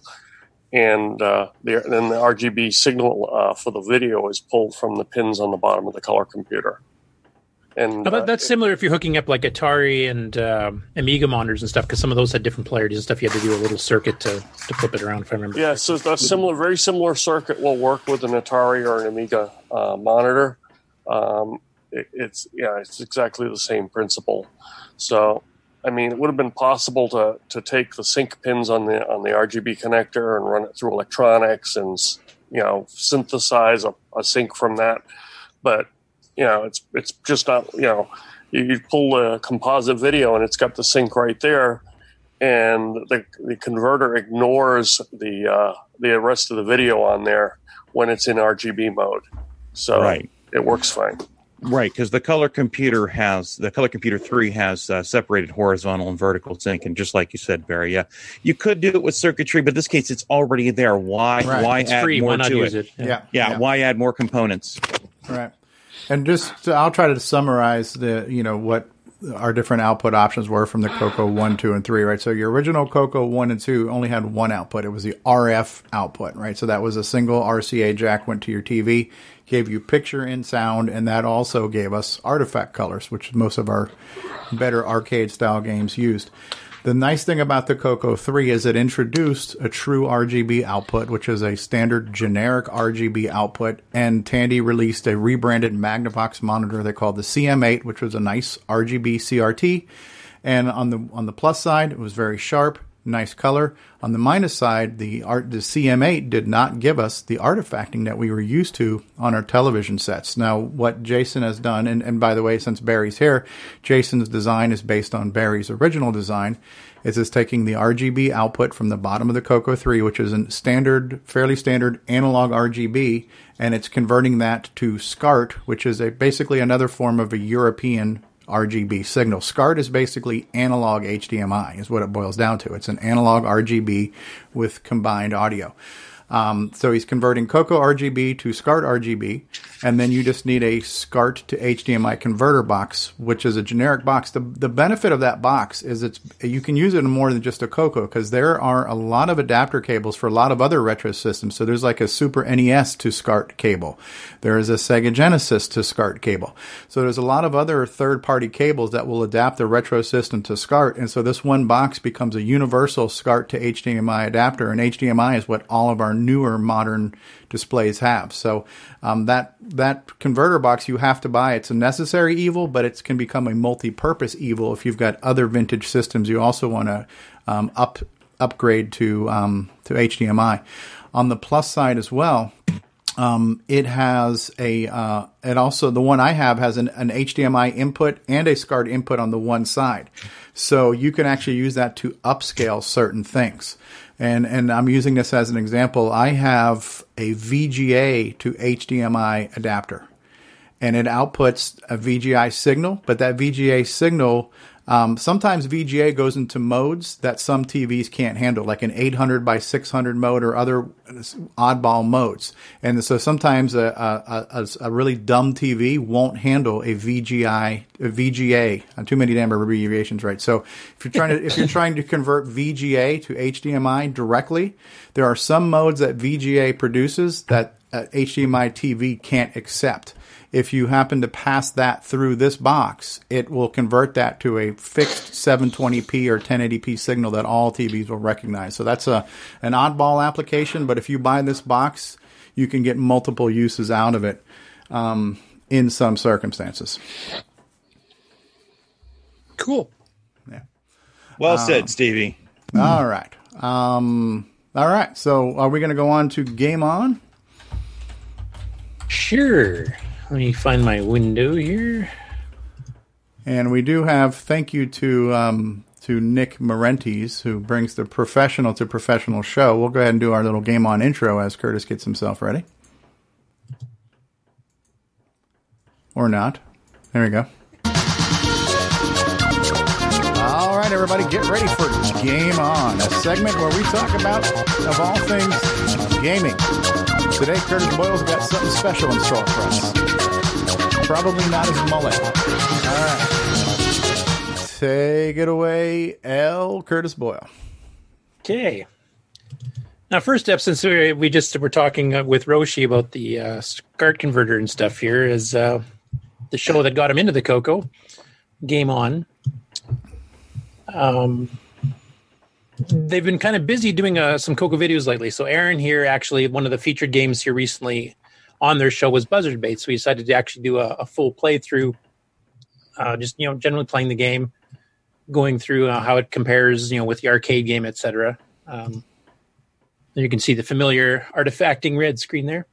And uh, the, then the RGB signal uh, for the video is pulled from the pins on the bottom of the color computer. And uh, that's similar if you're hooking up like Atari and um, Amiga monitors and stuff, because some of those had different polarities and stuff. You had to do a little circuit to, to flip it around, if I remember. Yeah, so a similar, very similar circuit will work with an Atari or an Amiga uh, monitor. Um, it, it's yeah, it's exactly the same principle. So, I mean, it would have been possible to to take the sync pins on the on the RGB connector and run it through electronics and you know synthesize a, a sync from that, but you know, it's it's just not you know, you, you pull a composite video and it's got the sync right there and the, the converter ignores the uh, the rest of the video on there when it's in RGB mode. So Right. it works fine. Right, because the color computer has the color computer three has uh, separated horizontal and vertical sync, and just like you said, Barry, yeah, you could do it with circuitry, but in this case, it's already there. Why? Right. Why It's add free, more why not to use it? it? Yeah. yeah, Yeah. Why add more components? Right. And just I'll try to summarize the you know what our different output options were from the Coco one, two, and three. Right. So your original Coco one and two only had one output. It was the RF output. Right. So that was a single RCA jack went to your TV, gave you picture and sound, and that also gave us artifact colors, which most of our better arcade style games used. The nice thing about the Coco 3 is it introduced a true RGB output, which is a standard generic RGB output, and Tandy released a rebranded Magnavox monitor they called the CM8, which was a nice RGB CRT. And on the on the plus side, it was very sharp, nice color. On the minus side, the art the CM8 did not give us the artifacting that we were used to on our television sets. Now, what Jason has done, and, and by the way, since Barry's here, Jason's design is based on Barry's original design. Is is taking the RGB output from the bottom of the Coco 3, which is a standard, fairly standard analog RGB, and it's converting that to SCART, which is a basically another form of a European RGB signal. SCART is basically analog HDMI, is what it boils down to. It's an analog RGB with combined audio. Um, so he's converting Coco RGB to SCART RGB, and then you just need a SCART to HDMI converter box, which is a generic box. The the benefit of that box is it's you can use it in more than just a Coco because there are a lot of adapter cables for a lot of other retro systems. So there's like a Super NES to SCART cable. There is a Sega Genesis to SCART cable. So there's a lot of other third party cables that will adapt the retro system to SCART, and so this one box becomes a universal SCART to HDMI adapter, and HDMI is what all of our newer modern displays have. So um, that that converter box you have to buy. It's a necessary evil, but it can become a multi-purpose evil if you've got other vintage systems you also want to um, up upgrade to um, to HDMI. On the plus side as well, um, it has a uh, it also the one I have has an, an HDMI input and a SCART input on the one side, so you can actually use that to upscale certain things. And and I'm using this as an example. I have a VGA to HDMI adapter, and it outputs a VGI signal. But that VGA signal, um, sometimes VGA goes into modes that some TVs can't handle, like an 800 by 600 mode or other oddball modes. And so sometimes a, a, a, a really dumb TV won't handle a VGI, a VGA. Uh, too many damn abbreviations, right? So if you're trying to if you're trying to convert VGA to HDMI directly, there are some modes that VGA produces that uh, HDMI TV can't accept if you happen to pass that through this box, it will convert that to a fixed 720p or 1080p signal that all TVs will recognize. So that's a an oddball application, but if you buy this box, you can get multiple uses out of it um, in some circumstances. Cool. Yeah. Well Um, said, Stevie. All right. Um, all right. So are we going to go on to game on? Sure. Let me find my window here. And we do have thank you to um, to Nick Marentes who brings the professional to professional show. We'll go ahead and do our little game on intro as Curtis gets himself ready. Or not. There we go. All right, everybody, get ready for Game On, a segment where we talk about, of all things, gaming. Today, Curtis Boyle's got something special in store for us. Probably not his mullet. All right. Take it away, L. Curtis Boyle. Okay. Now, first step, since we we just were talking uh, with Roshi about the uh, SCART converter and stuff here, is uh, the show that got him into the Coco, Game On. Um, they've been kind of busy doing uh, some Coco videos lately. So, Aaron here, actually, one of the featured games here recently on their show was Buzzard Bait. So, we decided to actually do a, a full playthrough, uh, just you know, generally playing the game, going through uh, how it compares, you know, with the arcade game, etc. Um, you can see the familiar artifacting red screen there.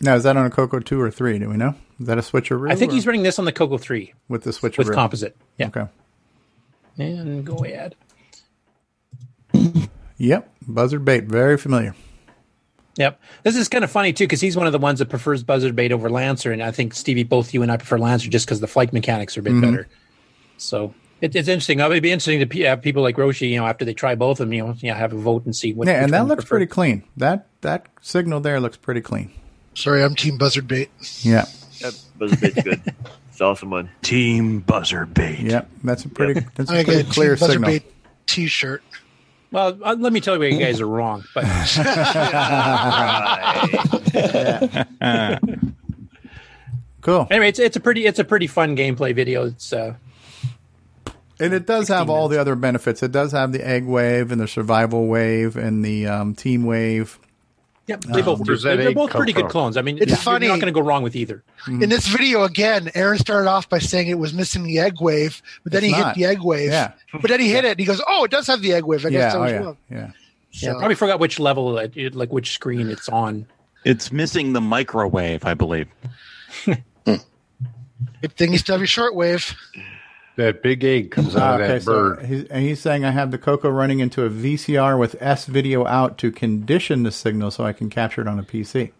Now, is that on a Coco 2 or 3? Do we know? Is that a switcheroo? I think or- he's running this on the Coco 3 with the switcheroo. with composite. Yeah. Okay. And go ahead. Yep. Buzzard bait. Very familiar. Yep. This is kind of funny too because he's one of the ones that prefers buzzard bait over Lancer, and I think Stevie, both you and I prefer Lancer just because the flight mechanics are a bit Mhm. better. So it, it's interesting. It'd be interesting to have people like Roshi, you know, after they try both of them, you know, you know, have a vote and see what. yeah, and that looks prefer. pretty clean. That that signal there looks pretty clean. Sorry, I'm Team Buzzard Bait. Yeah. Yep, Buzzard Bait's good. It's awesome one. Team Buzzard Bait. Yep. That's a pretty that's a I pretty get clear Team Buzzard signal. Bait T-shirt. Well, uh, let me tell you where you guys are wrong. But <laughs> cool. Anyway, it's it's a pretty it's a pretty fun gameplay video. It's uh, And it does have all the other benefits. It does have the egg wave and the survival wave and the um, team wave. Yep, they Um, both do. They're, they're both pretty good clones. I mean, It's you're funny. not going to go wrong with either. In this video again, Aaron started off by saying it was missing the egg wave, but then It's he not. hit the egg wave. Yeah. But then he hit it and he goes, Oh, it does have the egg wave. I guess Yeah, I oh yeah, wrong. yeah. Yeah, probably forgot which level, it- it- like which screen it's on. It's missing the microwave, I believe. <laughs> Good thing you still have your shortwave. That big egg comes out of okay, that so bird. he's, and he's saying I have the Coco running into a VCR with S video out to condition the signal so I can capture it on a PC.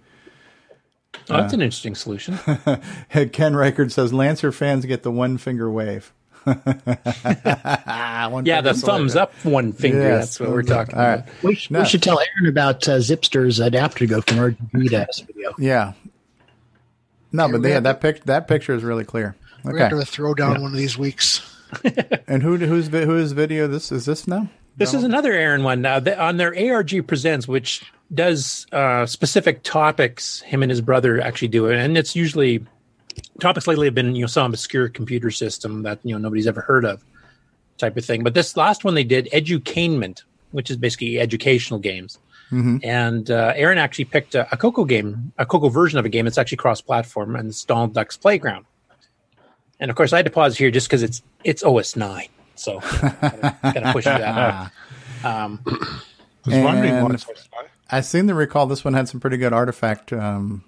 Oh, that's an interesting solution. <laughs> Ken Reighard says Lancer fans get the one finger wave. <laughs> One yeah, the thumbs up one finger. Yes, that's what we're talking All about. We, sh- No. we should tell Aaron about uh, Zippster's adapter to go from RGB to S video. Yeah. No, but yeah, that pic that picture is really clear. We're gonna throw down Yeah. one of these weeks. <laughs> And who who's vi- whose video this is this now? This is another Aaron one. Now, the, on their ARG Presents, which does uh, specific topics, him and his brother actually do it, and it's usually topics lately have been you know some obscure computer system that you know nobody's ever heard of, type of thing. But this last one they did edutainment, which is basically educational games. Mm-hmm. And uh, Aaron actually picked a, a Coco game, a Coco version of a game that's actually cross-platform, and it's Donald Duck's Playground. And of course, I had to pause here just because it's it's OS nine, so <laughs> gotta, gotta push that. <laughs> Um, was wondering And what I seem to recall this one had some pretty good artifact um,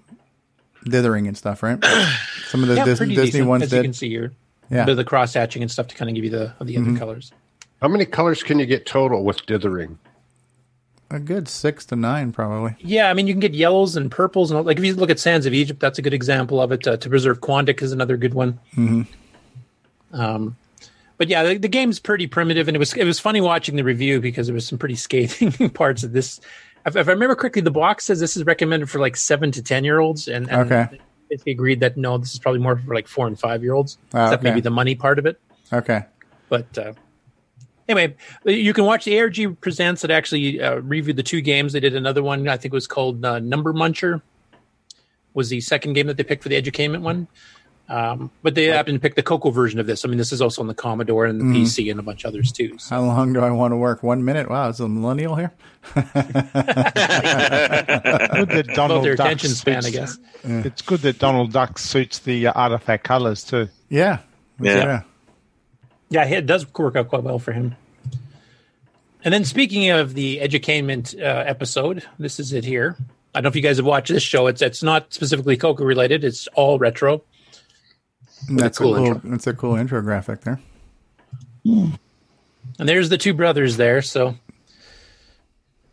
dithering and stuff, right? <clears throat> Some of the yeah, Dis- Disney decent, ones as did. you can see here. Yeah. a the cross hatching and stuff to kind of give you the the Mhm. other colors. How many colors can you get total with dithering? A good six to nine, probably. Yeah, I mean you can get yellows and purples and like if you look at Sands of Egypt, that's a good example of it. Uh, to preserve Quandic is another good one. Mm-hmm. Um, but yeah, the, the game's pretty primitive, and it was it was funny watching the review because there was some pretty scathing <laughs> parts of this. If, if I remember correctly, the box says this is recommended for like seven to ten year olds, and, and Okay. basically agreed that no, this is probably more for like four and five year olds. Ah, except okay. maybe the money part of it. Okay. But uh, anyway, you can watch the ARG Presents that actually uh, reviewed the two games. They did another one, I think it was called uh, Number Muncher, was the second game that they picked for the edutainment one. Um, but they happened to pick the Coco version of this. I mean, this is also on the Commodore and the Mhm. PC and a bunch of others too. How long do I want to work? One minute? Wow, is a millennial here? good that Donald their Duck attention span, I suits- guess. It's good that Donald Duck suits the uh, artifact colors too. Yeah. Yeah. Yeah, it does work out quite well for him. And then speaking of the edutainment uh, episode, this is it here. I don't know if you guys have watched this show. It's it's not specifically Coco related. It's all retro. With a That's a cool cool. intro. That's a cool intro graphic there. And there's the two brothers there. So,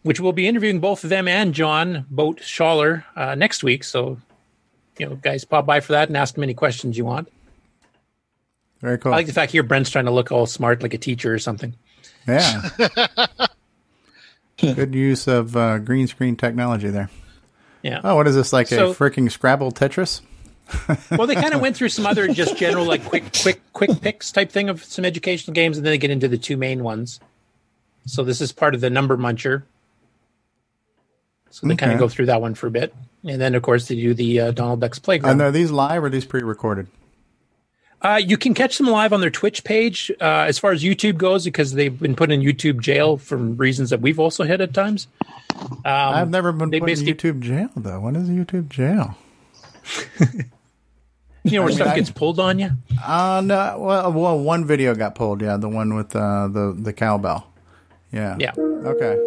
which we'll be interviewing both of them and John Boat Schaller uh, next week. So, you know, guys, pop by for that and ask them any questions you want. Very cool. I like the fact here Brent's trying to look all smart like a teacher or something. Yeah. <laughs> Good use of uh, green screen technology there. Yeah. Oh, what is this? Like So- a freaking Scrabble Tetris? <laughs> well, they kind of went through some other just general like quick, quick, quick picks type thing of some educational games, and then they get into the two main ones. So this is part of the number muncher. So they kind of go through that one for a bit, and then of course they do the uh, Donald Duck's playground. And are these live or are these pre-recorded? Uh, you can catch them live on their Twitch page uh, as far as YouTube goes because they've been put in YouTube jail for reasons that we've also hit at times. Um, I've never been put in YouTube jail though. What is YouTube jail? <laughs> You know where I mean, stuff I- gets pulled on you. Uh, no, well, well, one video got pulled. Yeah, the one with uh, the the cowbell. Yeah. Yeah. Okay.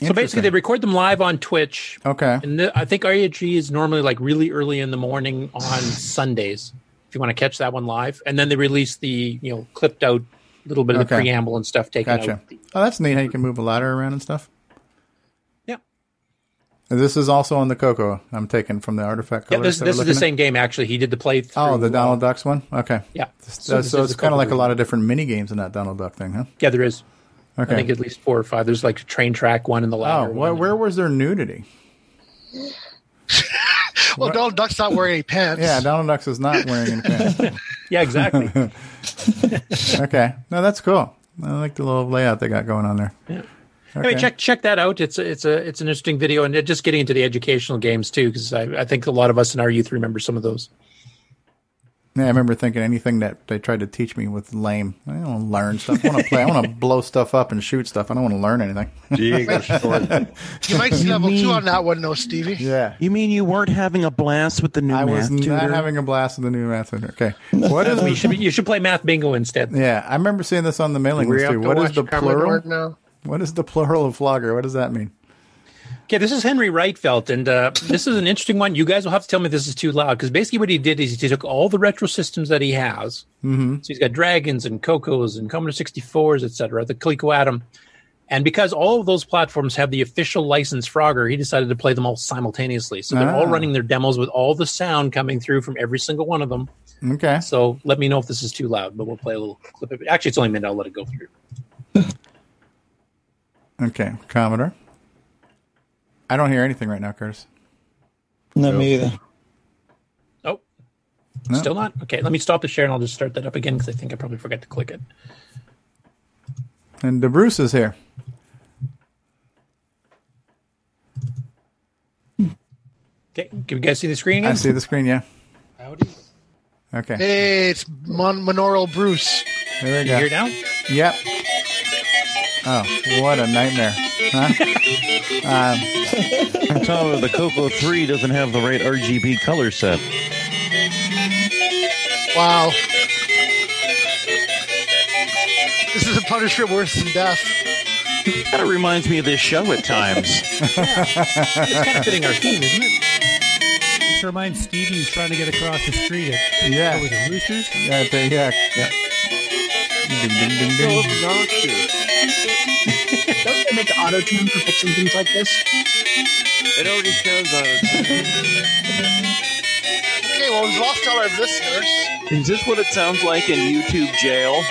So basically, they record them live on Twitch. Okay. And the, I think REG is normally like really early in the morning on Sundays. If you want to catch that one live, and then they release the you know clipped out little bit of the preamble and stuff taken Gotcha. out. Oh, that's neat. How you can move a ladder around and stuff. Yeah. And this is also on the Coco. I'm taking from the artifact. Yeah, this, this is the at? same game actually. He did the playthrough. Oh, the uh, Donald Ducks one. Okay. Yeah. So, this so it's kind of like a lot of different mini games in that Donald Duck thing, huh? Yeah, there is. Okay. I think at least four or five. There's like a train track one in the Oh, ladder. where, where was there nudity? Well, Donald Duck's not wearing any pants. Yeah, Donald Ducks is not wearing any pants. <laughs> yeah, exactly. <laughs> okay. No, that's cool. I like the little layout they got going on there. Yeah. Okay. Anyway, check check that out. It's a, it's a it's an interesting video, and just getting into the educational games too, because I, I think a lot of us in our youth remember some of those. Yeah, I remember thinking anything that they tried to teach me was lame. I don't want to learn stuff. I want to play. I want to <laughs> blow stuff up and shoot stuff. I don't want to learn anything. <laughs> You might see level two on that one, though, Stevie. Yeah. You mean you weren't having a blast with the new I was math tutor? not having a blast with the new math tutor. Okay. <laughs> What is you should you should play math bingo instead. Yeah, I remember seeing this on the mailing We list too. to What is the plural? now? What is the plural of flogger? What does that mean? Okay, this is Henry Reichfeld, and uh, this is an interesting one. You guys will have to tell me this is too loud because basically what he did is he took all the retro systems that he has. Mm-hmm. So he's got Dragons and Cocos and Commodore 64s, etc., the Coleco Adam, And because all of those platforms have the official license Frogger, he decided to play them all simultaneously. So they're all Ah. running their demos with all the sound coming through from every single one of them. Okay. So let me know if this is too loud, but we'll play a little clip of it. Actually, it's only a minute. I'll let it go through. Okay, Commodore. I don't hear anything right now, Curtis. No, me either. Oh, No. still not? Okay, let me stop the share and I'll just start that up again because I think I probably forgot to click it. And DeBruce is here. Okay, can you guys see the screen again? I see the screen, yeah. Howdy. Okay. Hey, it's Mon- Manoral Bruce. There we You go. hear now? Yep. Oh, what a nightmare. Huh? um, <laughs> Tom, the Coco 3 doesn't have the right RGB color set. Wow. This is a punishment worse than death. Kind of reminds me of this show at times. yeah. <laughs> It's kind of fitting our theme, isn't it? This reminds Stevie who's trying to get across the street at Yeah. what was it, Roosters? yeah, yeah, yeah. Ding, ding, ding, ding. Don't they make auto tune for fixing things like this? It already sounds on Okay, well, we've lost all our listeners. Is this what it sounds like in YouTube jail?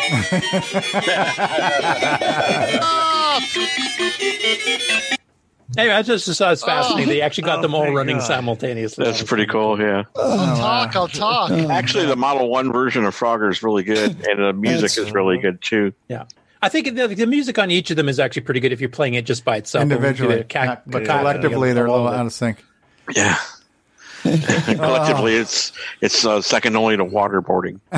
Anyway, I just thought it's fascinating. Oh. They actually got Oh, them all running God. simultaneously. That's pretty cool. Yeah. I'll talk, I'll talk. Oh, actually, the Model One version of Frogger is really good, and the music is really good too. Yeah. I think the, the music on each of them is actually pretty good if you're playing it just by itself. Individually, ca- not- but ca- collectively, they're a little all of out of sync. Yeah. <laughs> <laughs> Collectively, it's it's uh, second only to waterboarding. <laughs>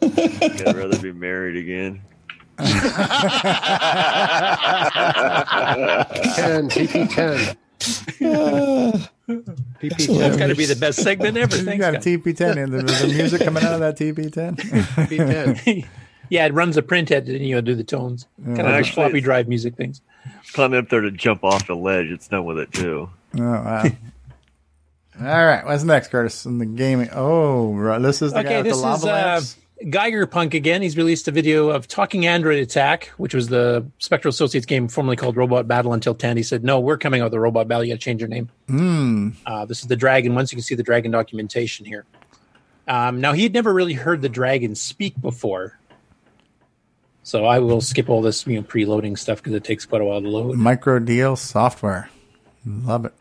I'd rather be married again. Ten, TP10. That's got to be the best segment ever. You Thanks, got a. TP10 and the, the music coming out of that TP10. TP10. <laughs> yeah, it runs a printhead and you know do the tones, kind of like floppy drive music things. Climbing up there to jump off the ledge. It's done with it too. Oh, wow. All right, what's next, Curtis? In the gaming. Oh, right, this is the guy with this the lava is uh, lamps. Geiger Punk again. He's released a video of Talking Android Attack, which was the Spectral Associates game formerly called Robot Battle until Tandy said, no, we're coming out with the Robot Battle. You got to change your name. Hmm. Uh, this is the dragon. Once you can see the dragon documentation here. Um, now, he had never really heard the dragon speak before. So I will skip all this you know, preloading stuff because it takes quite a while to load. Microdeal software. Love it.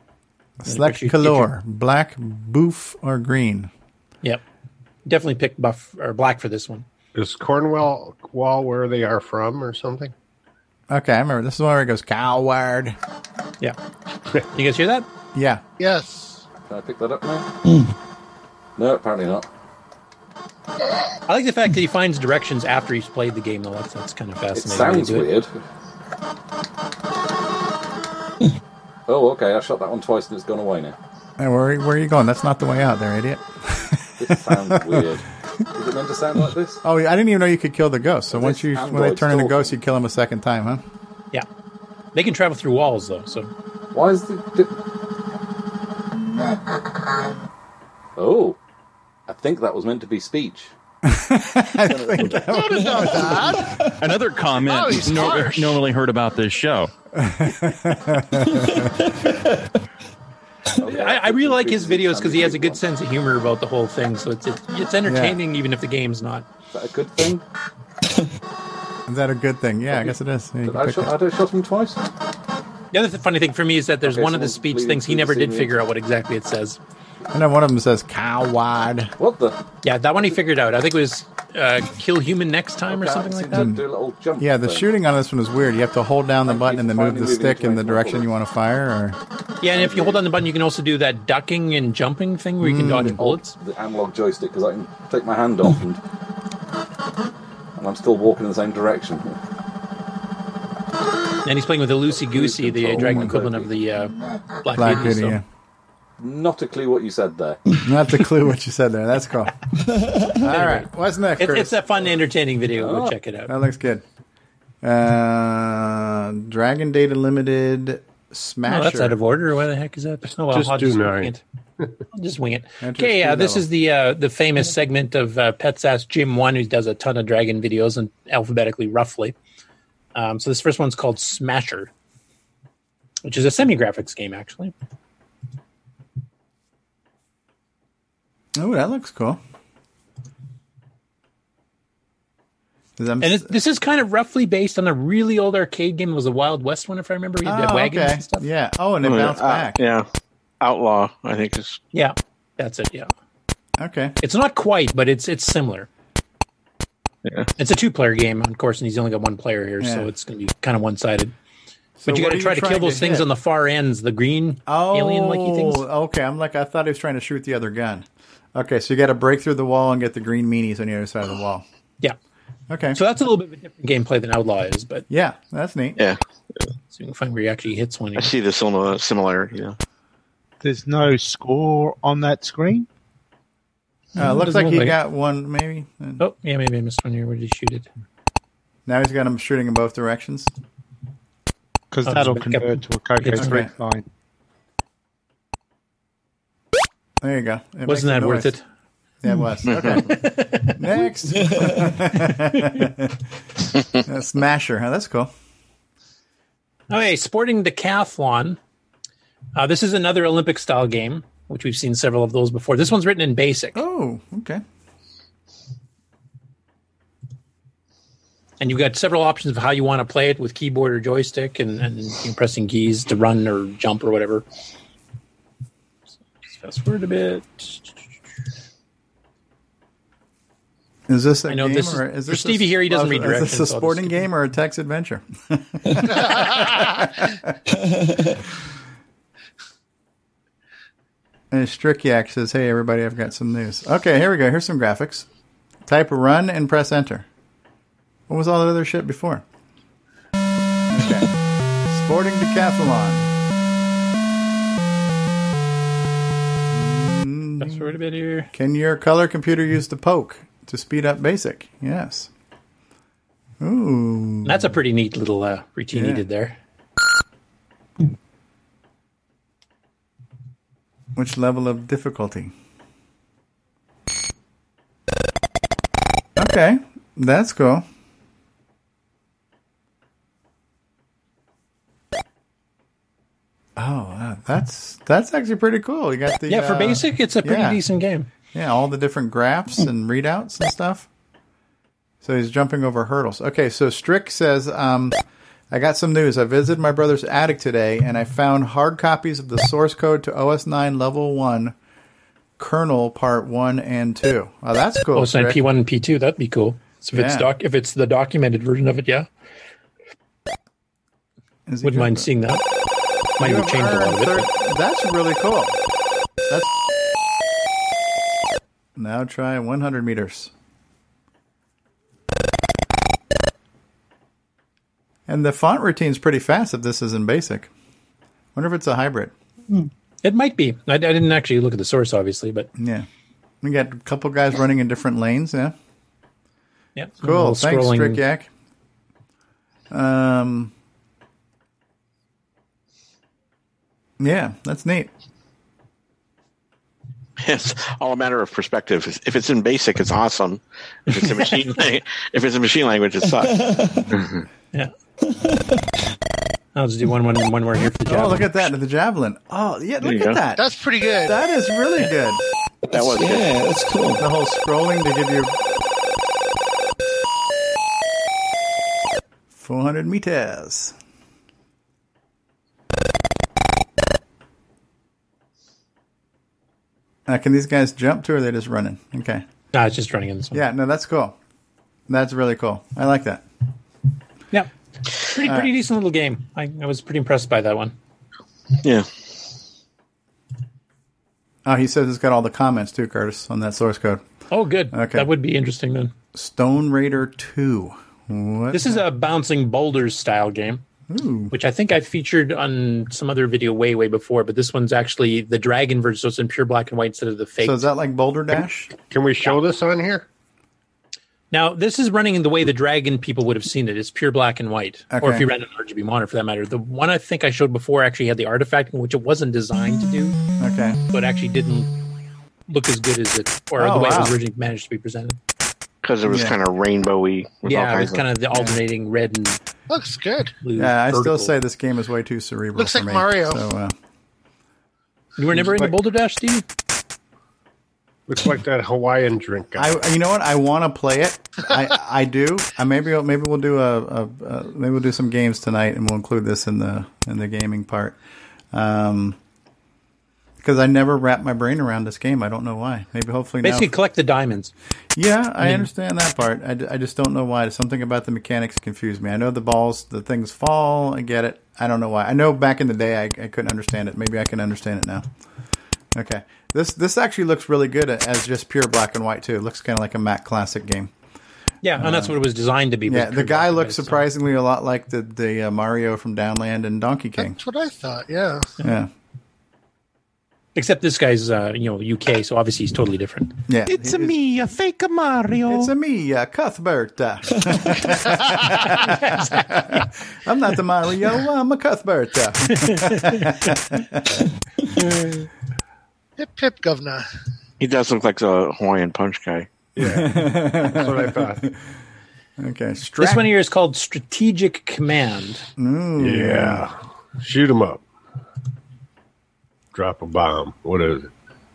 Select color, black, boof, or green. Yep. Definitely pick buff or black for this one. Is Cornwall wall where they are from or something? Okay, I remember. This is one where it goes coward. Yeah. You guys hear that? Yeah. Yes. Can I pick that up now? Hmm. No, apparently not. I like the fact that he finds directions after he's played the game, though. That's, that's kind of fascinating. It fascinating. sounds way it. weird. Hmm. oh, okay. I shot that one twice and it's gone away now. Hey, where, where are you going? That's not the way out there, idiot. <laughs> It sounds weird. Is it meant to sound like this? Oh, I didn't even know you could kill the ghost. So This once you when they android's turn into ghosts, you kill them a second time, huh? Yeah. They can travel through walls, though. So Why is the. the... Oh. I think that was meant to be speech. Another comment Oh, he's no- harsh. normally heard about this show. <laughs> I, I really like his videos because he has a good sense of humor about the whole thing. So it's it's, it's entertaining, even if the game's not. Is that a good thing? <laughs> Is that a good thing? Yeah, I guess it is. Yeah, Did I, shot. I shot him twice? The other th- funny thing for me is that there's Okay, one of the speech things he never did ceiling. figure out what exactly it says. And then one of them says coward. What the? Yeah, that one he figured out. I think it was uh, kill human next time or Okay, something like that. to do a little jump Yeah, the thing. shooting on this one is weird. You have to hold down the button and then move the stick in the direction you want to fire. Or Yeah, and if you hold down the button, you can also do that ducking and jumping thing where you can Hmm. dodge bullets. The analog joystick because I can take my hand off and. And I'm still walking in the same direction. And he's playing with the Loosey Goosey, the uh, dragon my equivalent of the uh, Black, Black Beauty, Beauty. so- Yeah. Not a clue what you said there. <laughs> Not a clue what you said there. That's cool. <laughs> All right, what's next? It, Curtis? it's a fun, entertaining video. Oh. Go check it out. That looks good. Uh, Dragon Data Limited Oh, Smasher. that's out of order. Why the heck is that? Oh, well, Just I'll do just nine. hint. I'll just wing it. Okay, uh, this is the uh, the famous segment of uh, Pets Ask Jim One, who does a ton of dragon videos and alphabetically, roughly. Um, so this first one's called Smasher, which is a semi-graphics game, actually. Oh, that looks cool. I'm And it, this is kind of roughly based on a really old arcade game. It was a Wild West one, if I remember. You had Oh, wagons okay. and stuff. Yeah. Oh, and it Oh, yeah. bounced Uh, back. yeah. Outlaw, I think is. Yeah, that's it. Yeah. Okay. It's not quite, but it's it's similar. Yeah. It's a two-player game, of course, and he's only got one player here, so it's going to be kind of one-sided. So but you got to try to trying kill to those things hit? on the far ends, the green Oh, alien-like things. Okay, I'm like I thought he was trying to shoot the other gun. Okay, so you got to break through the wall and get the green meanies on the other side of the wall. Yeah. Okay. So that's a little bit of a different gameplay than Outlaw is, but Yeah, that's neat. Yeah. so you can find where he actually hits one. I see the similar similarity. Yeah. There's no score on that screen. Uh, looks like look he like it. got one, maybe. Oh, yeah, maybe I missed one here. Where did he shoot it? Now he's got him shooting in both directions. Because Oh, that'll just pick up- convert to a Coco Okay. 3 line. There you go. It Wasn't that worth it? Yeah, it was. Okay. <laughs> Next. <laughs> Smasher. Huh? That's cool. Okay, Sporting Decathlon. Uh, this is another Olympic style game, which we've seen several of those before. This one's written in BASIC. Oh, okay. And you've got several options of how you want to play it with keyboard or joystick and, and pressing keys to run or jump or whatever. So fast forward a bit. Is this a I know game this is- or is for this Stevie here, he doesn't is read this directions, a so I'll sporting just- game or a text adventure? <laughs> and Strickyak says, "Hey everybody, I've got some news." Okay, here we go. Here's some graphics. Type run and press enter. What was all that other shit before? Okay. Sporting decathlon. Fast forward a bit here. Can your color computer use the poke to speed up basic? Yes. Ooh. That's a pretty neat little uh, routine he Yeah. did there. Which level of difficulty? Okay, that's cool. Oh, that's that's actually pretty cool. You got the yeah, for uh, basic, it's a pretty yeah. decent game. Yeah, all the different graphs and readouts and stuff. So he's jumping over hurdles. Okay, so Strick says, um, I got some news. I visited my brother's attic today and I found hard copies of the source code to OS 9 Level 1 kernel part 1 and 2. Oh, that's cool. Oh, it's not Strick. P one and P two. That'd be cool. So if it's Yeah. doc, if it's the documented version of it, yeah, wouldn't mind seeing that. Might have changed a lot of it. earned but- thir- That's really cool. That's now try 100 meters. And the font routine's pretty fast if this is in basic. Wonder if it's a hybrid. It might be. I, I didn't actually look at the source, obviously, but Yeah. We got a couple guys running in different lanes, yeah. yeah, Cool. Thanks, scrolling- Strickyak. Um Yeah, that's neat. It's all a matter of perspective. If it's in basic, it's awesome. If it's a <laughs> machine, lang- if it's a machine language, it sucks. <laughs> Yeah. I'll just do one, one, one more here for the job. Oh, look at that, the javelin. Oh, yeah, There look you at go. that. That's pretty good. That is really good. That was good. Yeah, that's cool. The whole scrolling to give you 400 meters. Uh, can these guys jump too, or are they just running? Okay. No, it's just running in this one. Yeah, no, that's cool. That's really cool. I like that. Yeah. Pretty, pretty decent little game. I, I was pretty impressed by that one. Yeah. Oh, he says it's got all the comments too, Curtis, on that source code. Oh, good. Okay. That would be interesting then. Stone Raider 2. What? This is a bouncing boulders style game, Ooh. which I think I featured on some other video way, way before. But this one's actually the dragon version, so it's in pure black and white instead of the fake. So is that like Boulder Dash? Can we show this on here? Now, this is running in the way the Dragon people would have seen it. It's pure black and white, or if you ran an RGB monitor for that matter. The one I think I showed before actually had the artifact, which it wasn't designed to do, Okay. but actually didn't look as good as it, or Oh, the way it was originally managed to be presented. Because it was Yeah. kind of rainbowy. with all yeah, it was of- kind of the alternating red and Looks good. blue. Yeah, I still say this game is way too cerebral. Looks for like me. Mario. So, uh, You were never into Boulder Dash, Steve? Looks like that Hawaiian drink. Guy. I, you know what? I want to play it. I, I do. Uh, maybe, maybe we'll do a, a, a, maybe we'll do some games tonight, and we'll include this in the in the gaming part. Um, because I never wrap my brain around this game. I don't know why. Maybe hopefully Basically, now. collect the diamonds. Yeah, I mean- understand that part. I, d- I just don't know why. Something about the mechanics confused me. I know the balls, the things fall. I get it. I don't know why. I know back in the day I, I couldn't understand it. Maybe I can understand it now. Okay, this this actually looks really good as just pure black and white too. It looks kind of like a Mac Classic game. Yeah, and that's what it was designed to be. Yeah, the guy looks white, so- surprisingly a lot like the the uh, Mario from Downland and Donkey King. That's what I thought. Yeah. Yeah, Except this guy's, uh, you know, UK, so obviously he's totally different. yeah. It's a me, a fake Mario. It's a me, a Cuthbert. uh. <laughs> <laughs> I'm not the Mario. I'm a Cuthbert. Hip hip governor. He does look like the Hawaiian punch guy. Yeah, <laughs> that's what I thought. okay, This one here is called Strategic Command. Ooh. Yeah. Shoot him up. Drop a bomb. What is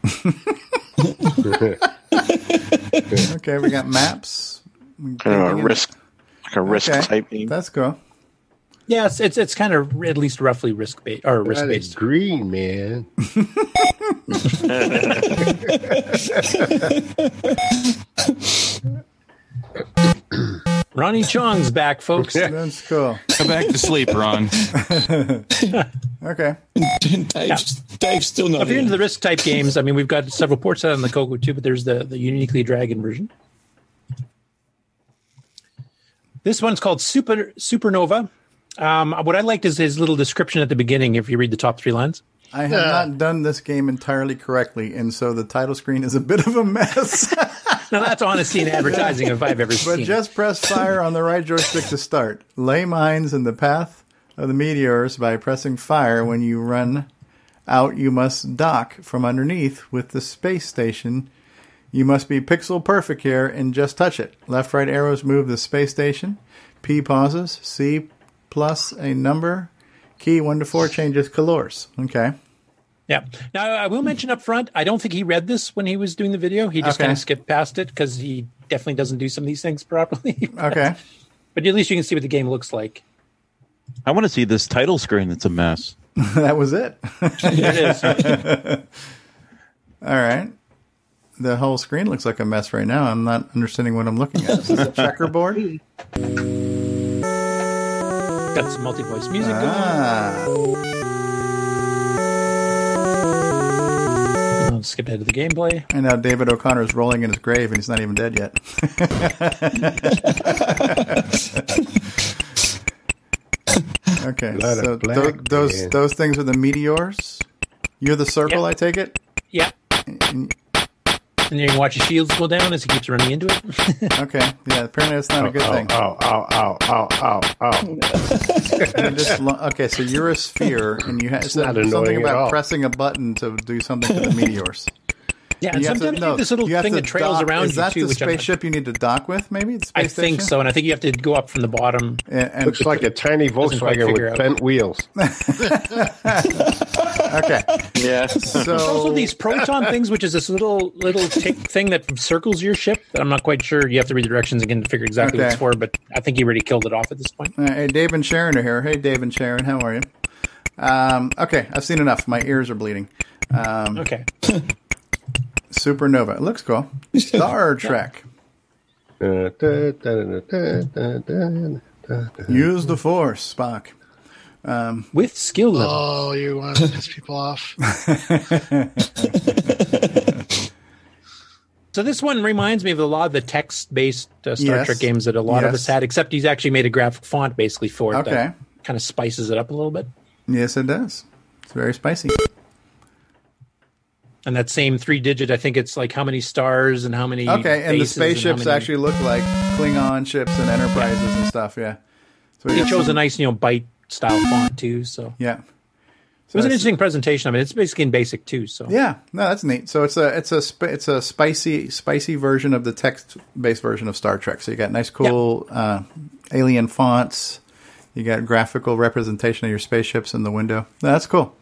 it? <laughs> Okay, we got maps. Kind of a risk, like a risk Okay, type game. That's cool. Yeah, it's it's, it's kind of at least roughly risk based or risk based. green, man. <laughs> <laughs> Ronnie Chong's back, folks. That's cool. Go back to sleep, Ron. <laughs> Okay. <laughs> Dave's, Dave's still not If you're into the risk type games, I mean, we've got several ports out on the Coco too, but there's the the uniquely dragon version. This one's called Super Supernova. Um, what I liked is his little description at the beginning. If you read the top three lines, I have not done this game entirely correctly, and so the title screen is a bit of a mess. <laughs> now that's honesty in <laughs> advertising if I've ever but seen. it. just press fire on the right joystick to start. Lay mines in the path of the meteors by pressing fire. When you run out, you must dock from underneath with the space station. You must be pixel perfect here and just touch it. Left right arrows move the space station. P pauses. C plus a number. Key 1 to 4 changes colors. Okay. Yeah. Now I will mention up front, I don't think he read this when he was doing the video. He just Okay. kind of skipped past it because he definitely doesn't do some of these things properly. <laughs> Okay. but at least you can see what the game looks like. I want to see this title screen. That's a mess. <laughs> that was it. it is. <laughs> All right. The whole screen looks like a mess right now. I'm not understanding what I'm looking at. Is this a checkerboard? Got some multi-voice music ah. going. I'll skip ahead to the gameplay. And now David O'Connor is rolling in his grave and he's not even dead yet. <laughs> okay. Lot So black, tho- those man. those things are the meteors. You're the circle, I take it? Yeah. And- And you can watch his shields go down as he keeps running into it. <laughs> Okay. Yeah, apparently that's not a good ow, thing. Ow, ow, ow, ow, ow, ow. Just okay, so you're a sphere, and you have It's something about pressing a button to do something to the meteors. <laughs> Yeah, and You have to- sometimes you have this little you have thing that trails dock- around Is that you too, the which I'm spaceship you need to dock with? Maybe the space I think station? so, and I think you have to go up from the bottom. And, and Looks like a tiny Doesn't Volkswagen with out. bent wheels. <laughs> <laughs> okay, Yeah. There's also so these proton things, which is this little little tick thing that circles your ship. That I'm not quite sure. You have to read the directions again to figure exactly what it's for. But I think you already killed it off at this point. Uh, hey, Dave and Sharon are here. Hey, Dave and Sharon, how are you? Um, okay, I've seen enough. My ears are bleeding. Um, Okay. <laughs> Supernova. It looks cool. Star <laughs> Trek. <laughs> Use the Force, Spock. Um, With skill level. Oh, you want to piss people off. <laughs> So this one reminds me of a lot of the text-based uh, Star yes. Trek games that a lot yes. of us had, except he's actually made a graphic font basically for it. Okay. That kind of spices it up a little bit. Yes, it does. It's very spicy. And that same three digit, I think it's like how many stars and how many. Okay, and the spaceships many- actually look like Klingon ships and Enterprises and stuff. Yeah. So He chose a nice, you know, bite style font too. So Yeah. so it was an interesting presentation. I mean, it's basically in basic too. So Yeah, no, that's neat. So it's a it's a sp- it's a spicy spicy version of the text based version of Star Trek. So you got nice cool uh, alien fonts. You got graphical representation of your spaceships in the window. No, that's cool.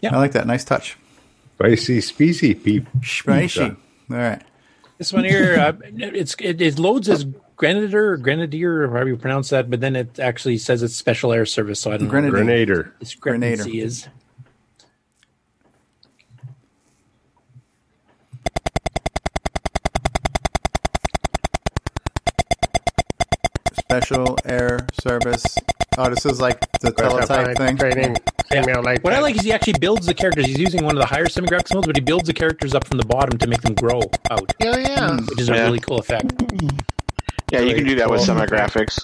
Yeah, I like that. Nice touch. Spicy, species, peep. Spicy. All right. This one here, uh, it's it, it loads as Grenadier or Grenadier or however you pronounce that, but then it actually says it's Special Air Service. So I don't know. Grenadier. Grenader. what the is. Special Air Service. Oh, this is like the teletype thing. Training. Female like What I like is he actually builds the characters. He's using one of the higher semi-graphics modes, but he builds the characters up from the bottom to make them grow out, Yeah, yeah. which is a really cool effect. Yeah, you can do that with cool. semi-graphics.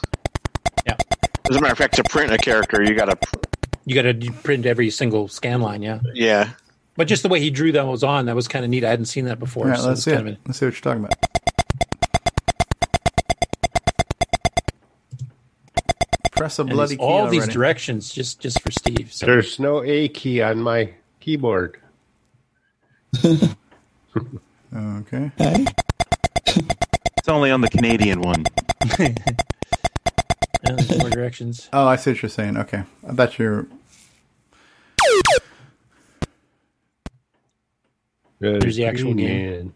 Yeah. As a matter of fact, to print a character, you got to. You got to print every single scan line, yeah. Yeah. But just the way he drew that was on, that was kind of neat. I hadn't seen that before. All right, so let's see kind it. of Let's see what you're talking about. Press a and bloody these- key all these directions just just for Steve. So There's no A key on my keyboard. <laughs> Okay. Hey. It's only on the Canadian one. <laughs> Yeah, there's more directions. Oh, I see what you're saying. Okay. I bet you're. There's the actual game.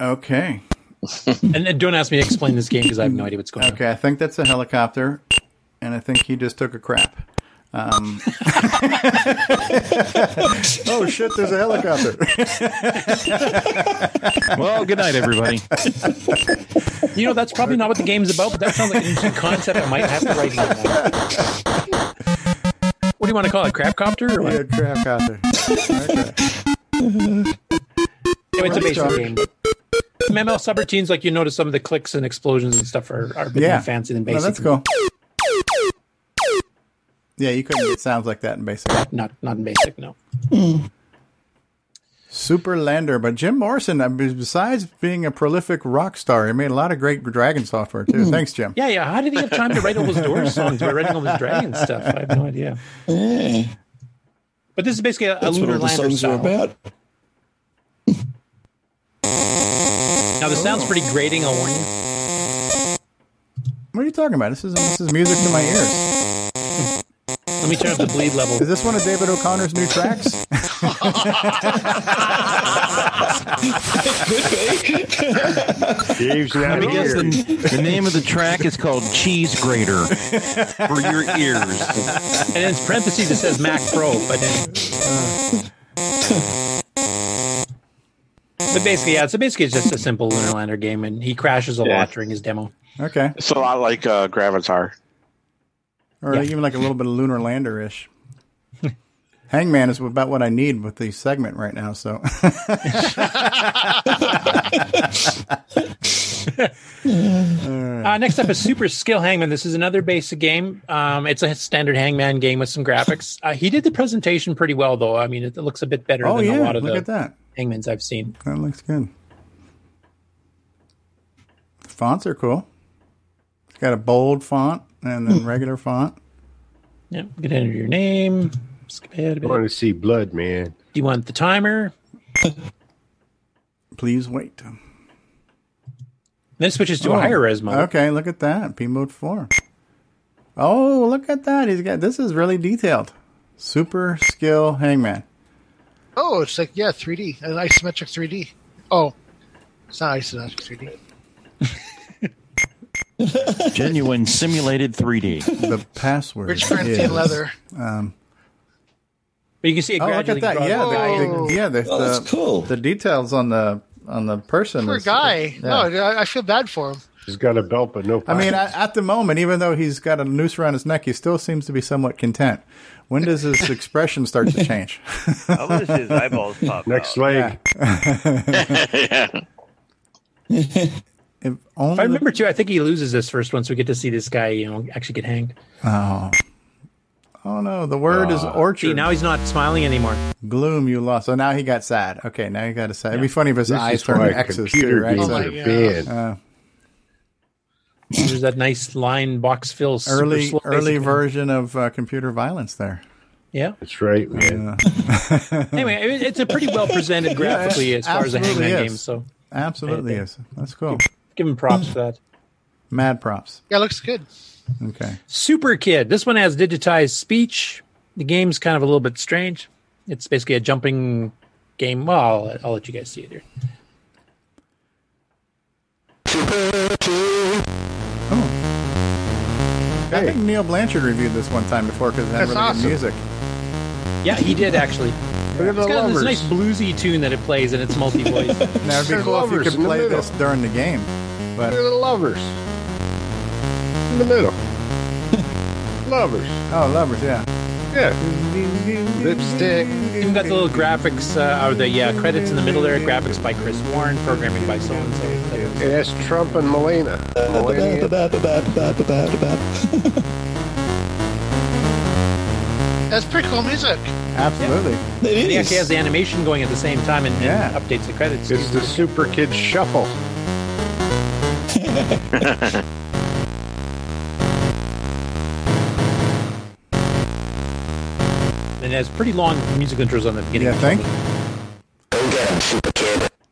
Okay. <laughs> and then don't ask me to explain this game because I have no idea what's going on. Okay, I think that's a helicopter, and I think he just took a crap. Um, <laughs> oh shit! There's a helicopter. <laughs> Well, good night, everybody. You know, that's probably not what the game's about, but that sounds like an interesting concept. I might have to write down. What do you want to call it? Crapcopter? Or what? yeah, crapcopter. Okay. Yeah, it's a basic Sorry. game. MML subroutines, like you notice some of the clicks and explosions and stuff are, are a bit Yeah. more fancy than No, basic. that's cool. Yeah, you couldn't get sounds like that in basic. Not not in basic, no. Super Lander, but Jim Morrison, uh, besides being a prolific rock star, he made a lot of great Dragon software too. Thanks, Jim. Yeah, yeah. How did he have time to write all those Doors <laughs> songs by writing all this Dragon stuff? I have no idea. Yeah. But this is basically a, a That's what lunar the lander songs style. are about. Now the sound's pretty grating. I'll warn you. What are you talking about? This is this is music to my ears. Let me turn up the bleed level. Is this one of David O'Connor's new tracks? <laughs> Dave's not Because here. the, the name of the track is called Cheese Grater for your ears. And in parentheses it says Mac Pro, but then, but basically, yeah. So basically, it's just a simple lunar lander game, and he crashes a Yeah. lot during his demo. Okay. It's a lot like uh, Gravitar. Or Yeah. even like a little bit of Lunar Lander ish. <laughs> Hangman is about what I need with the segment right now. So <laughs> Uh, next up is Super Skill Hangman. This is another basic game. Um, it's a standard Hangman game with some graphics. Uh, he did the presentation pretty well, though. I mean, it looks a bit better Oh than yeah, a lot of look the at that. Hangmans I've seen. That looks good. The fonts are cool. It's got a bold font and then <laughs> regular font. Yep. Get can enter your name. Skip ahead a I bit. want to see blood, man. Do you want the timer? <laughs> Please wait. Then it switches to Oh, a higher res mode. Okay, look at that. P mode four. Oh, look at that. He's got this is really detailed. Super skill hangman. Oh, it's like yeah, 3D, an isometric 3D. Oh, it's not isometric 3D. <laughs> Genuine simulated 3D. The password. Rich Corinthian is, leather. Um, But you can see it oh, look gradually at that. Yeah, the guy the, the, yeah. The, Oh, that's the, cool. the details on the on the person. Poor is- guy. yeah. No, I, I feel bad for him. He's got a belt, but no. I mean, at, at the moment, even though he's got a noose around his neck, he still seems to be somewhat content. When does his <laughs> expression start to change? I want to see his eyeballs pop next out. leg. yeah. <laughs> <laughs> If only If I remember too, I think he loses this first one, so we get to see this guy, you know, actually get hanged. Oh. Oh no, the word is Uh, orchard. see, now he's not smiling anymore. Gloom, you lost. So now he got sad. Okay, now he got a sad. It'd be funny if his This eyes is turned why X's computer too, right? games So- are banned. Uh, There's that nice line box fill. early slow, early basically. version of uh, computer violence there. Yeah. That's right, man. <laughs> <laughs> Anyway, it's a pretty well presented graphically as far as a Hangman is. game. So Absolutely Yeah. is. That's cool. Give him props for that. Mad props. Yeah, looks good. Okay. Super Kid. This one has digitized speech. The game's kind of a little bit strange. It's basically a jumping game. Well, I'll, I'll let you guys see it here. Super Kid. Oh. I think Neil Blanchard reviewed this one time before because it had That's really awesome. good music. Yeah, he did actually. Look at the It's got this lovers. nice bluesy tune that it plays, and it's multi-voice. <laughs> Now it'd be cool if you could play this during the game, but Look at the lovers. In the middle. <laughs> lovers. Oh, lovers, yeah. Yeah. Lipstick. Even got the little graphics, uh, or the uh, credits in the middle there. Graphics by Chris Warren, programming by so and so. It has Trump and Melania. Melania. <laughs> That's pretty cool music. Absolutely. He actually has the animation going at the same time and, and Yeah. updates the credits. It's the Super Kid Shuffle. <laughs> And it has pretty long music intros on the beginning. You think?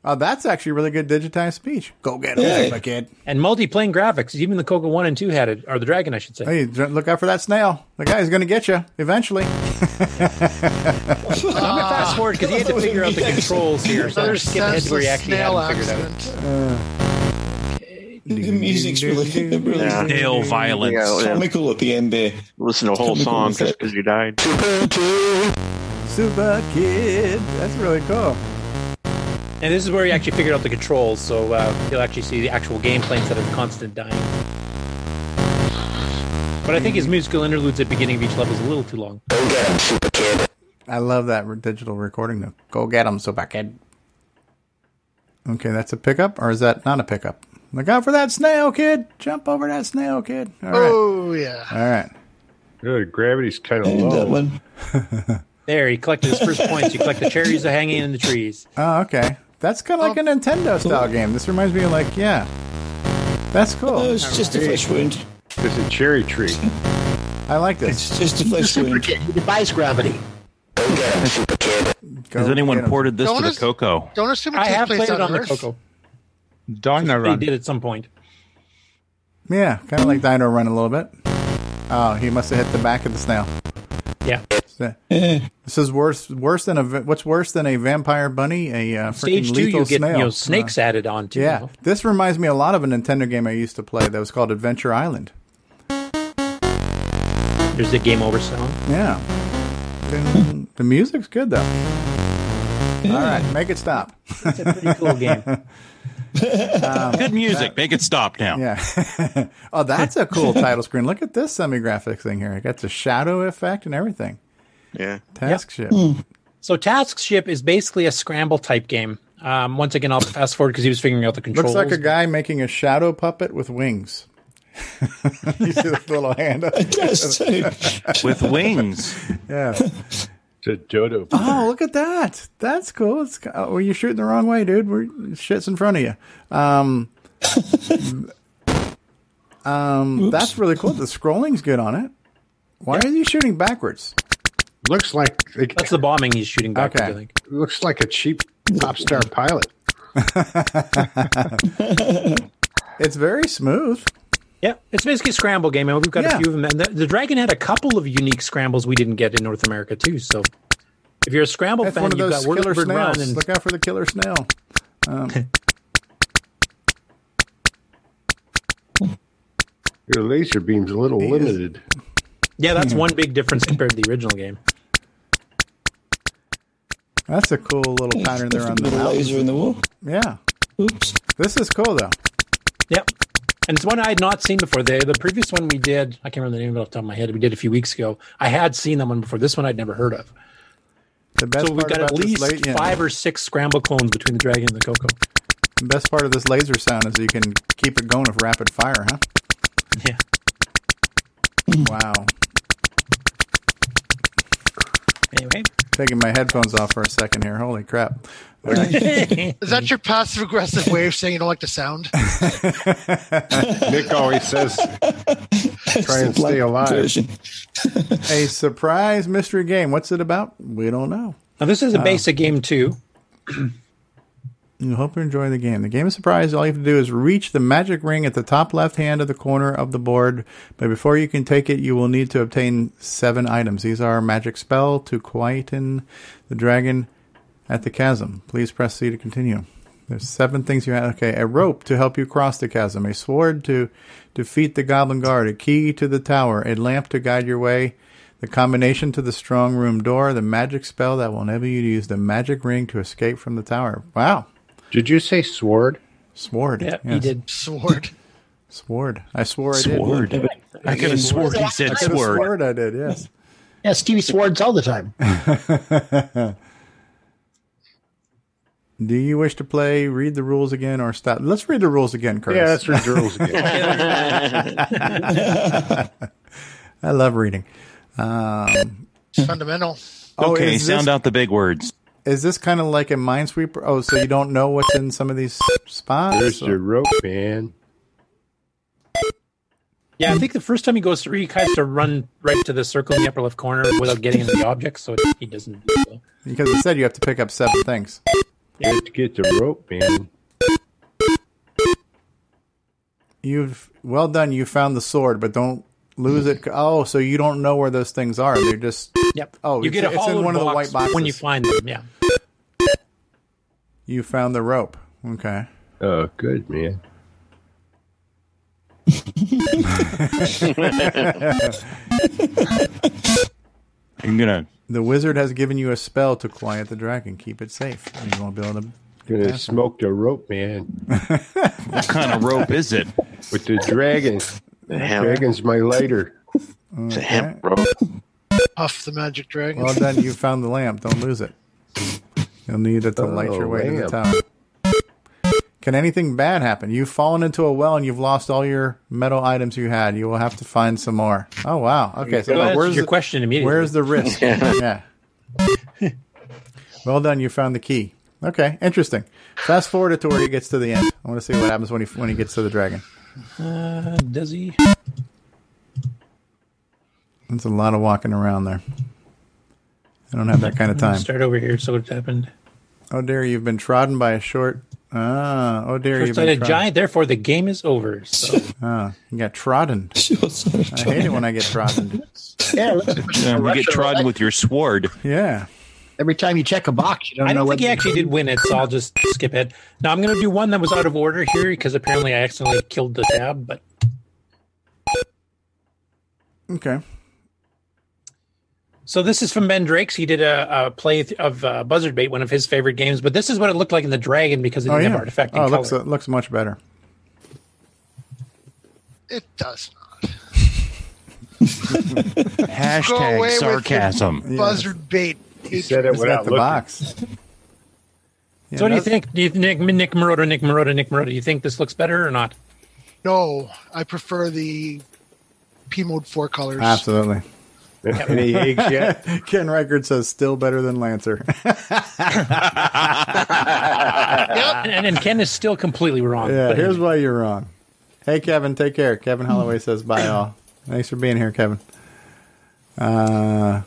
Oh, that's actually really good digitized speech. Go get him, Yeah. Super kid. And multi-plane graphics. Even the Coco One and Two had it, or the Dragon, I should say. Hey, look out for that snail. The guy's going to get you eventually. <laughs> I'm gonna fast forward because he had to figure out the <laughs> controls here. So I'm Another just skipping ahead to where he senseless actually snail had it figured out. The music's really, <laughs> really Yeah. Nail violence. Yeah, yeah. comical at the end there. Listen to a whole Comical song just because you died. Super kid. That's really cool. And this is where he actually figured out the controls, so uh, you'll actually see the actual gameplay instead of constant dying. But I think his musical interludes at the beginning of each level is a little too long. Go get him, Super Kid. I love that digital recording though. Go get him, Super kid. Okay, that's a pickup, or is that not a pickup? Look out for that snail, kid. Jump over that snail, kid. All right. Oh yeah. All right. Good. Gravity's kind of low. that one. <laughs> There, he collected his first points. You collect the cherries that are hanging in the trees. Oh, okay. That's kind of like a oh. Nintendo style game. This reminds me of like, yeah. That's cool. Oh, it's just a flesh wound. It's a cherry tree. <laughs> I like this. It's just a flesh wound. Kid. He defies gravity. Go Has anyone ported this to the Coco? Don't assume it I takes have place played it on on the Earth. Coco. Dino They Run. did at some point. Yeah, kind of like Dino Run a little bit. Oh, he must have hit the back of the snail. Yeah. So-. This is worse. Worse than a. What's worse than a vampire bunny? A uh, Stage freaking two, lethal you get snail. you know snakes added on too. Uh, you yeah, know. this reminds me a lot of a Nintendo game I used to play that was called Adventure Island. There's the game over sound. Yeah, And the music's good though. <laughs> All right, make it stop. It's a pretty cool game. <laughs> Good music. Make it stop now. Yeah. <laughs> oh, that's a cool <laughs> title screen. Look at this semi graphic thing here. It got the shadow effect and everything. Yeah. Task ship. So Task Ship is basically a scramble type game. Um, once again, I'll fast forward because he was figuring out the controls. Looks like a guy making a shadow puppet with wings. <laughs> you see the little hand? up? It does too. With wings. Yeah. It's a dodo. Oh, look at that. That's cool. It's, oh, well, you're shooting the wrong way, dude. We're, shit's in front of you. Um, <laughs> um, that's really cool. The scrolling's good on it. Why are you shooting backwards? Looks like it That's the bombing he's shooting back. Okay. I think. looks like a cheap pop star pilot. <laughs> It's very smooth. Yeah, it's basically a scramble game, and we've got Yeah. a few of them. And the, the Dragon had a couple of unique scrambles we didn't get in North America too. So, if you're a scramble That's fan, one of you've those got killer Whirlybird Run snails. and Look out for the killer snail. Um, <laughs> Your laser beam's a little limited. yeah, that's one big difference compared to the original game. that's a cool little pattern there on the Little laser in the wall. Yeah. Oops. This is cool though. Yep. And it's one I had not seen before. The the previous one we did, I can't remember the name of it off the top of my head. We did a few weeks ago. I had seen that one before. This one I'd never heard of. The best So we've got at least la- yeah. five or six scramble clones between the dragon and the Coco. The best part of this laser sound is you can keep it going with rapid fire, huh? Yeah. Wow. Anyway, taking my headphones off for a second here. Holy crap! <laughs> Is that your passive aggressive way of saying you don't like the sound? <laughs> Nick always says, try and stay alive. a surprise mystery game. What's it about? We don't know. Now this is a Uh, basic game too. You hope you enjoy the game. The game of surprise, all you have to do is reach the magic ring at the top left hand of the corner of the board. But before you can take it, you will need to obtain seven items. These are magic spell to quieten the dragon at the chasm. Please press C to continue. There's seven things you have. Okay, a rope to help you cross the chasm, a sword to defeat the goblin guard, a key to the tower, a lamp to guide your way, the combination to the strong room door, the magic spell that will enable you to use the magic ring to escape from the tower. Wow. Did you say sword? Sword. Yeah, he did. Sword. Sword. I swore I Sword. did. I could have swore he said I could have sword. I did, yes. Yeah, Stevie Swords all the time. <laughs> Do you wish to play, read the rules again, or stop? Let's read the rules again, Curtis. Yeah, let's read the rules again. <laughs> I love reading. Um, It's fundamental. oh, okay, is sound this, out the big words. Is this kind of like a minesweeper? Oh, so you don't know what's in some of these spots? There's your rope, man. Yeah, I think the first time he goes through, he has to run right to the circle in the upper left corner without getting into the object, so he doesn't. Do so. Because it said you have to pick up seven things. You have to get the rope, man. You've well done. You found the sword, but don't lose it. Oh, so you don't know where those things are? They're just Yep. Oh, you it's, get a it's in hollowed one of the white boxes. when you find them. Yeah. You found the rope. Okay. Oh, good, man. I'm gonna. The wizard has given you a spell to quiet the dragon. Keep it safe. You won't be able to. Gonna smoke the rope, man. <laughs> What kind of rope is it? With the dragon. The. Dragon's my lighter. It's a hemp rope. Puff the magic dragon. Well done. You found the lamp. Don't lose it. You'll need it to light your Oh, way to the lamp. tower. Can anything bad happen? You've fallen into a well and you've lost all your metal items you had. You will have to find some more. Oh wow. Okay. So That where's your the, question immediately. Where's the risk? <laughs> yeah. well done. You found the key. Okay. Interesting. Fast forward it to where he gets to the end. I want to see what happens when he when he gets to the dragon. Uh, does he? It's a lot of walking around there. I don't have that kind of time. Start over here. So what's happened? Oh dear, you've been trodden by a short. Ah, oh dear, you've First been sighted trodden. giant. Therefore, the game is over. So Ah, you got trodden. <laughs> I hate it when I get trodden. <laughs> Yeah, let's- Um, you get trodden with your sword. Yeah. Every time you check a box, you don't I know don't what think he actually did win it, so I'll just skip it. Now I'm going to do one that was out of order here because apparently I accidentally killed the tab. But Okay. So this is from Ben Drakes. He did a, a play th- of uh, Buzzard Bait, one of his favorite games. But this is what it looked like in the Dragon because it Oh didn't yeah. have artifact Oh, it color. looks it looks much better. It does not. <laughs> Hashtag sarcasm. <laughs> not. Buzzard bait. He said it It's without got the looking. box. <laughs> Yeah, so what do you think? Do you think Nick Marotta, Nick Marotta, Nick Marotta? Do you think this looks better or not? No, I prefer the P mode four colors. Absolutely. <laughs> Any eggs yet? <laughs> Ken Reighard says still better than Lancer. <laughs> And, and, and Ken is still completely wrong. yeah, But here's why you're wrong. Hey Kevin, take care. Kevin Holloway says bye all. Thanks for being here, Kevin. Uh,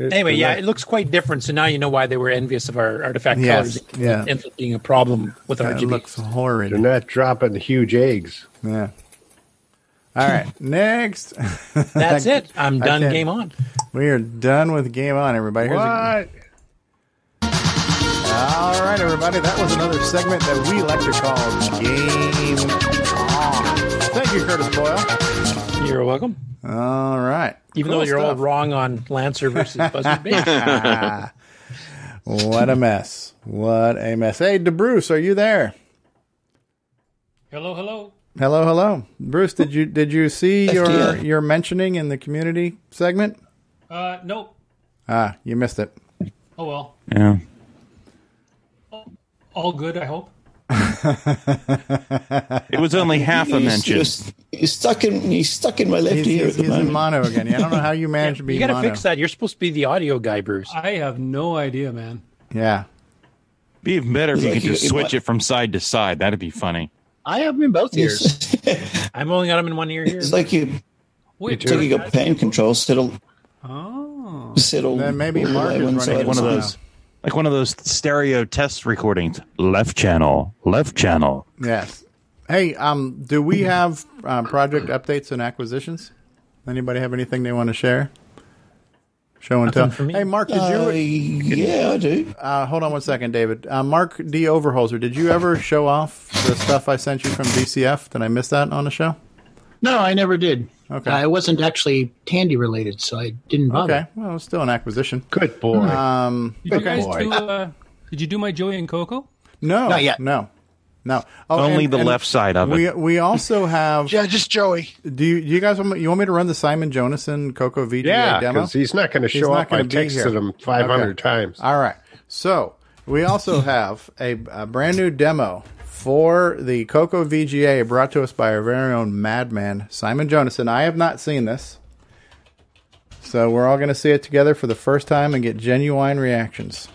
Anyway, yeah, it looks quite different. So now you know why they were envious of our artifact Yes, colors. yeah. Ends up being a problem with that RGB. looks horrid. They're not dropping huge eggs. Yeah. All right, <laughs> next. That's it. <laughs> I'm done. Game on. We are done with game on, everybody. Here's a- What? All right, everybody. That was another segment that we like to call Game On. Thank you, Curtis Boyle. You're welcome. All right. Even Cool though you're all wrong on Lancer versus Buzzard <laughs> Bait. what a mess. What a mess. Hey, DeBruce, are you there? Hello, hello. Hello, hello. Bruce, did you did you see your your mentioning in the community segment? Uh, nope. Ah, you missed it. Oh well. Yeah. All good, I hope. <laughs> It was only half a mention. He's, he's stuck in. He's stuck in my left He's, ear he's, at the he's in mono again. Yeah, I don't know how you <laughs> managed to be You got to fix that. You're supposed to be the audio guy, Bruce. I have no idea, man. Yeah. Be even better if you Like could just you- switch it from side to side. That'd be funny. I have them in both ears. <laughs> I'm only got them in one ear here. It's like you. Wait, It's like you got pain control. Settle. Oh. Settle. Then maybe Mark the is one running side One of and those, like one of those stereo test recordings. Left channel, left channel. Yes. Hey, um, do we have uh, project updates and acquisitions? Anybody have anything they want to share? Show and tell. For me. Hey, Mark, did Uh, you? yeah, I do. Uh, hold on one second, David. Uh, Mark D. Overholzer, did you ever show off the stuff I sent you from DCF? Did I miss that on the show? No, I never did. Okay. Uh, it wasn't actually Tandy related, so I didn't bother. Okay. Well, it's still an acquisition. Good boy. Um, Did you okay. guys do? Uh, did you do my Joey and Coco? No, Not yet. No, no. Oh, Only and- the and left side of We it. we also have. Yeah, just Joey. Do you, you guys want me, you want me to run the Simon Jonassen Coco VGA yeah, demo? because he's not going to show not up. I gonna be texted here. him 500 Okay. times. All right. So we also <laughs> have a, a brand new demo for the Coco VGA brought to us by our very own madman, Simon Jonassen. I have not seen this. So we're all going to see it together for the first time and get genuine reactions.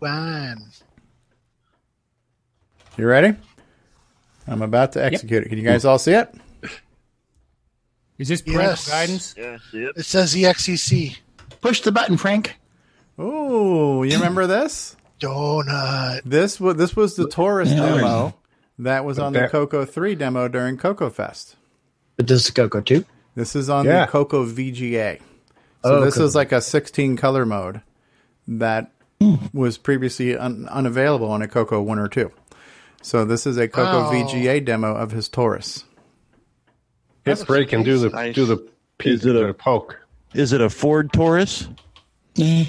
Fine. You ready? I'm about to execute it. Can you guys all see it? Is this parental Yes. guidance? Yeah, see it? It says EXEC. Push the button, Frank. Oh, you remember this? Donut. This was this was the torus Yeah. demo that was on the Coco 3 demo during Coco Fest. But this is Coco Two. This is on Yeah. the Coco VGA. So Oh, this Coco. is like a 16 color mode that hmm. was previously un- unavailable on a Coco 1 or 2. So this is a Coco Oh. VGA demo of his torus. Hit break and do the Nice. do the peek, Is it a- the poke. Is it a Ford Taurus? Eh,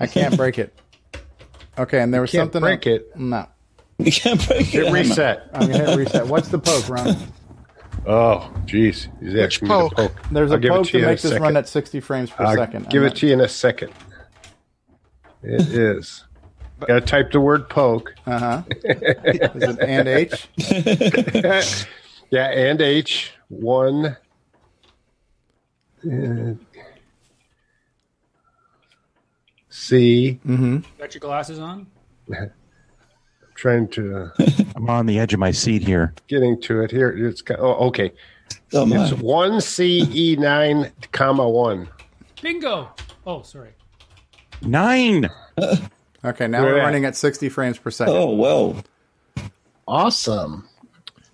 I can't break it. Okay, and there was can't something break it. No. You can't break Hit it. reset. I'm going to hit reset. What's the poke, Ron? Oh, jeez. He's asking me poke? poke. There's I'll a poke to to you in a make this second. run at 60 frames per I'll second. give I'm it to you in a second. It is. Got to type the word poke. Uh huh. <laughs> is it and H? <laughs> yeah, and H one. uh, C. Mm-hmm. Got your glasses on? I'm <laughs> Trying to I'm on the edge of my seat here. getting to it here. It's got, oh okay. Oh. It's one C E nine comma one. Bingo! Oh, sorry. Nine. Okay, now Where we're at? running at 60 frames per second. Oh well, Awesome.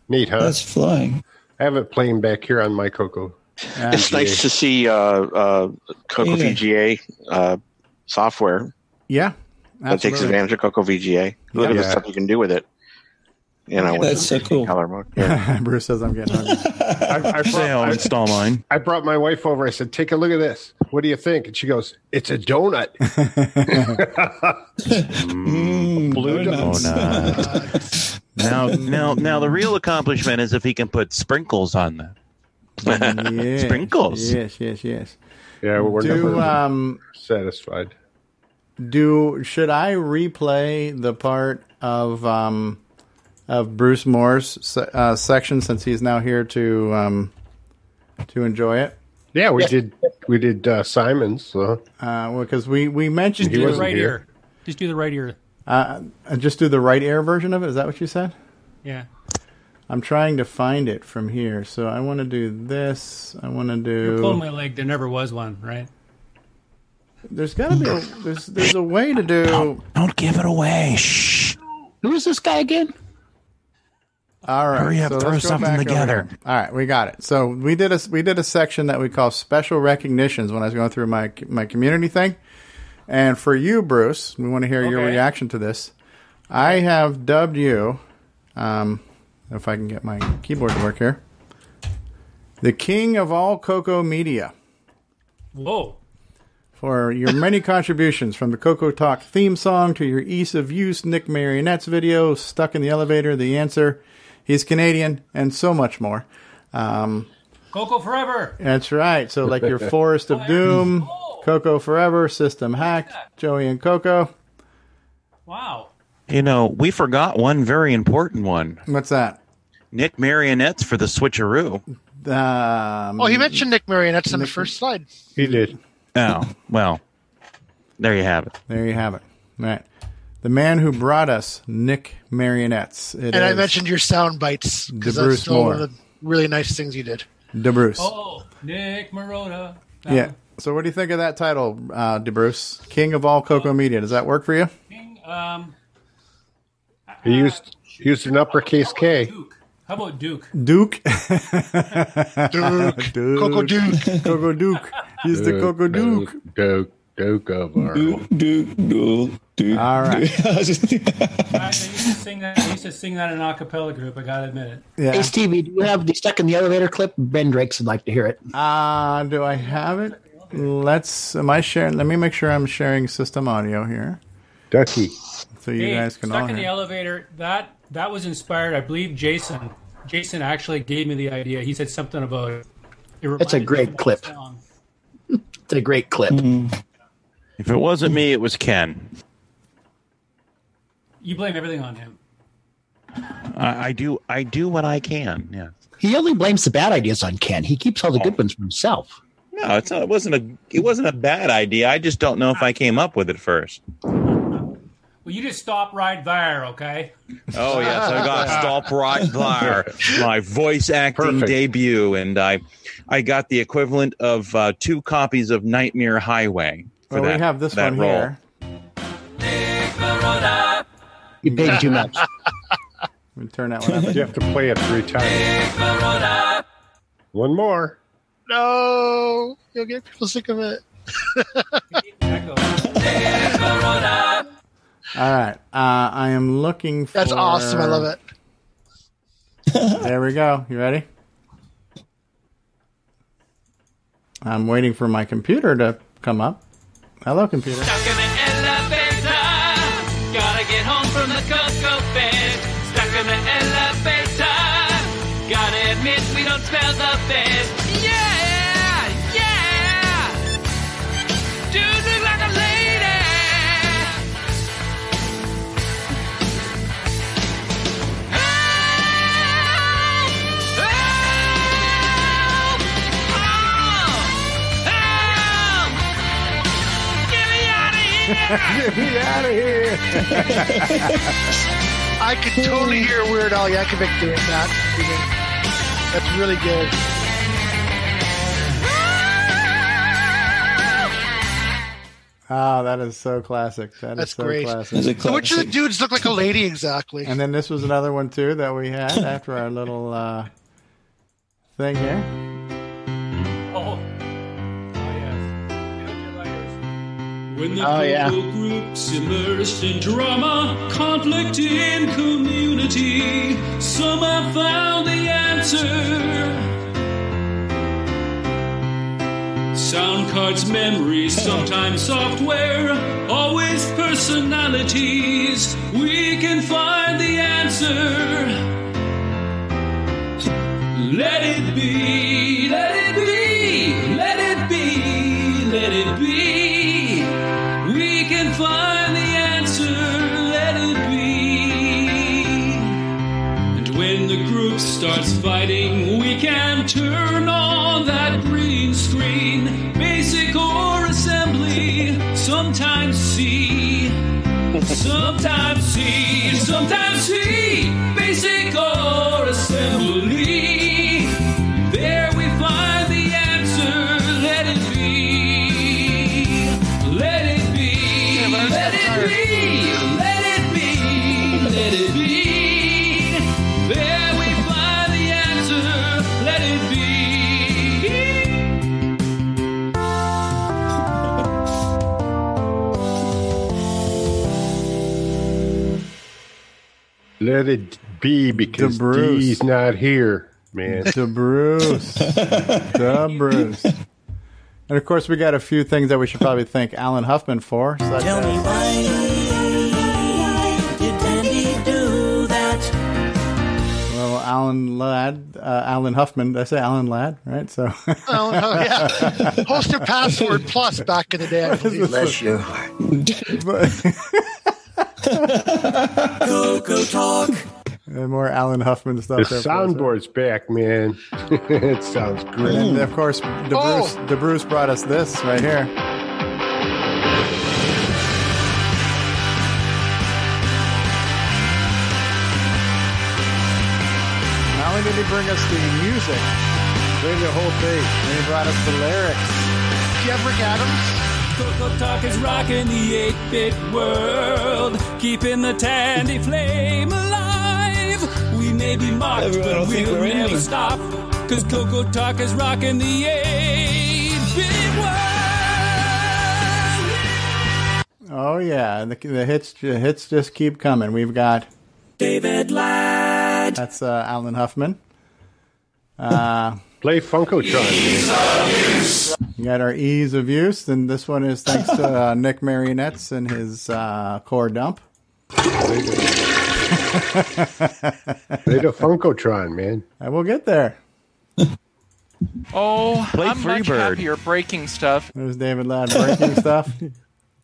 Neat, huh? that's flying. I have it playing back here on my Coco. Yeah. It's nice to see uh, uh, Coco Yeah. VGA uh, software Yeah, that takes advantage of Coco VGA. Look at the stuff you can do with it. You know, with That's the so cool. color mode. Yeah. <laughs> Bruce says I'm getting hungry. <laughs> I, I, Say I'll brought, install mine. I, I brought my wife over. I said, "Take a look at this. What do you think?" And she goes, "It's a donut." <laughs> Mm, Blue donuts. Donut. now, now, now, the real accomplishment is if he can put sprinkles on that. Yes, Sprinkles. Yes, yes, yes. yeah, we're Do never um satisfied. do should I replay the part of um of Bruce Moore's se- uh, section since he's now here to um to enjoy it? Yeah, we did. We did uh, Simon's. So. Uh, because we we mentioned Just do the right here. ear. Just do the right ear. uh, uh, just do the right air version of it. Is that what you said? Yeah. I'm trying to find it from here. So I want to do this. I want to do You're pulling my leg. There never was one, right? There's got to be a, there's there's a way to do. Don't give it away. Shh. Who is this guy again? All right, Hurry up, so throw something back over together. All right, we got it. So we did a we did a section that we call special recognitions when I was going through my my community thing. And for you, Bruce, we want to hear your reaction to this. I have dubbed you, um, if I can get my keyboard to work here, the king of all Coco media Whoa. for your many <laughs> contributions from the Coco Talk theme song to your ease of use Nick Marionettes video, Stuck in the Elevator, The Answer, He's Canadian, and so much more. Um, Coco forever. that's right. So, like your <laughs> Forest of Doom, Coco Forever, System Hack, Joey and Coco. Wow. You know, we forgot one very important one. What's that? Nick Marionettes for the switcheroo. Um, Oh, he mentioned Nick Marionettes on the first slide. He did. Oh, well, there you have it. There you have it. Right. The man who brought us Nick Marionettes. It and I mentioned your sound bites because DeBruce that's still one of the really nice things you did. DeBruce. Oh, Nick Marota. Yeah. So, what do you think of that title, uh, DeBruce? King of all Coco Media. Does that work for you? Um, He used used an uppercase K. how about Duke? Duke. Duke. Coco <laughs> Duke. Coco Duke. He's the Coco Duke. Duke. Duke of our. Duke, Duke, Duke, Duke. All right. <laughs> I used to sing that. I used to sing that in an a cappella group. I gotta admit it. Yeah. Hey, Stevie, do you have the stuck in the elevator clip? Ben Drakes would like to hear it. Uh, do I have it? Let's. Am I sharing? Let me make sure I'm sharing system audio here. Ducky. So you Hey, guys can all stuck in the elevator. That that was inspired. I believe Jason. Jason actually gave me the idea. He said something about. It <laughs> It's a great clip. song. It's a great clip. If it wasn't me, it was Ken. You blame everything on him. I, I do. I do what I can. Yeah. He only blames the bad ideas on Ken. He keeps all the good ones for himself. No, it's not. It wasn't a. It wasn't a bad idea. I just don't know if I came up with it first. Well, you just stop right there, okay? Oh yes, I got <laughs> stop right there. My voice acting debut, and I, I got the equivalent of uh, two copies of Nightmare Highway. For Well, that, we have this that one role. here. You paid too much. <laughs> We turn that one up. <laughs> You have to play it three times. One more. No, you'll get people sick of it. <laughs> All right. Uh, I am looking for. That's awesome. I love it. There we go. You ready? I'm waiting for my computer to come up. Hello, computer. Get me out of here. <laughs> I could totally hear Weird Al Yankovic doing that. That's really good. Oh, that is so classic. That is That's so great. classic. So which of the dudes look like a lady exactly? And then this was another one too that we had after our little uh, thing here. When the Oh, yeah. group's immersed in drama, conflict in community, some have found the answer. Sound cards, memories, sometimes software, always personalities. We can find the answer. Let it be, let it starts fighting, we can turn on that green screen. Basic or assembly, sometimes C. Sometimes C, sometimes C. Basic or assembly. Let it be because DeBruce. D's not here, man. The Bruce. <laughs> the Bruce. And of course, we got a few things that we should probably thank Alan Huffman for. Such Tell me as, why did Andy do that? well, Alan Ladd, uh, Alan Huffman. Did I say Alan Ladd? Right. So. Oh, oh, yeah. Hoster Password Plus back in the day. I <laughs> believe. Bless you. <laughs> Coco Talk. And more Alan Huffman stuff. The there soundboard's back, man. <laughs> it sounds great. And of course, DeBruce, oh. DeBruce brought us this right here. Not only did he bring us the music, bring the whole thing, and he brought us the lyrics. Do you have Rick Adams? Coco Talk is rocking the 8-bit world, keeping the tandy flame alive. We may be mocked, Everyone but we'll we're never ending. stop. Cause Coco Talk is rocking the 8-bit world. Oh yeah, the, the hits the hits just keep coming. We've got David Ladd. That's uh, Alan Huffman. <laughs> Uh, Play Funkotron. You got our ease of use, and this one is thanks to uh, Nick Marentes and his uh, core dump. They the Funkotron, man. I will get there. Oh, Play I'm much Freebird. happier breaking stuff. There's David Ladd breaking stuff.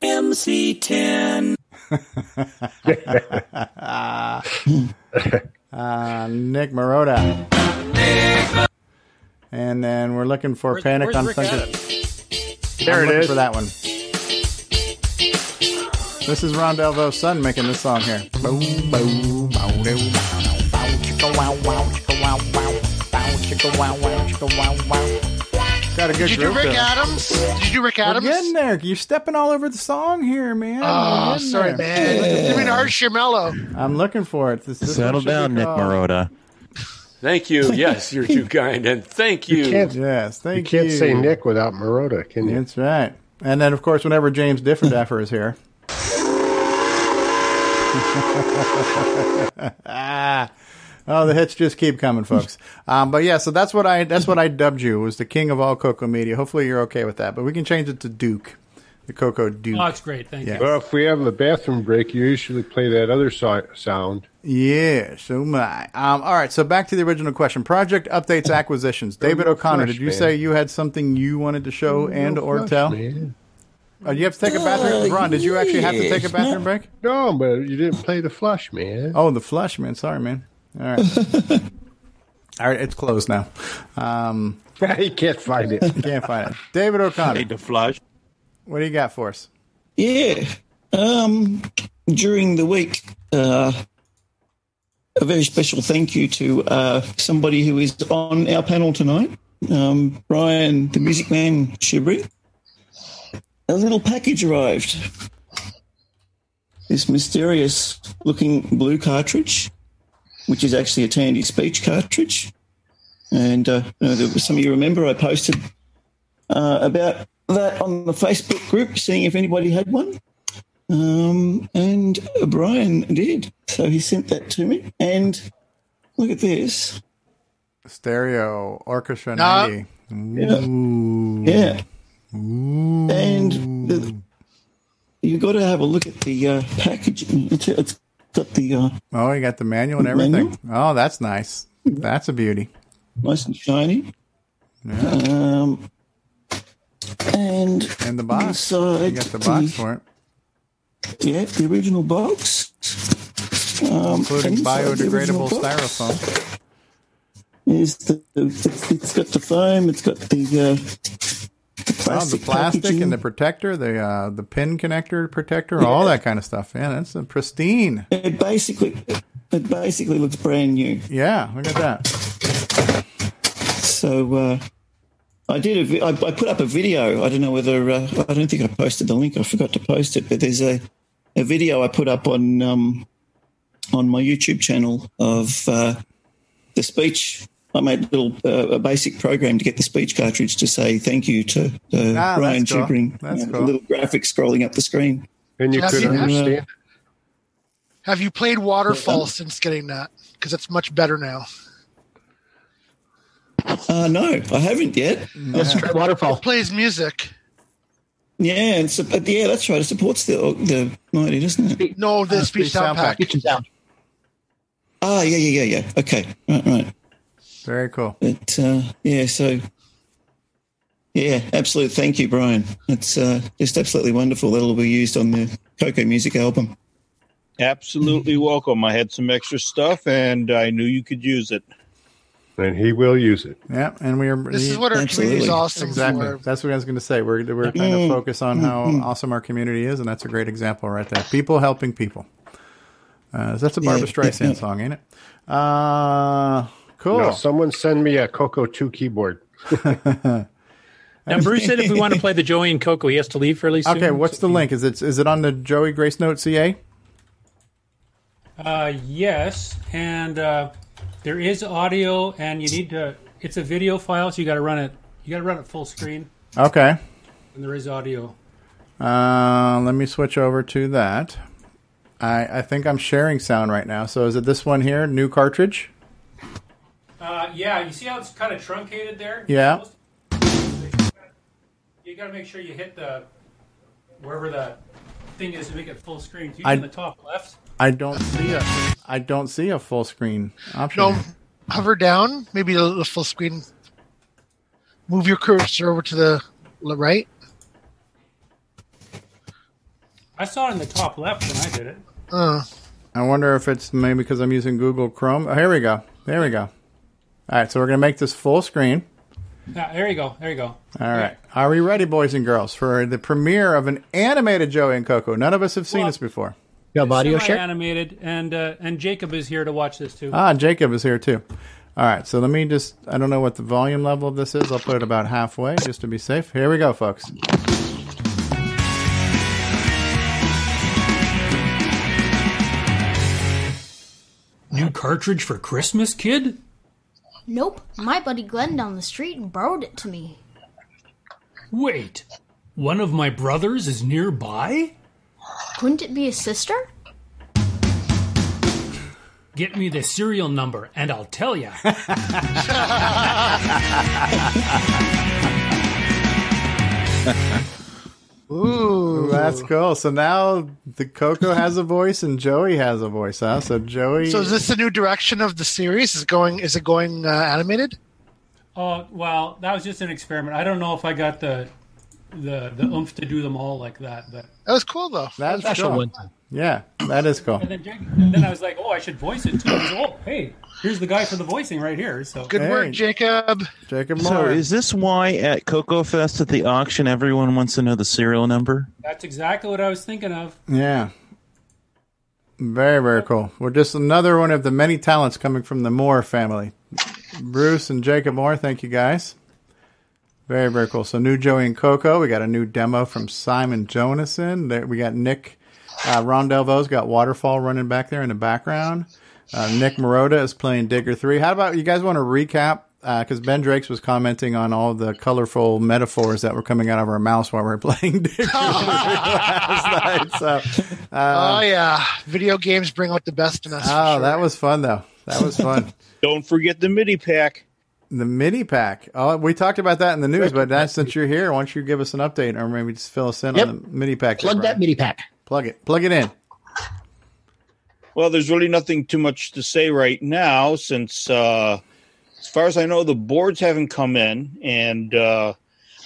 MC10. <laughs> uh, Nick Marotta. And then we're looking for Where's- Panic where's on Rick Thunder. Adams? There it looking is. for that one. This is Ron Delvaux's son making this song here. Boom, boom, bow, doo, bow, bow, chicka, wow, wow, chicka, wow, wow, bow, chicka, wow, wow, chicka, wow, wow. Got a good Did you do Rick to. Adams? Did you do Rick We're Adams? getting there. You're stepping all over the song here, man. Oh, sorry, there. man. Give me an Art Shermello. I'm looking for it. This, this Settle down, Nick called- Marotta. Thank you. <laughs> Yes, you're too kind, and thank you. You can't, Yes, thank you thank can't you. say Nick without Marotta, can you? That's right. And then, of course, whenever James Diffenderfer is here. ah. <laughs> Oh, the hits just keep coming, folks. Um, but yeah, so that's what I that's what I dubbed you was the king of all Coco media. Hopefully, you're okay with that. But we can change it to Duke, the Coco Duke. Oh, it's great. Thank Yeah. Well, if we have a bathroom break, you usually play that other so- sound. Yeah, so my. Um, all right, so back to the original question: project updates, <laughs> acquisitions. David O'Connor, flush, did you man. say you had something you wanted to show and or flush, tell? Oh, you have to take a bathroom. Ron, did you actually have to take a bathroom break? No, but you didn't play the flush, man. Oh, the flush, man. Sorry, man. All right. <laughs> All right, it's closed now. Um, <laughs> you can't find it. you can't find it. David O'Connor. Need to flush. What do you got for us? Yeah. Um, during the week, uh, a very special thank you to uh, somebody who is on our panel tonight, um, Brian, the music man, Schubring. A little package arrived. This mysterious looking blue cartridge, which is actually a Tandy speech cartridge. And uh, some of you remember I posted uh, about that on the Facebook group, seeing if anybody had one. Um, and Brian did. So he sent that to me. And look at this. Stereo Orchestra No. 90. Yeah. Ooh. Yeah. And the, you've got to have a look at the uh, packaging. It's, it's got the uh, Oh, you got the manual and everything. Oh, that's nice. That's a beauty. nice and shiny. Yeah. Um, and And the box. inside You got the box for it. Yeah, the original box. Um, Including biodegradable styrofoam. Is the, it's, it's got the foam. It's got the, uh, the Oh, plastic, the plastic packaging. and the protector, the uh, the pin connector protector, all that kind of stuff. Yeah, that's a pristine. It basically, it basically looks brand new. Yeah, look at that. So uh, I did. A, vi- I, I put up a video. I don't know whether uh, I don't think I posted the link. I forgot to post it, but there's a a video I put up on um, on my YouTube channel of uh, the speech. I made a little uh, a basic program to get the speech cartridge to say thank you to uh, Ah, Brian that's cool. Schubring. That's Uh, cool. Little graphic scrolling up the screen. And you Have could you- understand. Have you played Waterfall since getting that? Because it's much better now. Uh, no, I haven't yet. Let's Waterfall. It plays music. Yeah, and so, but yeah, that's right. It supports the the ninety, doesn't it? No, the Uh, speech speech sound sound pack. pack. Sound. Ah, yeah, yeah, yeah, yeah. Okay, right, right. Very cool. But uh, yeah, so yeah, absolute thank you, Brian. It's uh, just absolutely wonderful. That'll be used on the Coco Music album. Absolutely welcome. I had some extra stuff, and I knew you could use it. And he will use it. Yeah, and we are. This is what our community is awesome Exactly. for. That's what I was going to say. We're we're trying to Mm. focus on how awesome our community is, and that's a great example right there. People helping people. Uh, that's a Barbra Streisand song, ain't it? Uh, cool. No, someone send me a Coco 2 keyboard. <laughs> Now, Bruce said if we want to play the Joey and Coco, he has to leave fairly soon. Okay, what's the link? Is it is it on the Joey Grace Note CA? Uh, yes, and uh, there is audio, and you need to. It's a video file, so you got to run it. You got to run it full screen, Okay. and there is audio. Uh, let me switch over to that. I I think I'm sharing sound right now. So is it this one here? New cartridge? Uh, yeah, you see how it's kind of truncated there? Yeah. You got to make sure you hit the wherever the thing is to make it full screen. It's I- in the top left. I don't see a I don't see a full screen option. No, hover down, maybe the, the full screen. Move your cursor over to the right. I saw it in the top left when I did it. Uh, I wonder if it's maybe because I'm using Google Chrome. Oh, here we go. There we go. All right, so we're gonna make this full screen. Yeah, there you go. There you go. All right, are we ready, boys and girls, for the premiere of an animated Joey and Coco? None of us have seen this before. You have audio share? Animated, and uh, and Jacob is here to watch this too. Ah, Jacob is here too. All right, so let me just, I don't know what the volume level of this is. I'll put it about halfway just to be safe. Here we go, folks. New cartridge for Christmas, kid? Nope, my buddy Glenn down the street borrowed it to me. Wait, one of my brothers is nearby? Couldn't it be a sister? Get me the serial number and I'll tell ya. <laughs> Ooh, that's cool. So now the Coco has a voice and Joey has a voice, huh? So Joey. so is this the new direction of the series? Is it going? Is it going uh, animated? Oh well, that was just an experiment. I don't know if I got the the the oomph to do them all like that, but That was cool though. That's Special cool. one. Yeah, that is cool. and then Jake, and then I was like, oh, I should voice it too. I was, oh, hey, here's the guy for the voicing right here. So Good Hey. work, Jacob. Jacob Moore. So, is this why at Coco Fest at the auction everyone wants to know the serial number? that's exactly what I was thinking of. Yeah. Very, very cool. We're just another one of the many talents coming from the Moore family. Bruce and Jacob Moore, thank you guys. Very, very cool. So, new Joey and Coco. We got a new demo from Simon Jonassen. There, we got Nick. Uh, Ron Delvaux's got Waterfall running back there in the background. Uh, Nick Marotta is playing Digger 3. How about you guys want to recap? Because Ben Drakes was commenting on all the colorful metaphors that were coming out of our mouths while we were playing <laughs> Digger 3 last night. So, uh, oh yeah, video games bring out the best in us. Oh, sure. that was fun though. That was fun. <laughs> Don't forget the MIDI pack. The MIDI pack. Oh, we talked about that in the news, but that's since you're here, why don't you give us an update or maybe just fill us in Yep. on the MIDI pack? Plug that MIDI pack. Plug it. Plug it in. Well, there's really nothing too much to say right now since, uh, as far as I know, the boards haven't come in, and uh,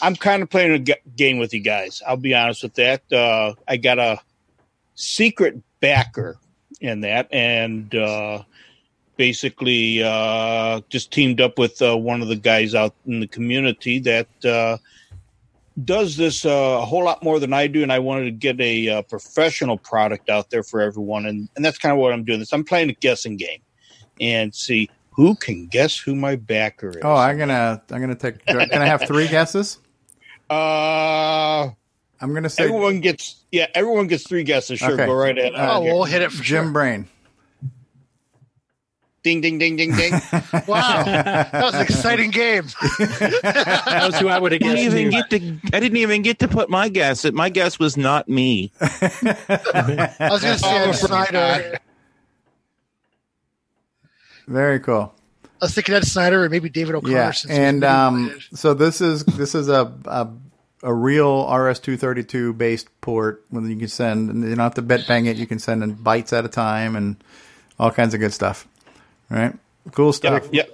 I'm kind of playing a g- game with you guys. I'll be honest with that. Uh, I got a secret backer in that, and uh, basically uh, just teamed up with uh, one of the guys out in the community that uh, does this uh, a whole lot more than I do, and I wanted to get a uh, professional product out there for everyone, and and that's kind of what I'm doing. This I'm playing a guessing game, and see who can guess who my backer is. Oh, I'm gonna I'm gonna take. Can I have three <laughs> guesses? Uh, I'm gonna say everyone gets yeah, everyone gets three guesses. Sure, Okay. go right ahead. Uh, we'll hit it for Jim sure. Brain. Ding ding ding ding ding. Wow, that was an exciting game. That was who I would I didn't even get to. I didn't even get to put my guess. It My guess was not me. I was going to say Ed Snyder. Very cool. I was thinking Ed Snyder or maybe David O'Connor. Yeah, since and um, so this is this is a a, a real RS-232 based port when you can send. And you don't have to bet bang it. You can send in bytes at a time and all kinds of good stuff. Right? Cool stuff. Yeah.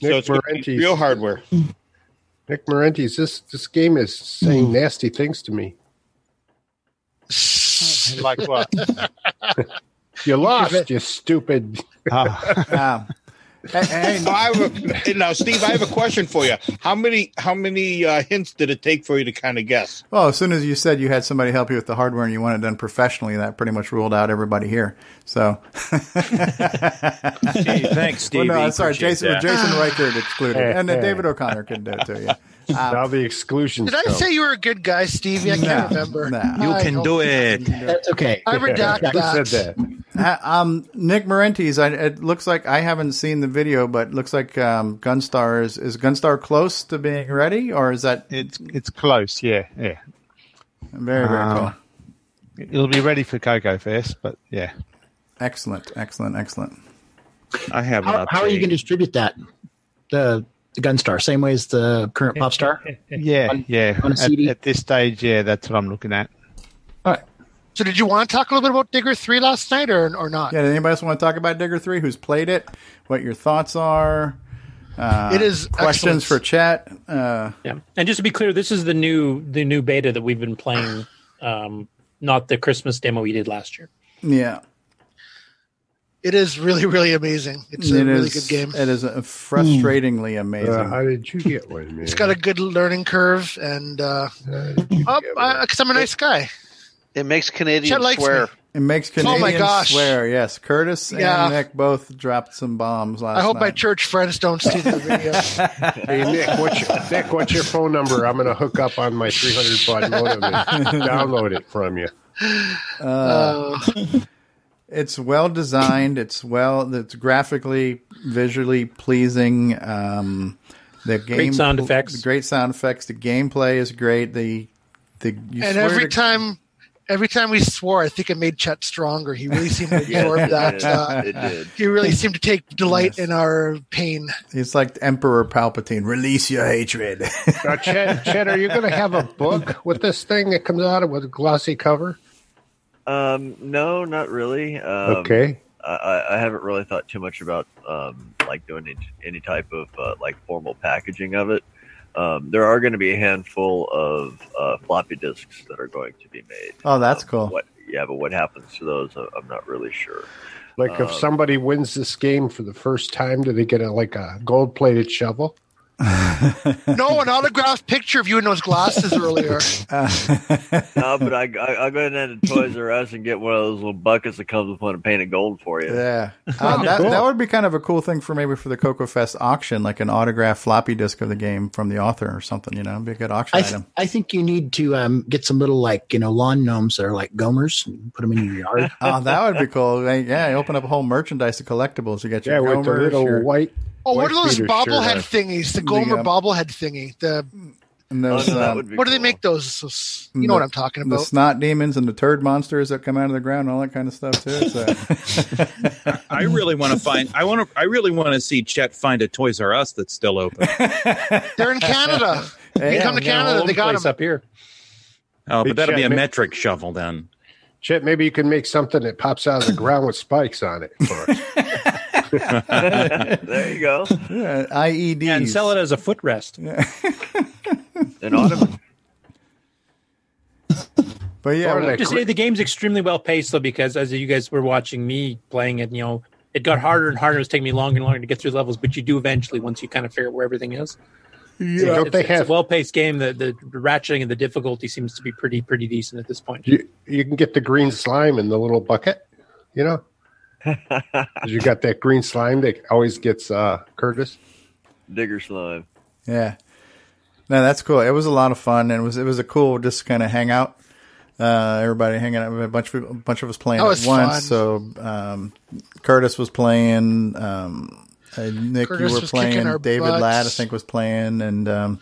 So Nick it's gonna be Marentes. real hardware. Nick Marentes, this this game is saying nasty things to me. Like what? <laughs> You lost, you stupid. Um, hey, hey, So I have a, now, Steve. I have a question for you. How many how many uh, hints did it take for you to kind of guess? Well, as soon as you said you had somebody help you with the hardware and you want it done professionally, that pretty much ruled out everybody here. So, thanks, Steve. Well, no, I'm sorry, Appreciate Jason. that. Jason Reighard excluded, and uh, David O'Connor could do it too. Yeah. Um, now the exclusion. Did I go. say you were a good guy, Stevie? I can't No, remember. no. You I can do it. That's okay. I redact Who that. said that? Uh, um, Nick Marentes, I, it looks like I haven't seen the video, but looks like um, Gunstar is is Gunstar close to being ready, or is that It's it's close, yeah, yeah. very very Um, cool? It'll be ready for Coco Fest, but yeah. Excellent, excellent, excellent. I have How, how are you going to distribute that? The the Gunstar, same way as the current pop star. <laughs> Yeah, On- yeah. on a At, at this stage, yeah, that's what I'm looking at. All right. So, did you want to talk a little bit about Digger Three last night, or or not? Yeah, did anybody else want to talk about Digger Three? Who's played it? What your thoughts are? Uh, It is questions excellent. for chat. Uh, Yeah, and just to be clear, this is the new the new beta that we've been playing, um, not the Christmas demo we did last year. yeah, It is really, really amazing. It's a It really is- good game. It is uh, frustratingly amazing. Uh, how did you get one, man? It's got a good learning curve, and uh, because I'm a nice guy. It makes Chet Canadians swear. me. It makes Oh my Canadians gosh. swear. Yes, Curtis Yeah. and Nick both dropped some bombs last night. I hope my church friends don't see the video. <laughs> Hey Nick, what's your, Nick, what's your phone number? I'm going to hook up on my 300 baud modem and <laughs> download it from you. Uh, it's well designed. It's well. It's graphically, visually pleasing. Um, the game, Great sound effects. Great sound effects. The gameplay is great. The the you and every to- time, every time we swore, I think it made Chet stronger. He really seemed to <laughs> absorb it that. did. Uh, It did. he really seemed to take delight in our pain. He's like Emperor Palpatine. Release your hatred. Now, Chet, Chet, are you going to have a book with this thing that comes out with a glossy cover? Um, no, not really. Um, Okay. I- I, I haven't really thought too much about um, like doing any, any type of uh, like formal packaging of it. Um, there are going to be a handful of uh, floppy disks that are going to be made. oh, that's cool. What? Yeah, but what happens to those? I- I'm not really sure. Like if Um, somebody wins this game for the first time, do they get a like a gold plated shovel? No, an autographed picture of you in those glasses earlier. no, but I, I I'll go down to Toys R Us and get one of those little buckets that comes with one and paint it gold for you. Yeah, uh, that, that would be kind of a cool thing for maybe for the Coco Fest auction, like an autographed floppy disk of the game from the author or something. You know, It'd be a good auction I, th- item. I think you need to um, get some little like you know lawn gnomes that are like gomers and put them in your yard. <laughs> Oh, that would be cool. They- Yeah, you open up a whole merchandise of collectibles. You get your Yeah, with the Gomers, little your- white. Oh, what are those beater bobblehead shirt thingies? The The, Gomer um, bobblehead thingy. The and those, Oh, that um, would be what do they make those? those- You know what I'm talking about. The about. snot demons and the turd monsters that come out of the ground, and all that kind of stuff too. So. <laughs> I really want to find. I want to. I really want to see Chet find a Toys R Us that's still open. <laughs> They're in Canada. <laughs> You Hey, can come to Canada. They got place them. up here. Oh, Hey, but that'll be a Chet, ma- metric shovel then. Chet, maybe you can make something that pops out of the ground with spikes on it for us. There you go. Yeah, IEDs And sell it as a footrest. <laughs> An ottoman. <laughs> But yeah, Or well, Just say the game's extremely well paced though, because as you guys were watching me playing it, you know, it got harder and harder. It was taking me longer and longer to get through levels, but you do eventually once you kind of figure out where everything is. Yeah, don't it's, they it's have? a well paced game. The, the ratcheting and the difficulty seems to be pretty pretty decent at this point. You, you can get the green slime in the little bucket, you know. 'Cause you got that green slime that always gets uh, Curtis. Digger slime. yeah. No, that's cool. It was a lot of fun, and it was it was a cool just kind of hang out. Uh, everybody hanging out. A bunch of a bunch of us playing That at once. fun. So um, Curtis was playing. Um, uh, Nick, Curtis you were playing. David butts. Ladd, I think, was playing, and um,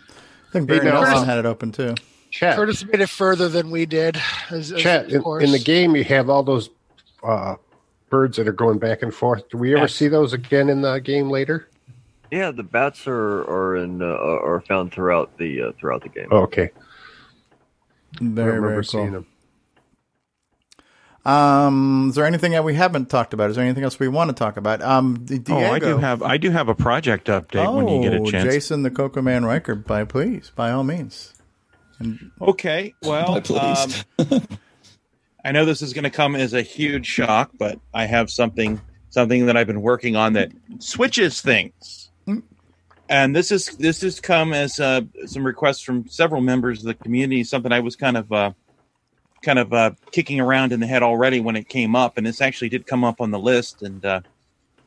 I think Hey, Barry now, Nelson uh, had it open too. Chet, Curtis made it further than we did. As, as- Chet, of in, in the game you have all those uh, birds that are going back and forth. Do we ever Yes. see those again in the game later? Yeah, the bats are are in uh, are found throughout the uh, throughout the game. Oh, okay. I Very remember very seeing cool. them. Um, is there anything that we haven't talked about? Is there anything else we want to talk about? Um, D- Oh, I do have. I do have a project update when you get a Oh, chance. Jason the Coco Man Reighard, by please, by all means. And Okay. Well, Bye, please. um, <laughs> I know this is going to come as a huge shock, but I have something something that I've been working on that switches things. And this is this has come as uh, some requests from several members of the community. Something I was kind of uh, kind of uh, kicking around in the head already when it came up, and this actually did come up on the list. And uh,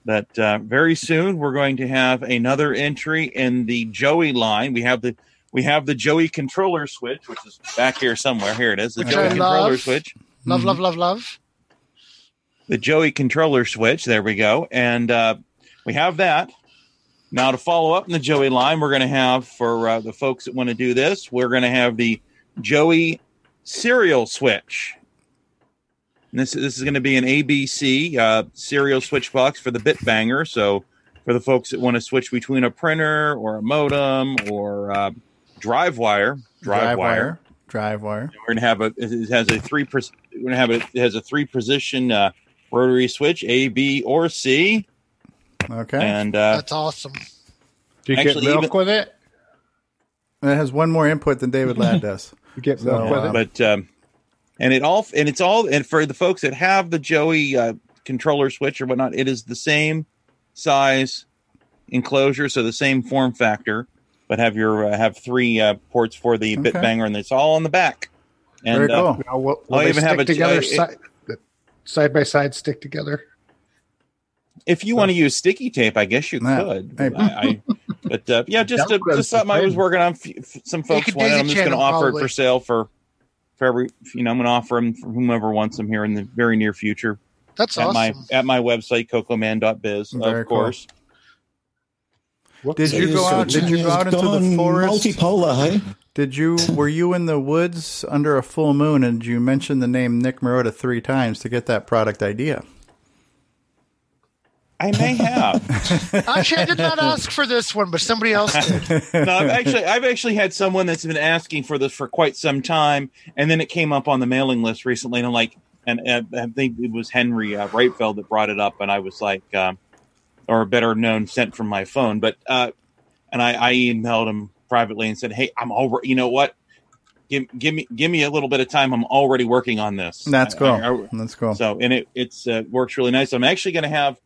that uh, very soon we're going to have another entry in the Joey line. We have the we have the Joey controller switch, which is back here somewhere. Here it is, the Which Joey controller switch. Love, love, love, love. the Joey controller switch. There we go. And uh, we have that. Now, to follow up in the Joey line, we're going to have for uh, the folks that want to do this, we're going to have the Joey serial switch. And this, this is going to be an ABC uh, serial switch box for the Bitbanger. So, for the folks that want to switch between a printer or a modem or uh, drive wire, drive, wire, Drive wire. we're gonna have a it has a three we're gonna have a it has a three position uh, rotary switch A B or C Okay. and uh, That's awesome. Do you get Actually, milk even- with it? It has one more input than David Ladd <laughs> does. You get So, with uh, it? but um, and it all and it's all and for the folks that have the Joey uh, controller switch or whatnot it is the same size enclosure so the same form factor but have your uh, have three uh, ports for the Okay. Bitbanger and it's all on the back and Very uh, cool. Now, will, will I'll they even have stick a- together uh, side, side by side stick together? If you want to use sticky tape, I guess you Yeah. could. I, I, but uh, yeah, just uh, Velcro's just something I was working on. F- f- some folks could wanted. I'm just going to chain 'em, offer it for sale for for every. You know, I'm going to offer them for whomever wants them here in the very near future. That's at awesome. my at my website cocoman.biz, Very of cool. Course. Did you go out? Did you go out into the forest? Multipolar, hey? Did you? Were you in the woods under a full moon? And you mentioned the name Nick Marotta three times to get that product idea? I may have. <laughs> Actually, I did not ask for this one, but somebody else did. <laughs> no, I've actually I've actually had someone that's been asking for this for quite some time, and then it came up on the mailing list recently, and I'm like, and, and I think it was Henry uh, Reitfeld that brought it up, and I was like, um, or better known, sent from my phone, but uh, and I, I emailed him privately and said, hey, I'm over. You know what? Give, give me give me a little bit of time. I'm already working on this. That's cool. I- I- That's cool. so and it it's uh, works really nice. I'm actually going to have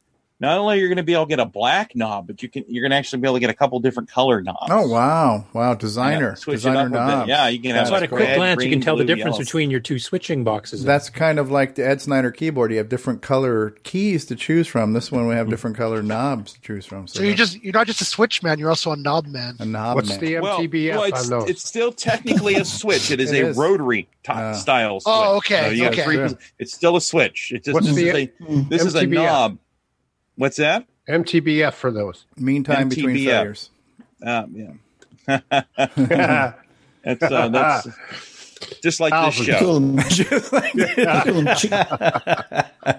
not only you're going to be able to get a black knob, but you can you're going to actually be able to get a couple different color knobs. Oh wow, wow! Designer, Yeah, switch it designer up a bit. knobs. Yeah, you can That's So at a quick red, glance, you can tell the difference yellow. between your two switching boxes. That's kind of like the Ed Snyder keyboard. You have different color keys to choose from. This one we have different color knobs to choose from. So you're just you're not just a switch man, you're also a knob man. a knob What's man. the Well, MTBF well, it's, it's still technically a switch. It <laughs> is It a is. rotary t- Uh, style switch. Oh, okay, So okay. three It's still a switch. It just What's this the- is a this is a knob. What's that? MTBF for those. Mean time between MTBF. failures. Uh, yeah. <laughs> that's uh, that's just like this show. Call them, call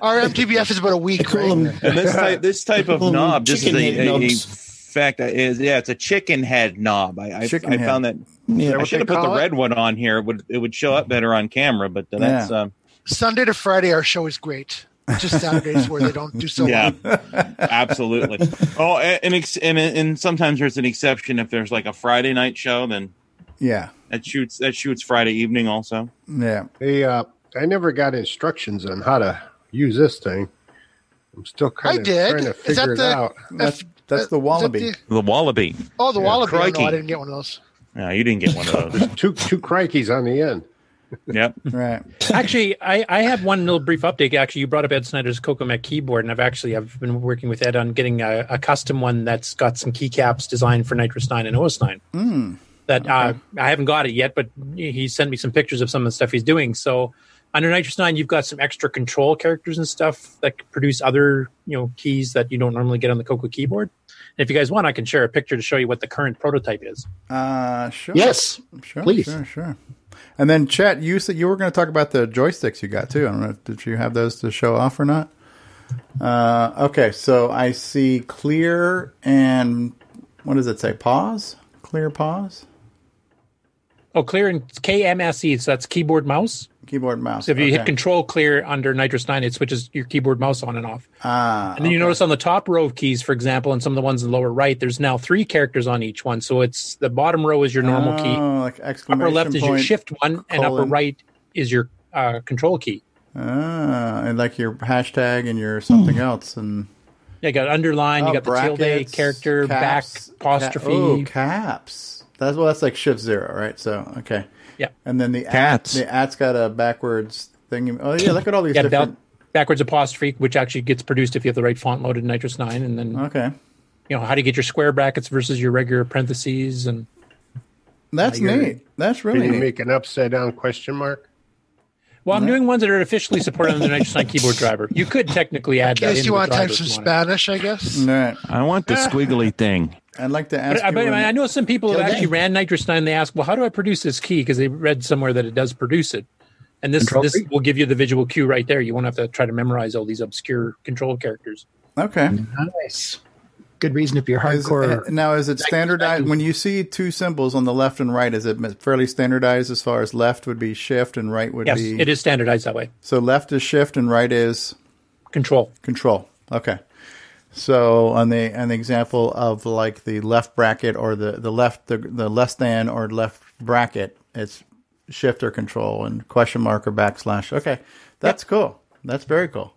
Our MTBF is about a week. call Right? And this type this type of Um, knob, this is chicken a, a, a fact. that Is yeah, it's a chicken head knob. I I, Chicken I found that. yeah, I should have put the it? red one on here. It would it would show up better on camera? But uh, that's Yeah. um, Sunday to Friday, our show is great. It's just Saturdays where they don't do so yeah, well. <laughs> absolutely. Oh, and, and ex- and and sometimes there's an exception if there's like a Friday night show, then Yeah, that shoots that shoots Friday evening also. yeah. Hey, uh, I never got instructions on how to use this thing. I'm still kind I of did. trying to Is that figure it the- out. That's that's Uh, the is that wallaby. the- The Wallaby. oh, the Yeah, Wallaby. Oh, no. I didn't get one of those. No, you didn't get one of those. Two two crikeys on the end. Yep. Right. actually, I, I have one little brief update. Actually, you brought up Ed Snyder's Cocomet keyboard, and I've actually I've been working with Ed on getting a, a custom one that's got some keycaps designed for NitrOS Nine and OS Nine. Mm. That uh, I haven't got it yet, but he sent me some pictures of some of the stuff he's doing. So under NitrOS Nine, you've got some extra control characters and stuff that produce other you know keys that you don't normally get on the Coco keyboard. And if you guys want, I can share a picture to show you what the current prototype is. Uh, sure. Yes, Sure, please. sure, sure. And then, Chet, you said you were going to talk about the joysticks you got too. I don't know, did you have those to show off or not? Uh, okay, so I see clear and what does it say? Pause? Clear pause? Oh, clear and KMSE, so that's keyboard mouse. Keyboard mouse. So if you hit Control clear under NitrOS Nine, it switches your keyboard mouse on and off. Ah, And then you okay. notice on the top row of keys, for example, and some of the ones in the lower right, there's now three characters on each one. So it's the bottom row is your normal key, Oh, like exclamation upper left is your shift one, and upper right is your uh, control key. Ah, and like your hashtag and your something else and Yeah, you got underline, Oh, you got the tilde character, caps, back apostrophe. Ca- oh, caps. That's well, that's like shift zero, right? So okay. Yeah. And then the Cats. At, the at's got a backwards thing. Oh yeah, look at all these yeah, different. back- backwards apostrophe, which actually gets produced if you have the right font loaded in NitrOS 9. And then, okay. you know, how do you get your square brackets versus your regular parentheses? And That's You're- neat. That's really Can you neat. make an upside down question mark? Well, I'm doing ones that are officially supported on the NitrOS 9 keyboard driver. You could technically add that. Guess into you want to driver type some. Spanish, I guess. No, I want the squiggly thing. I'd like to ask I, you. but when- I know some people have actually ran NitrOS 9. They ask, well, how do I produce this key? Because they read somewhere that it does produce it. And this Control this C? will give you the visual cue right there. You won't have to try to memorize all these obscure control characters. Okay. Nice. Good reason if you're Is- hardcore. uh, now, is it standardized when you see two symbols on the left and right? Is it fairly standardized as far as left would be shift and right would Yes, be? it is standardized that way. So left is shift and right is control. Control. Okay. So on the an example of like the left bracket or the the left the, the less than or left bracket, it's shift or control and question mark or backslash. Okay, that's cool. That's very cool.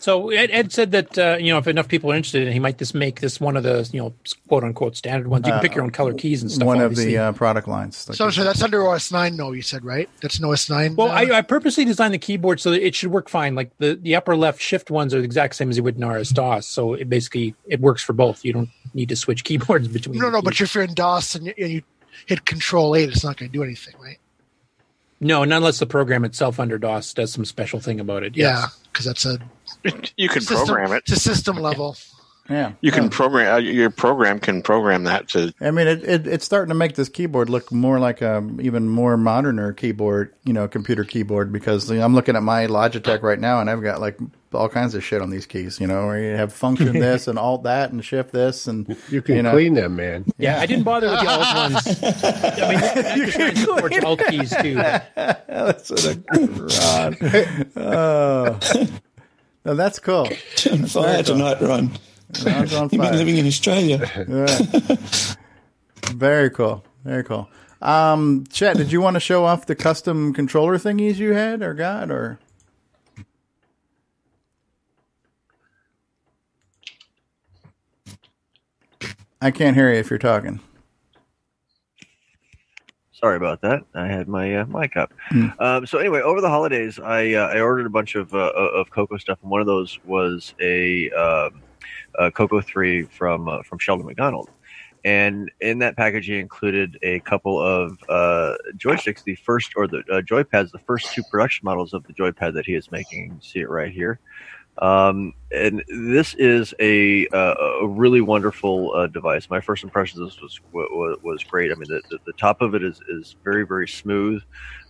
So Ed, Ed said that uh, you know if enough people are interested, in, it, he might just make this one of the you know quote unquote standard ones. You can Uh, pick your own color keys and stuff. One of the uh, product lines. Like So, so that's under OS 9, no, you said, right? That's an OS 9. Well, uh, I, I purposely designed the keyboard so that it should work fine. Like the, the upper left shift ones are the exact same as you would in RS DOS. So it basically it works for both. You don't need to switch keyboards <laughs> between. no, no, but if you're in DOS and you, and you hit Control 8, it's not going to do anything, right? no, not unless the program itself under DOS does some special thing about it. Yeah, because that's a <laughs> You can system, program it. to system level. <laughs> Yeah. You can program uh, your program can program that to I mean, it, it it's starting to make this keyboard look more like a even more moderner keyboard, you know, computer keyboard. Because you know, I'm looking at my Logitech right now, and I've got like all kinds of shit on these keys. You know, where you have function <laughs> this and alt that and shift this, and You can know, clean them, man. Yeah, I didn't bother with the alt ones. I mean, you can supports alt keys too. That's what a oh. No, that's cool. On fire tonight, Ron. Ron's on <laughs> You've been living in Australia. Yeah. <laughs> Very cool. Very cool. Um, Chet, did you want to show off the custom controller thingies you had or got or? I can't hear you if you're talking. Sorry about that. I had my uh, mic up. Hmm. Um, so anyway, over the holidays, I uh, I ordered a bunch of uh, of Coco stuff, and one of those was a, um, a Coco three from uh, from Sheldon McDonald. And in that package, he included a couple of uh, joysticks, the first or the uh, joypads, the first two production models of the joypad that he is making. You see it right here. Um, and this is a uh, a really wonderful uh, device. My first impression of this was was, was great. I mean, the, the, the top of it is, is very very smooth.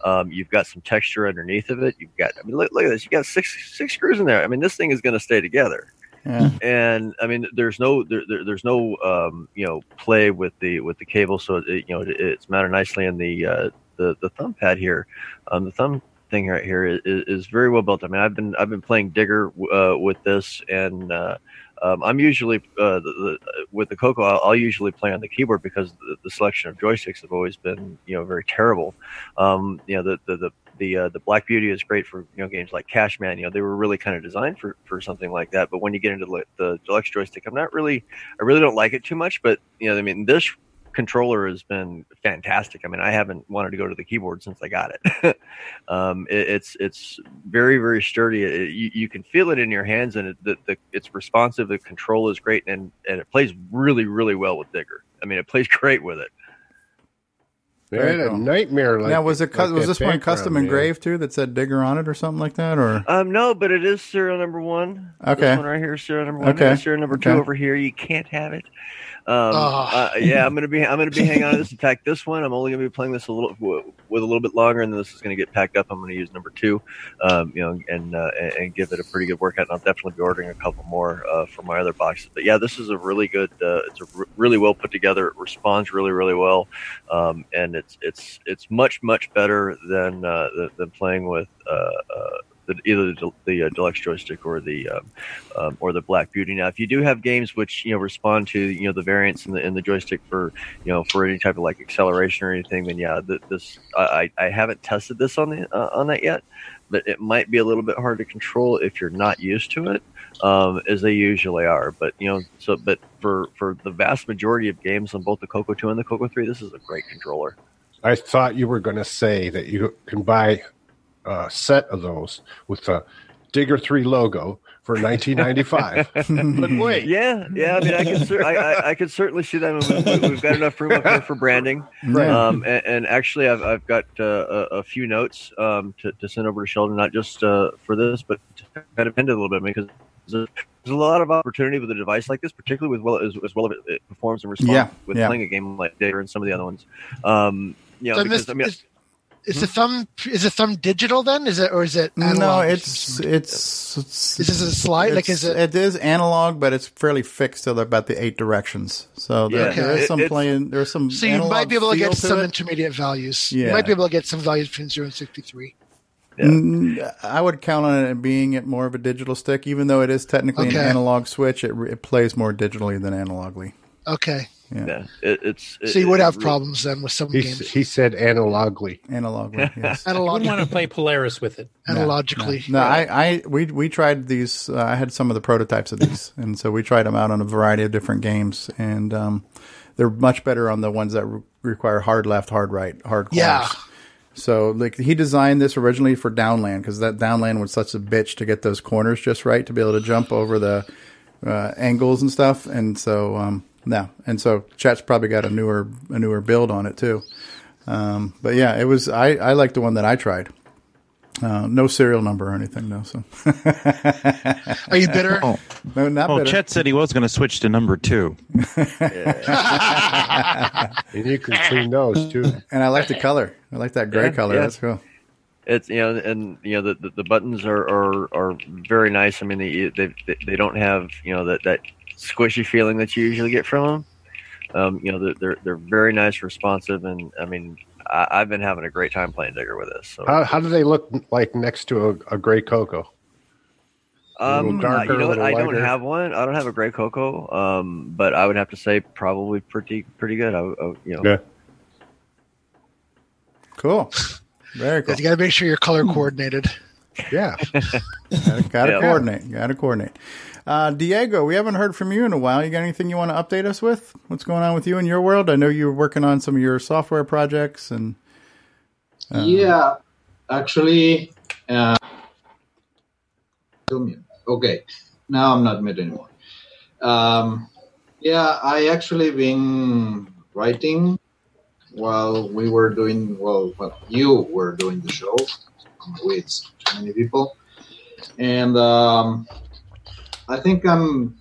Um, you've got some texture underneath of it. You've got I mean, look, look at this. You got six six screws in there. I mean, this thing is going to stay together. Yeah. And I mean, there's no there, there, there's no um, you know play with the with the cable, so it, you know it, it's mounted nicely in the uh, the the thumb pad here. Um, the thumb thing right here is, is very well built. I mean, I've been I've been playing Digger uh, with this, and uh, um, I'm usually uh, the, the, with the Coco. I'll, I'll usually play on the keyboard because the, the selection of joysticks have always been you know very terrible. Um, you know the the the the, uh, the Black Beauty is great for you know games like Cashman. You know they were really kind of designed for, for something like that. But when you get into the, the deluxe joystick, I'm not really I really don't like it too much. But you know I mean this controller has been fantastic. I mean, I haven't wanted to go to the keyboard since I got it. <laughs> um, it it's it's very very sturdy. It, you, you can feel it in your hands, and it, the, the, it's responsive. The control is great, and and it plays really really well with Digger. I mean, it plays <laughs> great with it. I had a nightmare. Like now, was it like was this one custom engraved too that said Digger on it or something like that? Or Um, no, but it is serial number one. Okay. this one right here is serial number one. Okay. Serial number two over here. You can't have it. Um, Oh. uh, yeah, I'm gonna be I'm gonna be hanging on to this. Fact, this one I'm only gonna be playing this a little with a little bit longer, and then this is gonna get packed up. I'm gonna use number two, um, you know, and uh, and and give it a pretty good workout. And I'll definitely be ordering a couple more uh, for my other boxes. But yeah, this is a really good. Uh, it's a r- really well put together. It responds really really well, um, and it's it's it's much much better than uh, than, than playing with. The, either the, the uh, deluxe joystick or the um, um, or the Black Beauty. Now, if you do have games which you know respond to you know the variants in the in the joystick for you know for any type of like acceleration or anything, then yeah, th- this I, I I haven't tested this on the uh, on that yet, but it might be a little bit hard to control if you're not used to it, um, as they usually are. But you know, so but for for the vast majority of games on both the Coco Two and the Coco Three, this is a great controller. I thought you were going to say that you can buy a set of those with the Digger 3 logo for <laughs> 1995. but wait. Yeah, yeah. I mean, I can, cer- I, I, I could certainly see that. I mean, We've got enough room up there for branding. Right. Um, and, and actually, I've, I've got uh, a, a few notes um, to, to send over to Sheldon, not just uh, for this, but to kind of end it a little bit because there's a, lot of opportunity with a device like this, particularly with well as, as well as it, it performs and responds Yeah, with yeah. playing a game like Digger and some of the other ones. Um, you know, So because this- I mean, is, is the thumb is the thumb digital then? Is it or is it No, it's it's, it's Is this a slide? Like, is it- It is analog, but it's fairly fixed to the, about the eight directions. So there, Yeah. there is some It- playing. There's some. so you might be able to feel get some it. intermediate values. You might be able to get some values between zero and sixty three. Mm, I would count on it being it more of a digital stick, even though it is technically Okay. an analog switch. It, it plays more digitally than analogly. Okay. Yeah, it, it's So you would have problems then with some He, games. he said analogically. Analogically. <laughs> yes. You Analog- wouldn't want to play Polaris with it. <laughs> Analogically. No, I, I, we, we tried these. Uh, I had some of the prototypes of these, and so we tried them out on a variety of different games, and um, they're much better on the ones that re- require hard left, hard right, hard corners. Yeah. So, like, he designed this originally for Downland because that Downland was such a bitch to get those corners just right to be able to jump over the uh, angles and stuff. And so, um, no, and so Chet's probably got a newer a newer build on it too. Um, but yeah, it was I I like the one that I tried. Uh, no serial number or anything though. So, <laughs> are you bitter? Oh, no, not oh bitter. Chet said he was going to switch to number two. And you can clean those too. And I like the color. I like that gray Yeah, color. yeah. That's cool. It's you know, and you know the the, the buttons are, are are very nice. I mean, they, they they don't have you know that that squishy feeling that you usually get from them. Um, you know, they're, they're they're very nice, responsive, and I mean, I, I've been having a great time playing Digger with this. So, How, how do they look like next to a, a gray Coco? Um, darker, you know what? little I don't have one. I don't have a gray Coco. Um, but I would have to say probably pretty pretty good. I, I you know. Yeah. Cool. Very cool. You got to make sure you're color coordinated. Yeah. Gotta, <laughs> gotta Yeah. coordinate. Gotta coordinate. Uh, Diego, we haven't heard from you in a while. You got anything you want to update us with? What's going on with you in your world? I know you were working on some of your software projects and. uh, yeah, actually, uh, okay. Now I'm not mute anymore. Um, yeah, I actually been writing while we were doing well. Well, you were doing the show with too many people, and um, I think I'm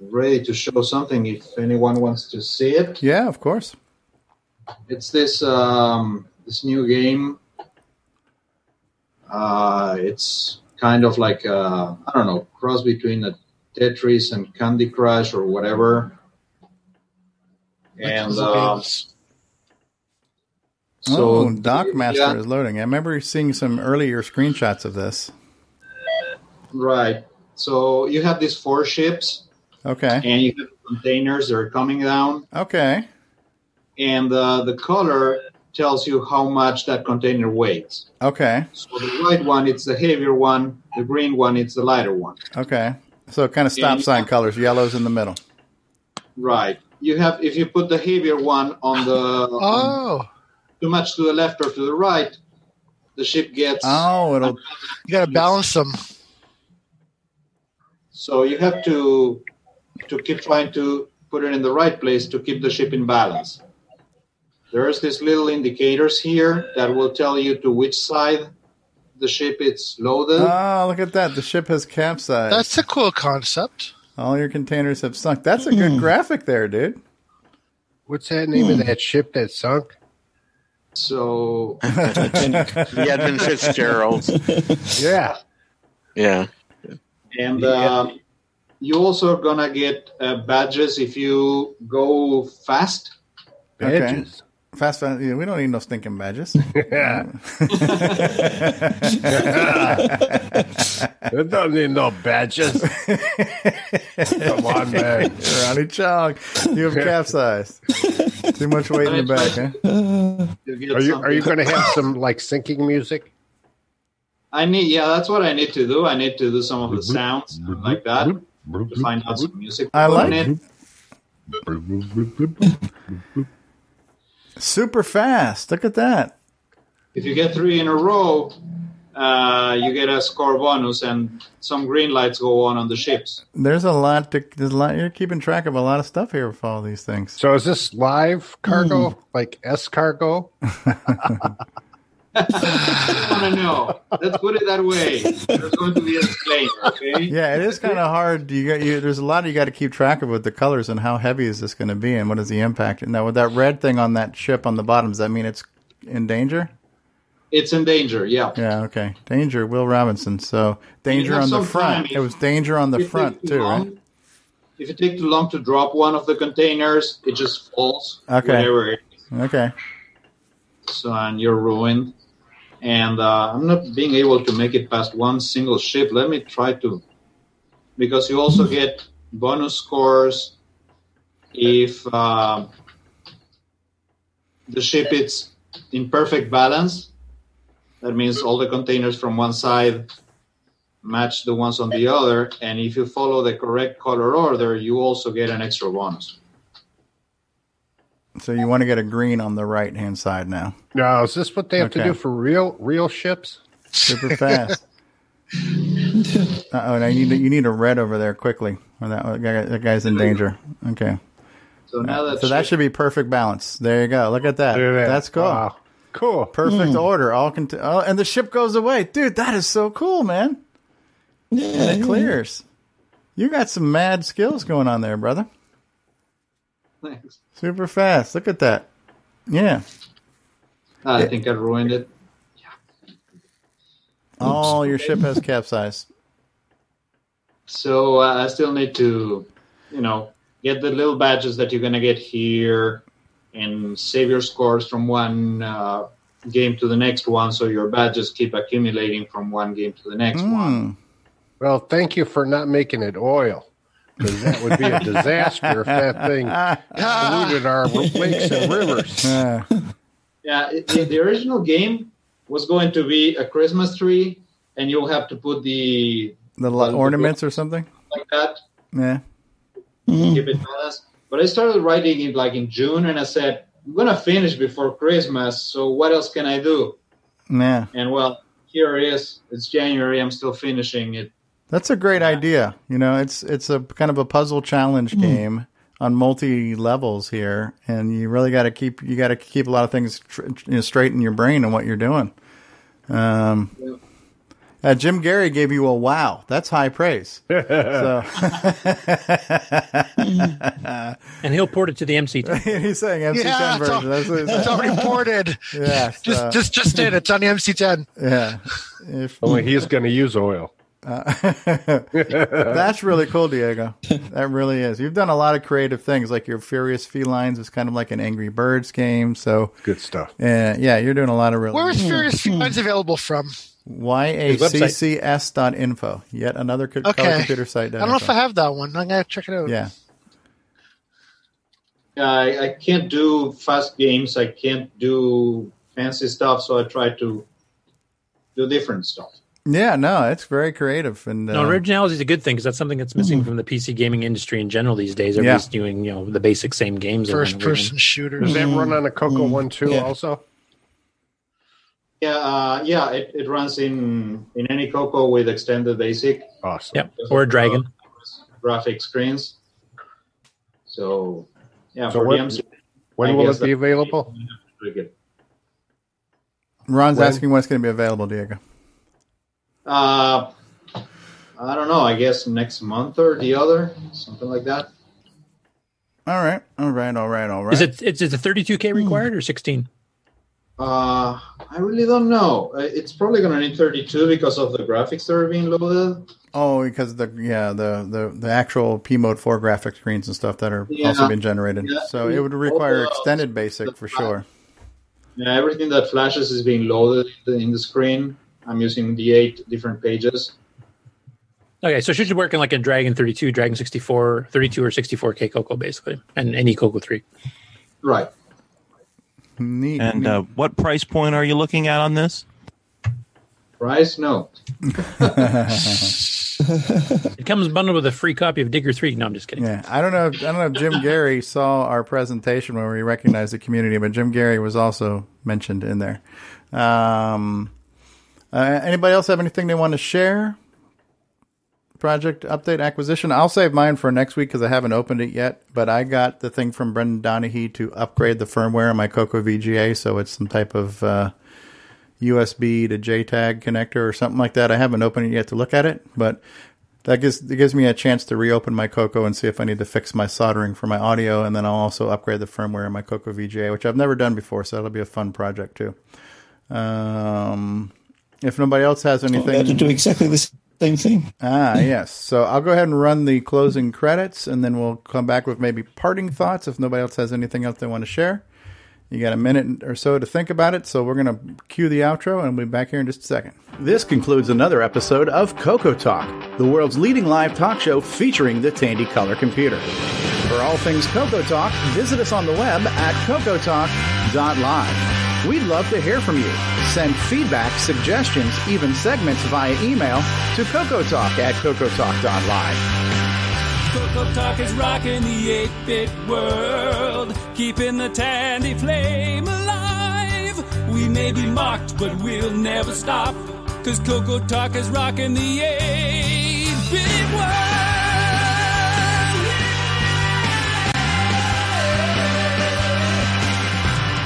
ready to show something if anyone wants to see it. Yeah, of course. It's this um, this new game. Uh, it's kind of like a, I don't know cross between a Tetris and Candy Crush or whatever. And so, oh, Doc Master yeah. is loading. I remember seeing some earlier screenshots of this. right, so you have these four ships, Okay. and you have containers that are coming down, Okay. and uh, the color tells you how much that container weighs. Okay. So the white one, it's the heavier one. The green one, it's the lighter one. Okay. So kind of stop And- sign colors. Yellow's in the middle. Right. You have if you put the heavier one on the <laughs> Oh, too much to the left or to the right, the ship gets. Oh, it'll. you got to balance them. So you have to to keep trying to put it in the right place to keep the ship in balance. There's these little indicators here that will tell you to which side the ship is loaded. Oh, look at that. The ship has capsized. That's a cool concept. All your containers have sunk. That's a good hmm. graphic there, dude. What's that name of hmm. that ship that sunk? So <laughs> The Edmund Fitzgerald. Yeah. Yeah. And um, you also gonna get uh, badges if you go fast. Badges. Fast, fast. Yeah, we don't need no stinking badges. <laughs> Yeah. it doesn't need no badges. <laughs> Come on, man. Ronnie Chong, you have capsized. Too much weight in the back, huh? Are you are you going to have some like sinking music? I need, yeah, that's what I need to do. I need to do some of the mm-hmm. sounds like that mm-hmm. Mm-hmm. to find out some music. I like it. Super fast. Look at that. If you get three in a row, uh, you get a score bonus, and some green lights go on on the ships. There's a lot to. There's a lot. You're keeping track of a lot of stuff here with all these things. So is this live cargo, hmm. like S cargo? <laughs> I want to know. Let's put it that way. There's going to be a disclaimer, okay? Yeah, it is kind of hard. You got you. There's a lot you got to keep track of with the colors and how heavy is this going to be and what is the impact. Now with that red thing on that ship on the bottom, does that mean it's in danger? It's in danger, yeah. Yeah. Okay. Danger. Will Robinson. So danger on the front. It was danger on the front too too, right? If it takes too long to drop one of the containers, it just falls. Okay. Okay. so and you're ruined. And uh, I'm not being able to make it past one single ship. Let me try to, because you also get bonus scores if uh, the ship is in perfect balance. That means all the containers from one side match the ones on the other, and if you follow the correct color order, you also get an extra bonus. So you want to get a green on the right hand side now. No, is this what they have to do for real real ships? Super fast. <laughs> Uh oh, now you need you need a red over there quickly, or that that, guy, that guy's in danger. Okay. So now that So that should be perfect balance. There you go. Look at that. Look that. That's cool. Wow. Cool. Perfect Mm. order. All cont- oh, and the ship goes away, dude. That is so cool, man. Yeah, And it clears. You got some mad skills going on there, brother. Thanks. Super fast. Look at that. Yeah. I Yeah. think I ruined it. Yeah. Oh, your ship has capsized. So uh, I still need to, you know, get the little badges that you're gonna get here, and save your scores from one uh, game to the next one, so your badges keep accumulating from one game to the next one. Well, thank you for not making it oil. Because that would be a disaster if that thing polluted our lakes and rivers. <laughs> Yeah, it, the, the original game was going to be a Christmas tree, and you'll have to put the The li- ornaments or something? like that Yeah. keep it balanced. But I started writing it like in June, and I said I'm gonna finish before Christmas. So what else can I do? Yeah. And well, here it is. It's January. I'm still finishing it. That's a great idea. You know, it's it's a kind of a puzzle challenge game on multi levels here, and you really got to keep you got to keep a lot of things tr- you know, straight in your brain and what you're doing. Um, uh, Jim Gerrie gave you a wow. That's high praise. <laughs> so, and he'll port it to the MC10. <laughs> he's saying MC10 Yeah, it's, al- version. That's what he's it's saying. already ported. <laughs> Yeah, just so- just just in. It's on the MC10. Yeah. If, Only he's going to use oil. Uh, <laughs> that's really cool, Diego. That really is. You've done a lot of creative things, like your Furious Felines is kind of like an Angry Birds game. So good stuff. Yeah, yeah, you're doing a lot of really. Where is Furious Felines available from? yaccs.info. Yet another co- color Okay. computer site. I don't know if I have that one. I'm gonna check it out. Yeah. Yeah, I, I can't do fast games. I can't do fancy stuff. So I try to do different stuff. Yeah, no, it's very creative and No, uh, originality is a good thing because that's something that's missing from the PC gaming industry in general these days. Everybody's doing you know the basic same games. First person shooters. Does that run on a Coco One too? Yeah. Also, Yeah, uh, yeah, it, it runs in in any Coco with extended basic. Awesome. Yep, or a dragon. graphic screens. So yeah, So for when- the MC, when I will guess it be available? Pretty good. Ron's When? asking when it's going to be available, Diego. Uh, I don't know. I guess next month or the other, something like that. All right, all right, all right, all right. Is it's, is it 32k required or 16? Uh, I really don't know. Uh, It's probably going to need 32 because of the graphics that are being loaded. Oh, because the yeah the the the actual P mode four graphic screens and stuff that are Yeah. also being generated. Yeah. So it would require the- extended basic for sure. Yeah, everything that flashes is being loaded in the, in the screen. I'm using the eight different pages. Okay, so it should work in like a Dragon 32, Dragon 64, 32 or 64k Coco basically, and any Coco 3. Right. Neat. And uh, what price point are you looking at on this? Price? No. <laughs> It comes bundled with a free copy of Digger Three. No, I'm just kidding. Yeah, I don't know. I don't know if Jim Gerrie <laughs> saw our presentation where we recognized the community, but Jim Gerrie was also mentioned in there. Um, uh, anybody else have anything they want to share? Project update acquisition. I'll save mine for next week because I haven't opened it yet. But I got the thing from Brendan Donohoe to upgrade the firmware on my Coco VGA, so it's some type of uh, USB to JTAG connector or something like that. I haven't opened it yet to look at it, but that gives it gives me a chance to reopen my Coco and see if I need to fix my soldering for my audio, and then I'll also upgrade the firmware in my Coco VGA, which I've never done before, so that'll be a fun project too. Um, if nobody else has anything, about to do exactly the same thing. Ah, yes. So I'll go ahead and run the closing credits, and then we'll come back with maybe parting thoughts if nobody else has anything else they want to share. You got a minute or so to think about it, so we're going to cue the outro, and we'll be back here in just a second. This concludes another episode of Coco Talk, the world's leading live talk show featuring the Tandy Color Computer. For all things Coco Talk, visit us on the web at cocotalk.live. We'd love to hear from you. Send feedback, suggestions, even segments via email to cocotalk at cocotalk.live. Coco Talk is rocking the 8 bit world, keeping the Tandy flame alive. We may be mocked, but we'll never stop, cause Coco Talk is rocking the 8 bit world.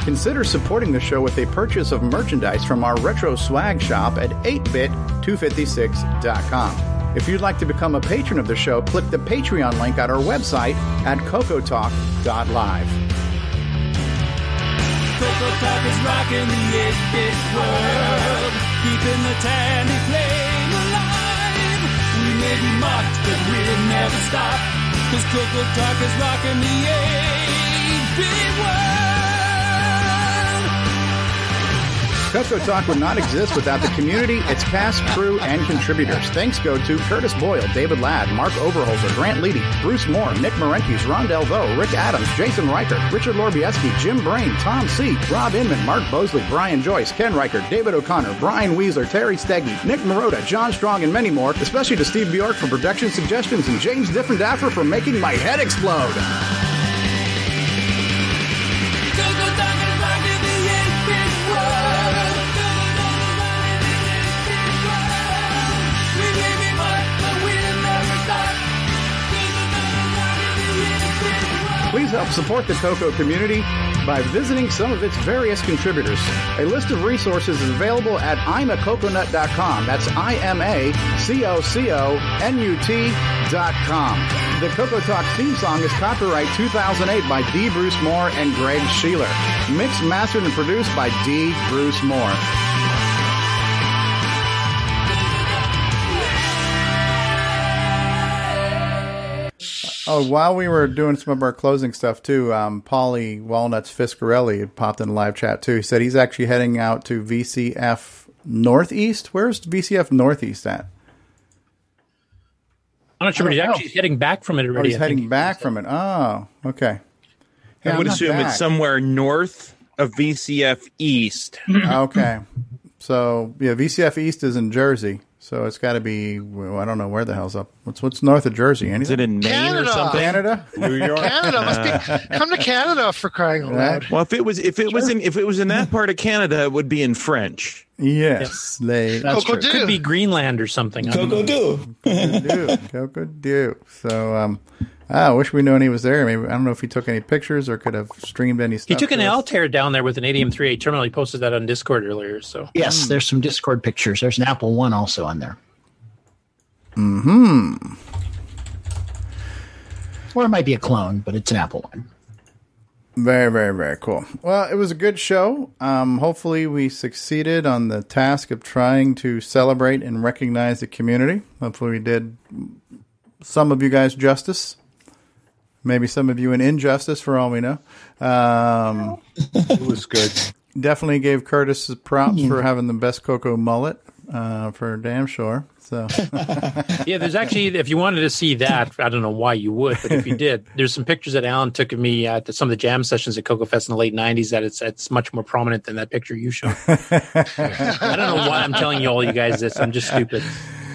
Consider supporting the show with a purchase of merchandise from our retro swag shop at 8bit256.com. If you'd like to become a patron of the show, click the Patreon link at our website at cocotalk.live. Coco Talk is rocking the 8 bit world, keeping the Tandy flame alive. We may be mocked, but we'll never stop, cause Coco is rocking the 8 bit world. Coco Talk would not exist without the community, its cast, crew, and contributors. Thanks go to Curtis Boyle, David Ladd, Mark Overholzer, Grant Leedy, Bruce Moore, Nick Marentes, Ron Delvaux, Rick Adams, Jason Reighard, Richard Lorbieski, Jim Brain, Tom C., Rob Inman, Mark Bosley, Brian Joyce, Ken Reighard, David O'Connor, Brian Weasler, Terry Steggy, Nick Marotta, John Strong, and many more, especially to Steve Bjork for production suggestions and James Diffenderfer for making my head explode. Please help support the Coco community by visiting some of its various contributors. A list of resources is available at imacoconut.com. That's I M A C O C O N U T.com. The Coco Talk theme song is copyright 2008 by D. Bruce Moore and Greg Sheeler. Mixed, mastered, and produced by D. Bruce Moore. Oh, while we were doing some of our closing stuff too, um, Paulie Walnuts Fiscarelli popped in the live chat too. He said he's actually heading out to VCF Northeast. Where's VCF Northeast at? I'm not sure, but he's actually heading back from it Oh, already. he's I think. heading back from it. Oh, okay. Yeah, I would assume back. it's somewhere north of VCF East. okay. So yeah, VCF East is in Jersey, so it's got to be. Well, I don't know where the hell's up. What's what's north of Jersey? Anything? Is it in Maine Canada. Canada, New York. Canada must be <laughs> come to Canada for crying out loud. Well, if it was if it was in if it was in that part of Canada, it would be in French. Yes, they. Could be Greenland or something. I don't know. do. <laughs> Coco do. So um, I wish we knew when he was there. Maybe I don't know if he took any pictures or could have streamed any stuff. He stuff. took an to us. Altair down there with an ADM3A terminal. He posted that on Discord earlier. So Yes, there's some Discord pictures. There's an Apple One also on there. Hmm. Or it might be a clone, but it's an Apple One. Very, very, very cool. Well, it was a good show. Um, hopefully, we succeeded on the task of trying to celebrate and recognize the community. Hopefully, we did some of you guys justice. Maybe some of you an injustice, for all we know. Um, it was good. Definitely gave Curtis props for having the best Coco mullet. uh, for damn sure. So <laughs> yeah, there's actually, if you wanted to see that, I don't know why you would, but if you did, there's some pictures that Alan took of me at some of the jam sessions at Coco Fest in the late 90s that it's it's much more prominent than that picture you showed. <laughs> I don't know why I'm telling you all you guys this. I'm just stupid.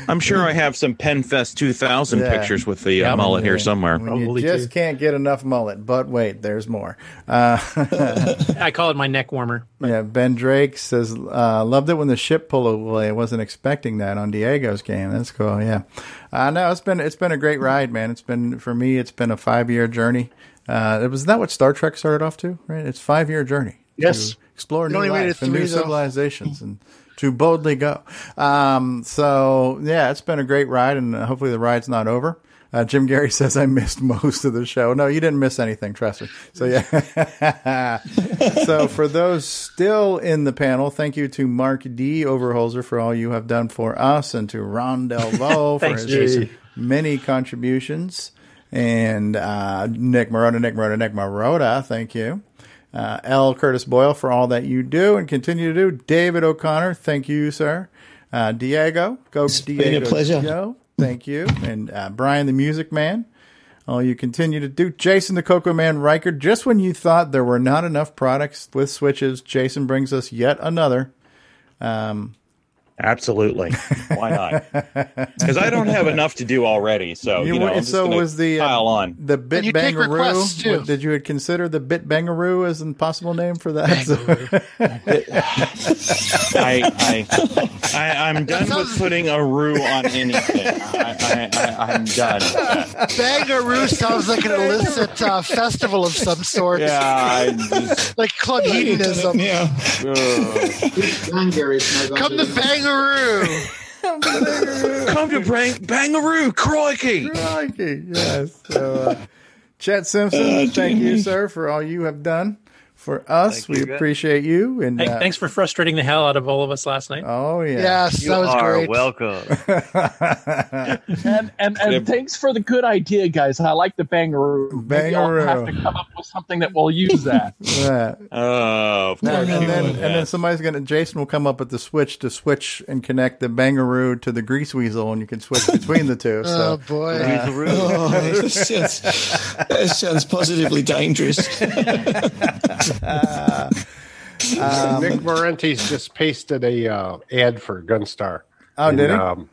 I'm sure I have some PenFest 2000 Yeah. pictures with the uh, Yeah, mullet here somewhere. When you just can't get enough mullet. But wait, there's more. Uh, <laughs> I call it my neck warmer. yeah, Ben Drake says, uh, loved it when the ship pulled away. I wasn't expecting that on Diego's game. That's cool. Yeah. Uh, no, it's been, it's been a great ride, man. It's been, for me, it's been a five year journey. Uh, it was that what Star Trek started off to, right? It's five year journey. Yes. To explore new life and new civilizations and to boldly go. Um, so yeah, it's been a great ride and uh, hopefully the ride's not over. Uh, Jim Gerrie <laughs> says I missed most of the show. No, you didn't miss anything. Trust me. So yeah. <laughs> so for those still in the panel, thank you to Mark D. Overholzer for all you have done for us, and to Ron Delvaux <laughs> for his many contributions, and uh, Nick Marotta, Nick Marotta, Nick Marotta. Thank you. Uh, L. Curtis Boyle for all that you do and continue to do. David O'Connor, thank you, sir. Uh, Diego, go been a Diego. pleasure. Go. Thank you. And uh, Brian, the music man. All you continue to do. Jason, the Coco Man Riker. Just when you thought there were not enough products with switches, Jason brings us yet another. Um, Absolutely. <laughs> Why not? Because I don't have enough to do already. So, you, You know, I'm so gonna was the uh, pile on. the Bit you Bangaroo. Did you consider the Bit Bangaroo as a possible name for that? <laughs> I, I, I, I'm done with putting a roux on anything. I, I, I, I'm done. with. Bangaroo sounds like an illicit uh, festival of some sort. Yeah, I <laughs> just, like club hedonism. Yeah. ugh. Come to Bangaroo. Come to bang, Bangaroo, crikey! Crikey, yes. So, uh, Chet Simpson, Uh, thank you, sir, for all you have done for us. Thank we you, appreciate you. And Thank- uh, thanks for frustrating the hell out of all of us last night. Oh yeah. Yes, You that was are great. welcome. <laughs> and and, and thanks for the good idea, guys. I like the bangaroo. Maybe I'll have to come up with something that will use <laughs> that. Yeah. Oh, of course. and you then and then somebody's gonna Jason will come up with the switch to switch and connect the Bangaroo to the Greaseweazle, and you can switch between the two. <laughs> So Oh boy. uh, Oh, that, sounds, that sounds positively dangerous. Um, <laughs> Nick Marentes just pasted a uh, ad for Gunstar. Oh, in, did he? Um,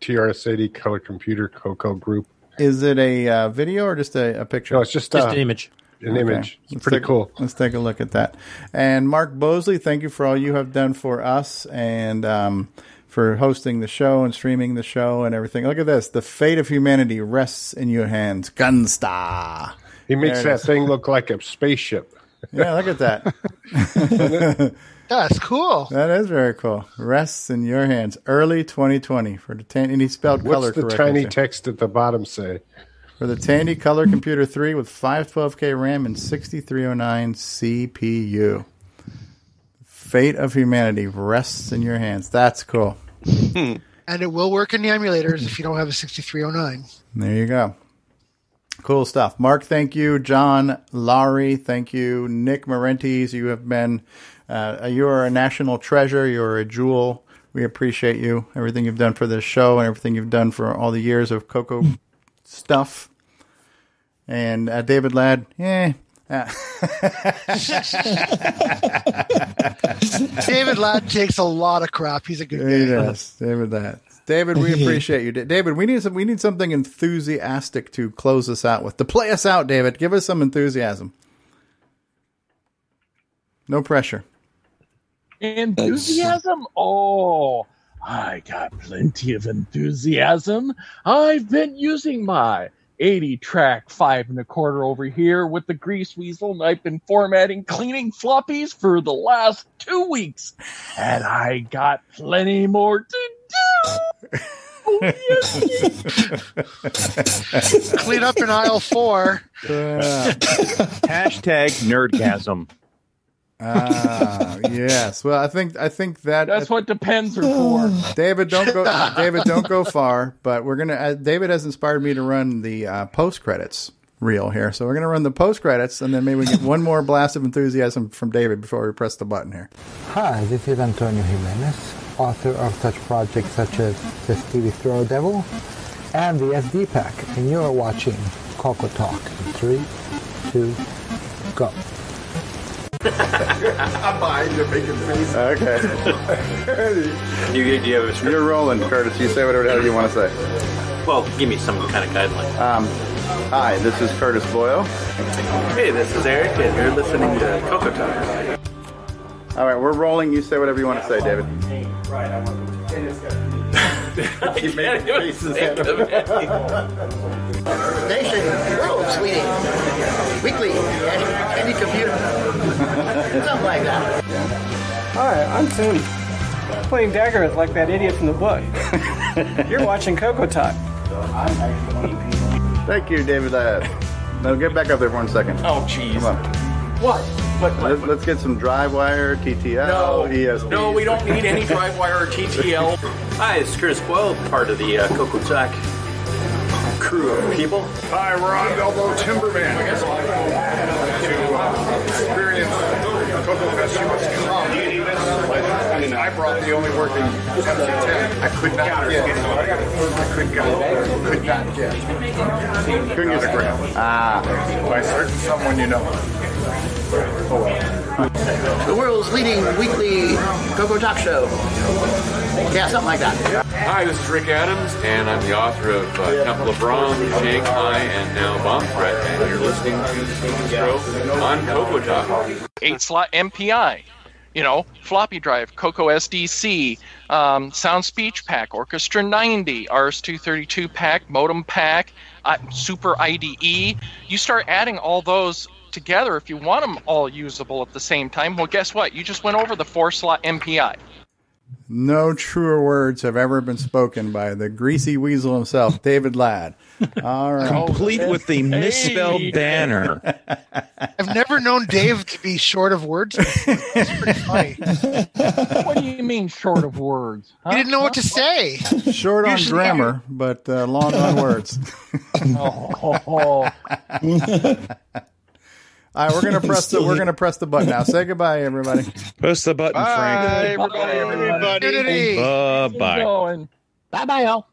TRS-80 Color Computer Coco Group. is it a uh, video or just a, a picture? No, it's just, Just uh, an image. an Okay. image. It's Let's pretty take- cool. Let's take a look at that. And Mark Bosley, thank you for all you have done for us and um, for hosting the show and streaming the show and everything. Look at this. The fate of humanity rests in your hands. Gunstar. He makes There it that is. thing look like a spaceship. Yeah, look at that. <laughs> That's cool. that is very cool. Rests in your hands. Early 2020 for the tan- and he spelled color What's the correctly. tiny too. text at the bottom say? for the Tandy Color Computer 3 with 512K RAM and 6309 CPU. Fate of humanity rests in your hands. That's cool. <laughs> And it will work in the emulators if you don't have a 6309. There you go. Cool stuff. Mark, thank you. John Laurie, thank you. Nick Marentes, you have been, uh, you are a national treasure. You're a jewel. We appreciate you. Everything you've done for this show and everything you've done for all the years of Coco <laughs> stuff. And uh, David Ladd, eh. Uh, <laughs> David Ladd takes a lot of crap. He's a good He guy. does. David that. David, we <laughs> appreciate you. David, we need some we need something enthusiastic to close us out with. To play us out, David. Give us some enthusiasm. No pressure. Enthusiasm? Oh, I got plenty of enthusiasm. I've been using my 80 track five and a quarter over here with the Greaseweazle, and I've been formatting cleaning floppies for the last two weeks, and I got plenty more to do. Oh, yes, yes. Clean up in aisle four. <laughs> Hashtag nerdgasm. Ah, yes. Well, I think I think that That's what depends are for. <sighs> David, don't go. David, don't go far. But we're gonna. Uh, David has inspired me to run the uh, post credits reel here, so we're gonna run the post credits, and then maybe we get one more blast of enthusiasm from David before we press the button here. Hi, this is Antonio Jimenez. Author of such projects such as the Stevie Throw Devil and the SD Pack, and you are watching Coco Talk. In three, two, go. I'm behind you making faces. Okay. you, you have a You're rolling, Curtis. You say whatever the hell you want to say. Well, give me some kind of guideline. Um, hi, this is Curtis Boyle. Hey, this is Eric, and you're listening to Coco Talk. All right, we're rolling. You say whatever you want to say, David. Right, I want Keep making faces at him. Nation, world, sweetie. Weekly, any, any computer. Something like that. Hi, I'm Tony. Playing Daggorath like that idiot from the book. <laughs> You're watching Coco Talk. Thank you, David. Uh, now get back up there for one second. Oh, jeez. Come on. What? What? Let's, let's get some drive wire, TTL, No, ESP. no, we don't need any drive wire or TTL. <laughs> Hi, it's Chris Boyle, part of the uh, Coco Talk crew of people. Hi, we're on Elbow Timberman. I guess to uh, experience Coco Fest, you must come. Do you need this? I mean, I brought the only working Pepsi 10. I could not get I could not, could not get Couldn't get a autograph. Ah. By certain someone you know. Well. The world's leading weekly Coco Talk show. Yeah, something like that. Hi, this is Rick Adams, and I'm the author of uh, Temple of Brahm, Shanghai, and now Bomb Threat, and you're listening to Stephen Strow on Coco Talk. eight slot MPI, you know, floppy drive, Coco SDC, um, Sound Speech Pack, Orchestra 90, RS232 Pack, Modem Pack, uh, Super IDE. You start adding all those together if you want them all usable at the same time. Well, guess what? You just went over the four slot MPI. No truer words have ever been spoken by the greasy weasel himself, David Ladd. All right. Complete with the misspelled banner. I've never known Dave to be short of words. before. It's pretty funny. what do you mean short of words? He didn't know what to say. Short on Usually- grammar, but uh, long on words. <laughs> Oh, <laughs> All right, we're gonna <laughs> press the we're gonna press the button now. Say goodbye, everybody. Press the button, Frank. everybody. Unity. Bye bye. going. Bye bye, y'all.